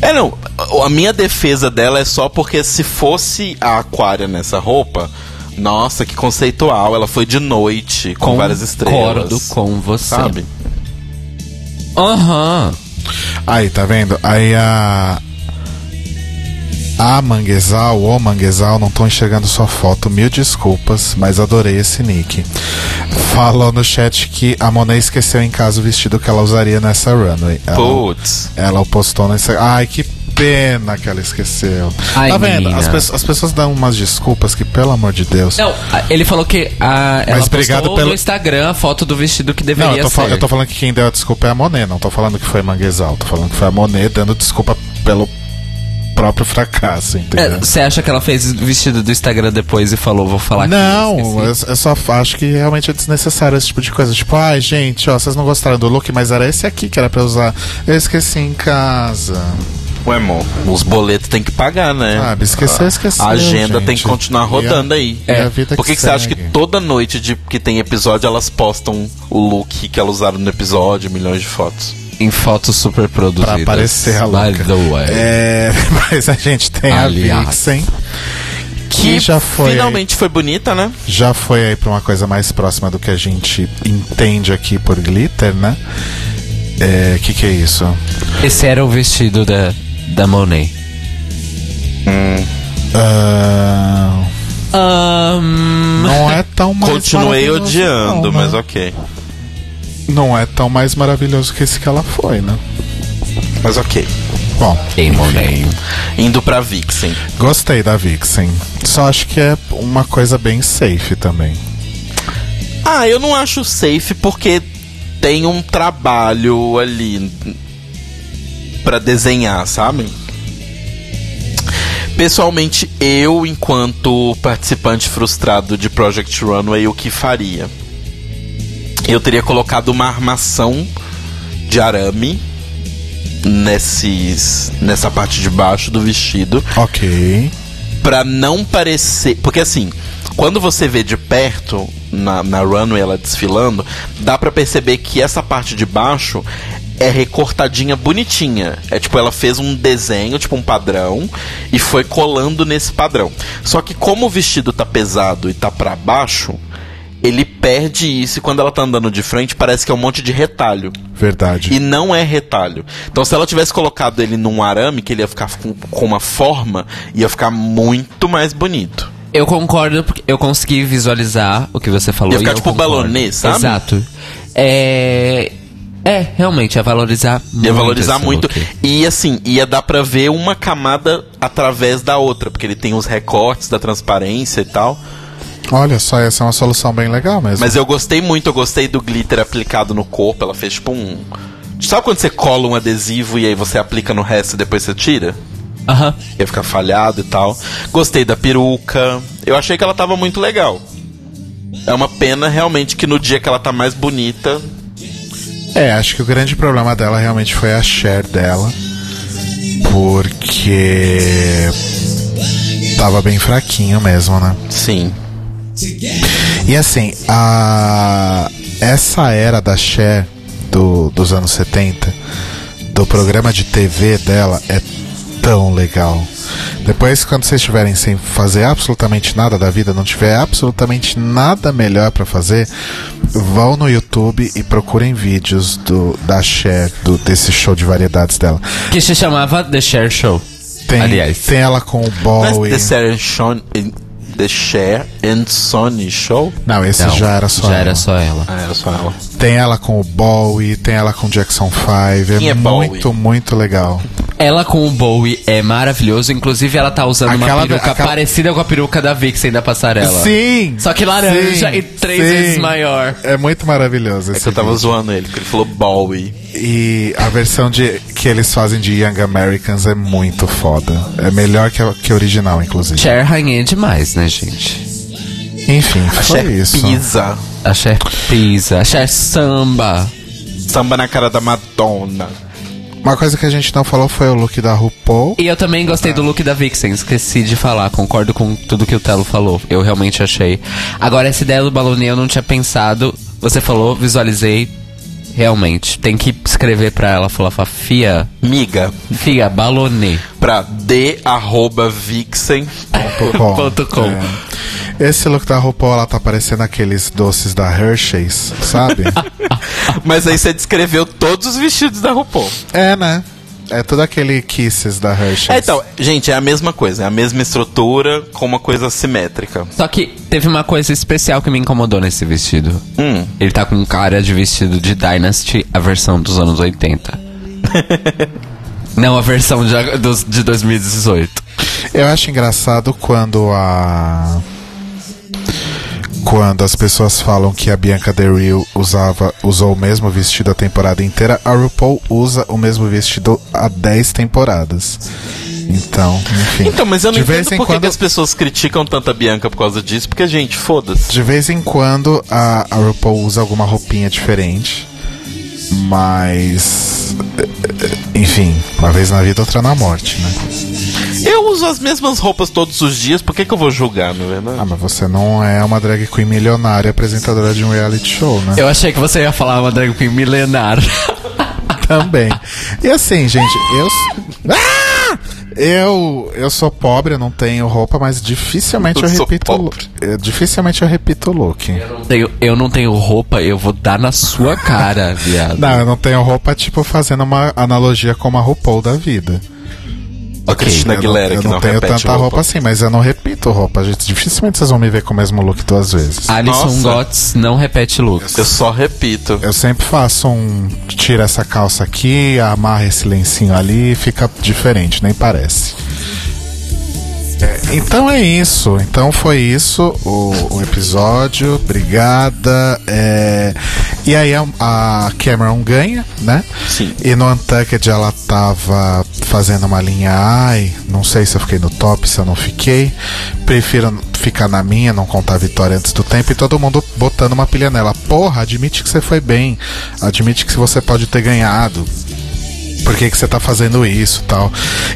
É, não. A minha defesa dela é só porque se fosse a Aquária nessa roupa, nossa, que conceitual. Ela foi de noite, com várias Concordo estrelas. com você. Sabe? Aham. Aí, tá vendo? Aí a. A Manguezal, o Manguezal, não tô enxergando sua foto, mil desculpas, mas adorei esse nick. Falou no chat que a Monet esqueceu em casa o vestido que ela usaria nessa runway. Ela, Putz. ela postou nessa. Ai, que pena que ela esqueceu. Ai, tá vendo? As, pe- as pessoas dão umas desculpas que, pelo amor de Deus. Não, ele falou que a, ela Mas obrigado postou pelo- no Instagram a foto do vestido que Não, deveria eu tô, fal- ser. eu tô falando que quem deu a desculpa é a Monet, não tô falando que foi Manguezal, tô falando que foi a Monet dando desculpa pelo próprio fracasso, entendeu? É, Você acha que ela fez o vestido do Instagram depois e falou, vou falar aqui? Não, eu, eu só acho que realmente é desnecessário esse tipo de coisa. Tipo, ai, gente, ó, vocês não gostaram do look, mas era esse aqui que era pra usar. Eu esqueci em casa. Ué, amor, os boletos tem que pagar, né? Sabe, esqueceu, esqueceu. A agenda gente. tem que continuar E a- rodando aí. e a vida Por que, que você acha que toda noite de, que tem episódio elas postam o look que elas usaram no episódio, milhões de fotos? Em fotos super produzidas. Pra aparecer a By louca. the way. É, mas a gente tem Aliás. a Vixen, que já foi, finalmente foi bonita, né? já foi aí pra uma coisa mais próxima do que a gente entende aqui por glitter, né? É, que que é isso? Esse era o vestido da, da Monet. Ah, Ahn, não é tão mais Continuei odiando, não, né? mas ok. Não é tão mais maravilhoso que esse que ela foi, né? Mas ok. Bom, Monet. Indo pra Vixen. gostei da Vixen. Só acho que é uma coisa bem safe também. Ah, eu não acho safe porque tem um trabalho ali pra desenhar, sabe? Pessoalmente, eu, enquanto participante frustrado de Project Runway, o que faria? Eu teria colocado uma armação de arame nesses, nessa parte de baixo do vestido Ok. Pra não parecer. Porque assim, quando você vê de perto na, na runway ela desfilando, dá pra perceber que essa parte de baixo é recortadinha bonitinha. É tipo, ela fez um desenho, tipo um padrão, e foi colando nesse padrão. Só que como o vestido tá pesado e tá pra baixo, ele perde isso e quando ela tá andando de frente parece que é um monte de retalho. Verdade. E não é retalho. Então, se ela tivesse colocado ele num arame, que ele ia ficar com, com uma forma, ia ficar muito mais bonito. Eu concordo, porque eu consegui visualizar o que você falou. Ia ficar e tipo balonê, sabe? Exato. É. É, realmente, ia valorizar muito. Ia valorizar esse muito. look. E assim, ia dar pra ver uma camada através da outra, porque ele tem os recortes da transparência e tal. Olha só, essa é uma solução bem legal mesmo. Mas eu gostei muito, eu gostei do glitter aplicado no corpo. Ela fez tipo um. Sabe quando você cola um adesivo e aí você aplica no resto e depois você tira? Aham. ia ficar falhado e tal. Gostei da peruca. Eu achei que ela tava muito legal. É uma pena realmente que no dia que ela tá mais bonita. É, acho que o grande problema dela realmente foi a share dela. Porque. Tava bem fraquinho mesmo, né? Sim. E assim, a essa era da Cher do, dos anos 70, do programa de TV dela, é tão legal. Depois, quando vocês estiverem sem fazer absolutamente nada da vida, não tiver absolutamente nada melhor pra fazer, vão no YouTube e procurem vídeos do, da Cher, do, desse show de variedades dela. Que se chamava The Share Show. Tem, Aliás. tem ela com o Mas Bowie. The Cher Sean- The Cher and Sony Show? Não, esse Não, já era só Já ela. era só ela. Ah, era só ela. Tem ela com o Bowie, tem ela com o Jackson 5. Quem é é Bowie? muito, muito legal. Ela com o Bowie é maravilhoso. Inclusive, ela tá usando Aquela- uma peruca aquela- parecida com a peruca da Vixen da passarela. Sim! Só que laranja Sim, e três sim. vezes maior. É muito maravilhoso É esse que eu tava vídeo. zoando ele, porque ele falou Bowie. E a versão de, que eles fazem de Young Americans é muito foda. É melhor que a, que a original, inclusive. Cher rainha é demais, né, gente? Enfim, A foi Cher isso. pisa. A Cher pisa, a Cher samba. Samba na cara da Madonna. Uma coisa que a gente não falou foi o look da RuPaul. E eu também gostei do look da Vixen, esqueci de falar, concordo com tudo que o Telo falou. Eu realmente achei. Agora, essa ideia do balonê eu não tinha pensado. Você falou, visualizei. realmente. Tem que escrever pra ela, falar, falar, Fia, Miga, Fia, balonê. pra d arroba vixen. Bom, Ponto com. é. Esse look da RuPaul, ela tá parecendo aqueles doces da Hershey's, sabe? Mas aí você descreveu todos os vestidos da RuPaul. é, né? É tudo aquele Kisses da Hershey's. É, então, gente, é a mesma coisa. É a mesma estrutura com uma coisa simétrica. Só que teve uma coisa especial que me incomodou nesse vestido. Hum. Ele tá com cara de vestido de Dynasty, a versão dos anos 80. Não a versão de, de 2018. Eu acho engraçado quando a. Quando as pessoas falam que a Bianca Del Rio usava, usou o mesmo vestido a temporada inteira, a RuPaul usa o mesmo vestido há 10 temporadas. Então, enfim. Então, mas eu não de vez entendo por que quando, que as pessoas criticam tanto a Bianca por causa disso. Porque, gente, foda-se. De vez em quando a, a RuPaul usa alguma roupinha diferente. Mas. Enfim, uma vez na vida, outra na morte, né? Eu uso as mesmas roupas todos os dias, por que, que eu vou julgar, não é verdade? Ah, mas você não é uma drag queen milionária apresentadora de um reality show, né? Eu achei que você ia falar uma drag queen milenar. Também. E assim, gente, eu. Ah! Eu, eu sou pobre, eu não tenho roupa, mas dificilmente Eu eu, sou repito. o pobre. eu- Dificilmente eu repito o look. Tenho- eu não tenho roupa, eu vou dar na sua cara, viado. Não, eu não tenho roupa, tipo, fazendo uma analogia com uma RuPaul da vida. A Cristina eu não, Aguilera, eu que não, não, tenho tanta roupa. assim, mas eu não repito roupa. Gente, dificilmente vocês vão me ver com o mesmo look duas vezes. Alison Nossa. Gotts não repete looks. Eu só repito. Eu sempre faço um. Tira essa calça aqui, amarra esse lencinho ali, fica diferente, nem parece. É, então é isso. Então foi isso o, o episódio. Obrigada. É, e aí a, a Cameron ganha, né? Sim. E no Untucked ela tava fazendo uma linha. Ai, não sei se eu fiquei no top, se eu não fiquei. Prefiro ficar na minha, não contar a vitória antes do tempo. E todo mundo botando uma pilha nela. Porra, admite que você foi bem. Admite que você pode ter ganhado por que, que você tá fazendo isso tal.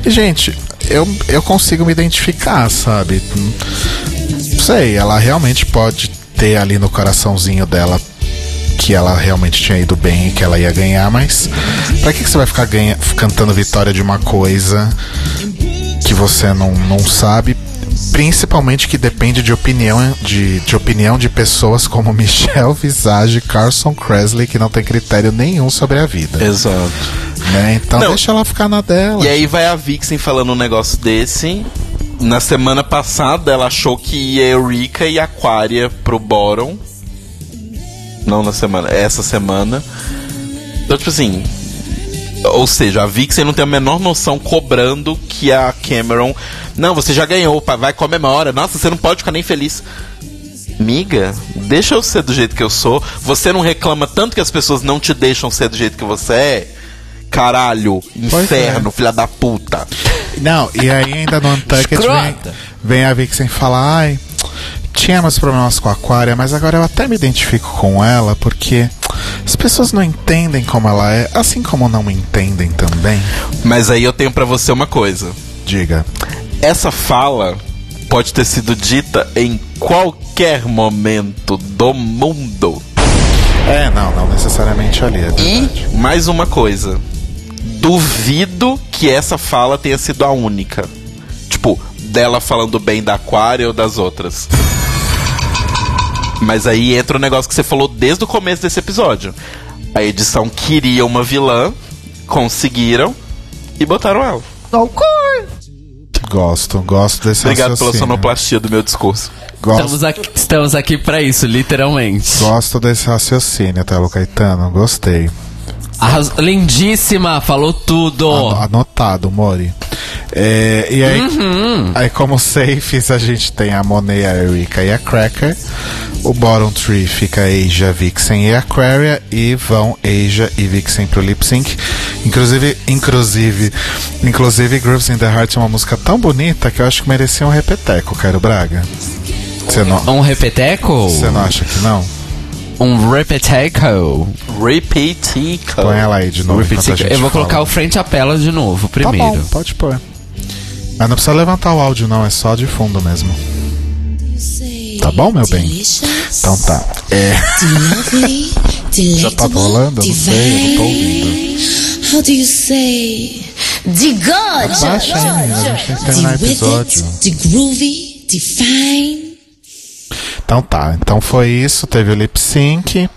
E, gente, eu, eu consigo me identificar, sabe? Não sei, ela realmente pode ter ali no coraçãozinho dela que ela realmente tinha ido bem e que ela ia ganhar, mas pra que, que você vai ficar ganha, cantando vitória de uma coisa que você não, não sabe? Principalmente que depende de opinião de, de opinião de pessoas como Michelle Visage e Carson Cresley, que não tem critério nenhum sobre a vida. Exato. Né? Então Não. deixa ela ficar na dela. E aí vai a Vixen falando um negócio desse. Na semana passada ela achou que ia Eureka e Aquaria pro Bottom. Não na semana, essa semana. Então, tipo assim. Ou seja, a Vixen não tem a menor noção cobrando que a Cameron. Não, você já ganhou, pá, vai comemora. Nossa, você não pode ficar nem feliz. Miga, deixa eu ser do jeito que eu sou. Você não reclama tanto que as pessoas não te deixam ser do jeito que você é? Caralho, inferno, é. filha da puta. Não, e aí ainda no Untucked vem, vem a Vixen falar, ai, tinha meus problemas com a Aquaria, mas agora eu até me identifico com ela, porque as pessoas não entendem como ela é, assim como não me entendem também. Mas aí eu tenho pra você uma coisa. Diga. Essa fala pode ter sido dita em qualquer momento do mundo. É, não, não necessariamente ali, é verdade. E mais uma coisa. Duvido que essa fala tenha sido a única. Tipo, dela falando bem da Aquária ou das outras. Mas aí entra o negócio que você falou desde o começo desse episódio. A edição queria uma vilã, conseguiram e botaram ela. Gosto, gosto desse Obrigado pela raciocínio. sonoplastia do meu discurso. Gosto, Estamos aqui, estamos aqui pra isso, literalmente. gosto desse raciocínio, Telo Caetano, gostei. Arras- Lindíssima, falou tudo. Ano- Anotado, Mori. É, e aí, Uhum. aí, como safes, a gente tem a Monet, a Erika e a Cracker. O bottom tree fica Asia, Vixen e Aquaria. E vão Asia e Vixen pro lip sync. Inclusive, inclusive, inclusive, Grooves in the Heart é uma música tão bonita que eu acho que merecia um repeteco, Cairo Braga. Você não, Um repeteco? você não acha que não? Um repeteco. Repeatico. Põe ela aí de novo. a Repeteco. Eu vou fala. colocar o frente à pela de novo, Tá primeiro. bom, pode pôr. Mas não precisa levantar o áudio, não, é só de fundo mesmo. Tá bom, meu bem? Então tá. É. Já tá rolando? Eu Não sei, eu tô ouvindo. How do you say? The gorgeous. Baixa aí, menina, a gente tem que terminar o episódio. the groovy, the fine. Então tá, então foi isso, teve o lip sync.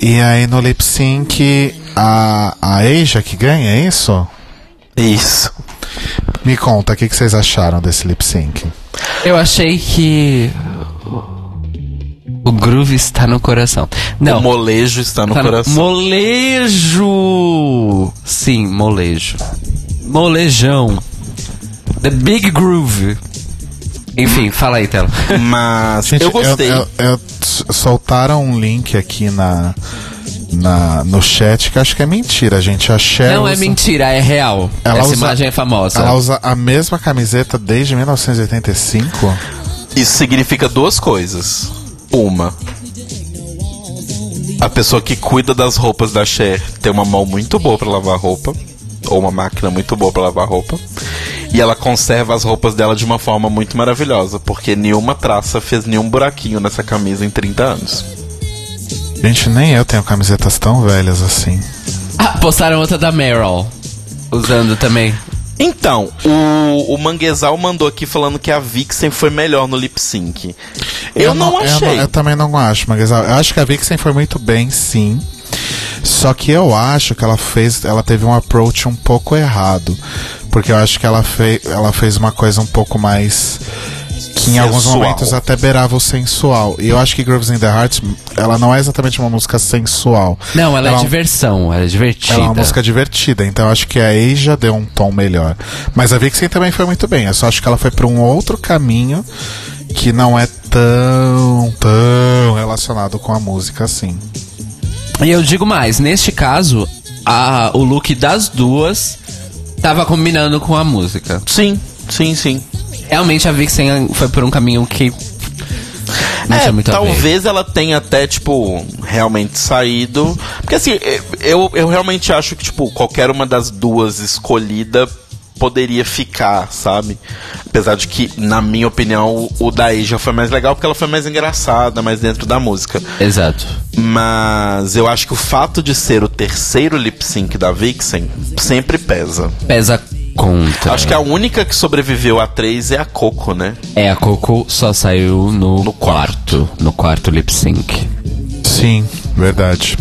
E aí no lip sync a, a Asia que ganha, é isso? Isso. Me conta, o que, que vocês acharam desse lip sync? Eu achei que. O groove está no coração. Não. O molejo está no tá coração. Molejo! Sim, molejo. Molejão. The Big Groove. Enfim, fala aí, Telo. Mas Gente, eu gostei. eu- eu- s- soltaram um link aqui na, na, no chat que acho que é mentira, gente. A Cher Não é usa- mentira, é real. Ela Essa usa- imagem é famosa. Ela usa a mesma camiseta desde 1985. Isso significa duas coisas. Uma. A pessoa que cuida das roupas da Cher tem uma mão muito boa pra lavar roupa. Ou uma máquina muito boa pra lavar roupa. E ela conserva as roupas dela de uma forma muito maravilhosa. Porque nenhuma traça fez nenhum buraquinho nessa camisa em 30 anos. Gente, nem eu tenho camisetas tão velhas assim. Ah, postaram outra da Meryl. Usando também. Então, o, o Manguezal mandou aqui falando que a Vixen foi melhor no lip sync. Eu, não, achei. Eu, eu também não acho, mas eu acho que a Vixen foi muito bem, sim. Só que eu acho que ela fez, ela teve um approach um pouco errado, porque eu acho que ela fez, ela fez uma coisa um pouco mais que em alguns Sensual. momentos até beirava o sensual. E eu acho que Grooves in the Heart, ela não é exatamente uma música sensual. Não, ela, Ela é diversão, ela é divertida. Ela é uma música divertida, então eu acho que a Asia deu um tom melhor. Mas a Vixen também foi muito bem. Eu só acho que ela foi para um outro caminho que não é tão, tão relacionado com a música assim. E eu digo mais, neste caso, a, o look das duas tava combinando com a música. Sim, sim, sim. Realmente a Vixen foi por um caminho que é, talvez ela tenha até, tipo, realmente saído. Porque assim, eu, eu realmente acho que, tipo, qualquer uma das duas escolhida poderia ficar, sabe? Apesar de que, na minha opinião, o, o da Asia foi mais legal porque ela foi mais engraçada, mais dentro da música. Exato. Mas eu acho que o fato de ser o terceiro lip sync da Vixen sempre pesa. Pesa contra. Acho que a única que sobreviveu a três é a Coco, né? É, a Coco só saiu no, No quarto. No quarto lip sync. Sim, verdade.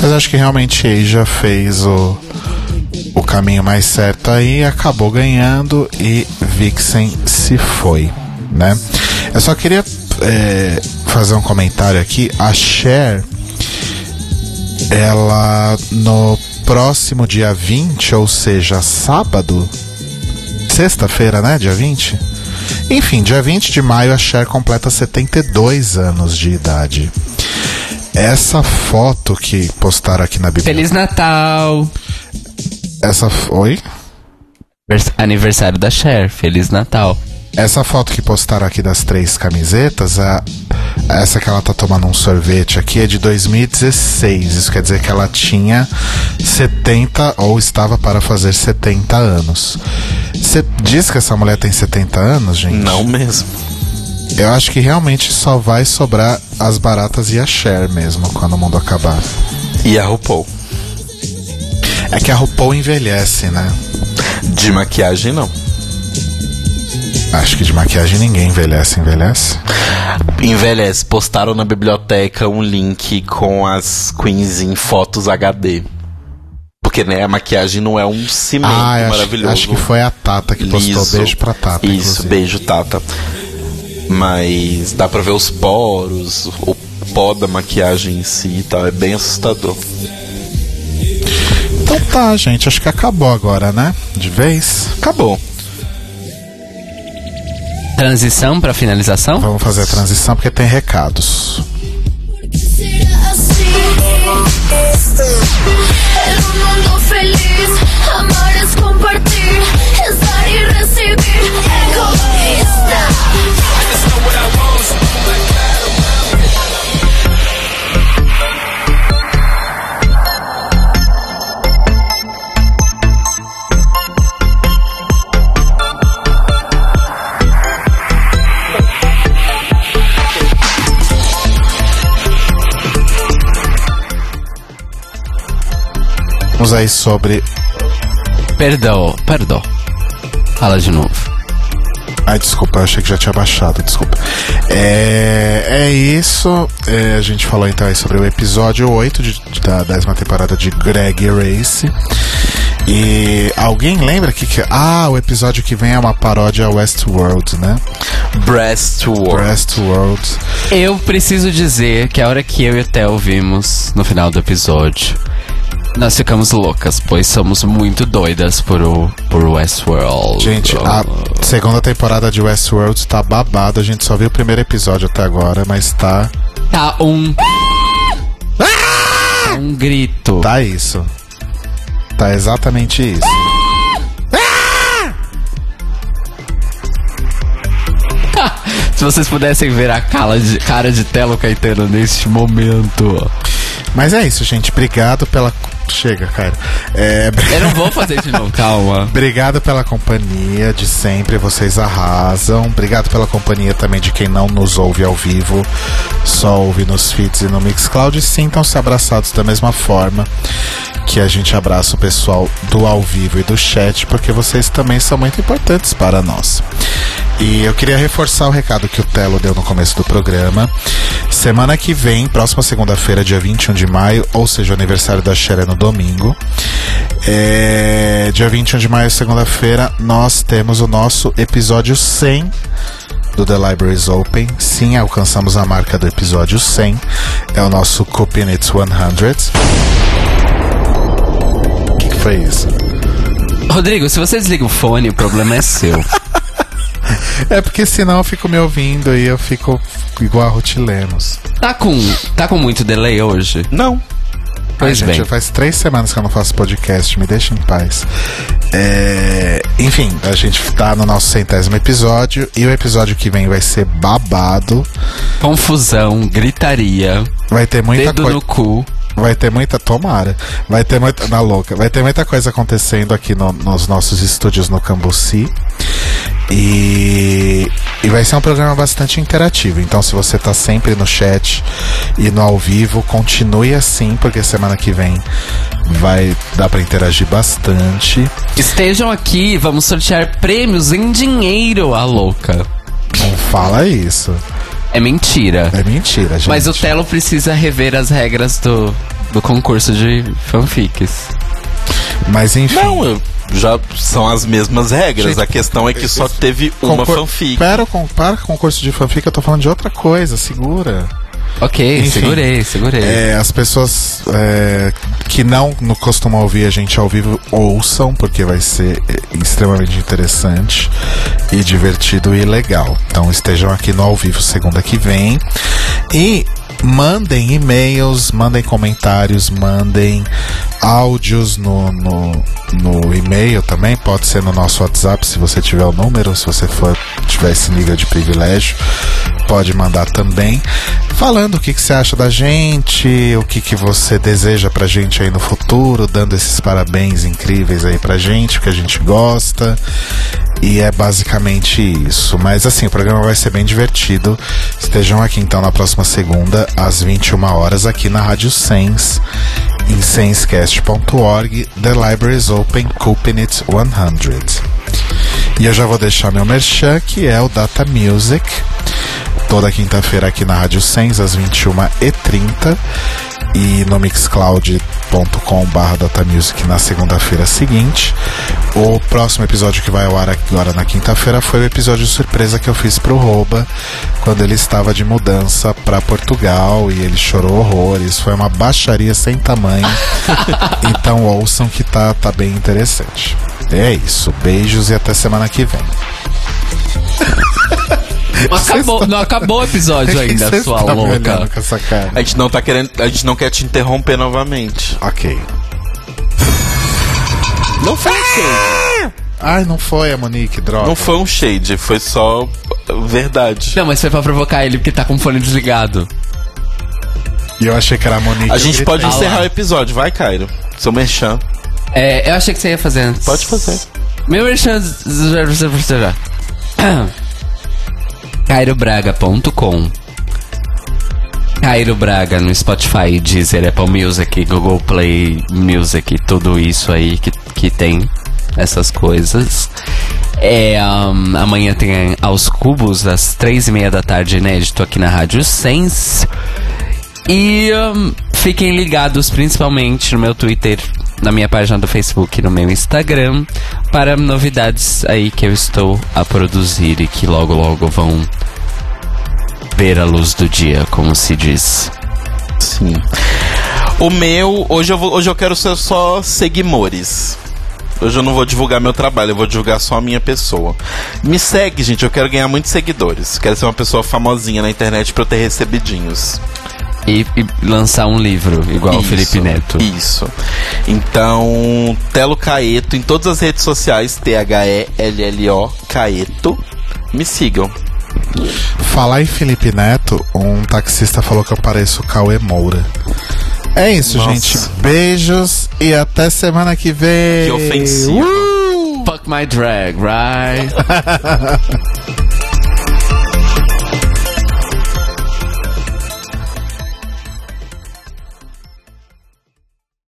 Mas acho que realmente Asia fez o, o caminho mais certo aí, acabou ganhando e Vixen se foi, né? Eu só queria é, fazer um comentário aqui. A Cher, ela no próximo dia 20, ou seja, sábado, sexta-feira, né? Dia 20? Enfim, dia 20 de maio a Cher completa 72 anos de idade. Essa foto que postaram aqui na Bíblia. Feliz Natal! Essa f- Oi? Vers- Aniversário da Cher. Feliz Natal. Essa foto que postaram aqui das três camisetas, a, essa que ela tá tomando um sorvete aqui é de 2016. Isso quer dizer que ela tinha 70 ou estava para fazer 70 anos. Você diz que essa mulher tem 70 anos, gente? Não mesmo. Eu acho que realmente só vai sobrar as baratas e a Cher mesmo quando o mundo acabar. E a RuPaul. É que a RuPaul envelhece, né? De maquiagem, não. Acho que de maquiagem ninguém envelhece, envelhece. Envelhece. Postaram na biblioteca um link com as queens em fotos HD. Porque, né, a maquiagem não é um cimento Ah, eu acho, maravilhoso. acho que foi a Tata que postou. liso. Beijo pra Tata. Isso, inclusive. beijo, Tata. Mas dá pra ver os poros, o pó da maquiagem em si e tal. É bem assustador. Então tá, gente. Acho que acabou agora, né? De vez. Acabou. Transição pra finalização? Vamos fazer a transição porque tem recados. Un mundo feliz, aí sobre. Perdão, perdão. Fala de novo. Ai, desculpa, eu achei que já tinha baixado, desculpa. É, é isso. É, a gente falou então aí sobre o episódio 8 de- de- da décima temporada de Greg Race. E alguém lembra que, que. Ah, o episódio que vem é uma paródia Westworld, né? Breast War. Westworld. Eu preciso dizer que a hora que eu e o Theo vimos no final do episódio, nós ficamos loucas, pois somos muito doidas por, o, por Westworld. Gente, a segunda temporada de Westworld tá babado. A gente só viu o primeiro episódio até agora, mas tá. Tá um. Um grito. Tá isso. Tá exatamente isso. Se vocês pudessem ver a cara de, cara de Telo Caetano neste momento. Mas é isso, gente. Obrigado pela. Chega, cara. É, Eu não vou fazer de novo, calma. Obrigado pela companhia de sempre, vocês arrasam. Obrigado pela companhia também de quem não nos ouve ao vivo, só ouve nos feeds e no Mixcloud. Sintam-se abraçados da mesma forma que a gente abraça o pessoal do ao vivo e do chat, porque vocês também são muito importantes para nós. E eu queria reforçar o recado que o Telo deu no começo do programa. Semana que vem, próxima segunda-feira, dia 21 de maio, ou seja, o aniversário da Xera no domingo. É, dia 21 de maio, segunda-feira, nós temos o nosso episódio 100 do The Libraries Open. Sim, alcançamos a marca do episódio 100. É o nosso Copy It 100. O que, que foi isso? Rodrigo, se você desliga o fone, o problema é seu. É porque senão eu fico me ouvindo e eu fico igual a Ruth Lemos. Tá com, tá com muito delay hoje? Não. Pois Ai, bem. gente, faz três semanas que eu não faço podcast, me deixa em paz. É, Enfim, a gente tá no nosso centésimo episódio e o episódio que vem vai ser babado. Confusão, gritaria, Vai ter muita dedo coisa. no cu. Vai ter muita. Tomara. Vai ter muita. Na louca. Vai ter muita coisa acontecendo aqui no- nos nossos estúdios no Cambuci. E, e vai ser um programa bastante interativo. Então, se você tá sempre no chat e no ao vivo, continue assim, porque semana que vem vai dar pra interagir bastante. Estejam aqui, vamos sortear prêmios em dinheiro, a louca. Não fala isso. É mentira. É mentira, gente. Mas o Telo precisa rever as regras do, do concurso de fanfics. Mas enfim. Não, eu- já são as mesmas regras. Gente, a questão é que só teve uma fanfic. Para com o concurso de fanfic, eu tô falando de outra coisa, segura. Ok, Enfim, segurei, segurei. É, as pessoas é, que não, não costumam ouvir a gente ao vivo ouçam, porque vai ser é, extremamente interessante e divertido e legal. Então estejam aqui no ao vivo segunda que vem. E mandem e-mails, mandem comentários, mandem áudios no, no, no e-mail também. Pode ser no nosso WhatsApp se você tiver o número, se você for tiver esse nível de privilégio, pode mandar também. Falando o que, que você acha da gente, o que, que você deseja pra gente aí no futuro, dando esses parabéns incríveis aí pra gente, que a gente gosta. E é basicamente isso. Mas assim, o programa vai ser bem divertido. Estejam aqui então na próxima segunda, às 21 horas, aqui na Rádio Sens, em senscast.org, The Libraries Open Couping It 100. E eu já vou deixar meu merchan, que é o Data Music. Toda quinta-feira aqui na Rádio Sens, às 21h30. E no mixcloud.com.br datamusic na segunda-feira seguinte. O próximo episódio que vai ao ar agora na quinta-feira foi o episódio surpresa que eu fiz pro Roba, quando ele estava de mudança para Portugal e ele chorou horrores. Foi uma baixaria sem tamanho. então ouçam que tá, tá bem interessante. É isso. Beijos e até semana que vem. Não acabou, não acabou o episódio ainda, sua me louca. olhando com essa cara. A gente não tá querendo. A gente não quer te interromper novamente. Ok. Não foi um shade. Ai, não foi a Monique, droga. Não foi um shade, foi só verdade. Não, mas foi pra provocar ele porque tá com o fone desligado. E eu achei que era a Monique. A gente gritei. pode Ah lá. encerrar o episódio, vai, Cairo. Seu merchan. É, eu achei que você ia fazer antes. Pode fazer. Meu merchan... cairobraga.com Cairo Braga no Spotify, Deezer, Apple Music, Google Play Music, tudo isso aí que, que tem essas coisas. É, um, amanhã tem aos cubos, às três e meia da tarde, inédito aqui na Rádio Sense. E um, fiquem ligados principalmente no meu Twitter, na minha página do Facebook e no meu Instagram para novidades aí que eu estou a produzir e que logo logo vão ver a luz do dia, como se diz. Sim. O meu, hoje eu, vou, hoje eu quero ser só seguimores. Hoje eu não vou divulgar meu trabalho, eu vou divulgar só a minha pessoa. Me segue, gente, eu quero ganhar muitos seguidores. Quero ser uma pessoa famosinha na internet pra eu ter recebidinhos. E, e lançar um livro, igual o Isso, Felipe Neto. Isso. Então, Telo Caeto em todas as redes sociais, T-H-E-L-L-O Caeto. Me sigam. Falar em Felipe Neto, um taxista falou que eu pareço o Cauê Moura. É isso, Nossa. gente. Beijos e até semana que vem. Que ofensivo. Uh! Fuck my drag, right?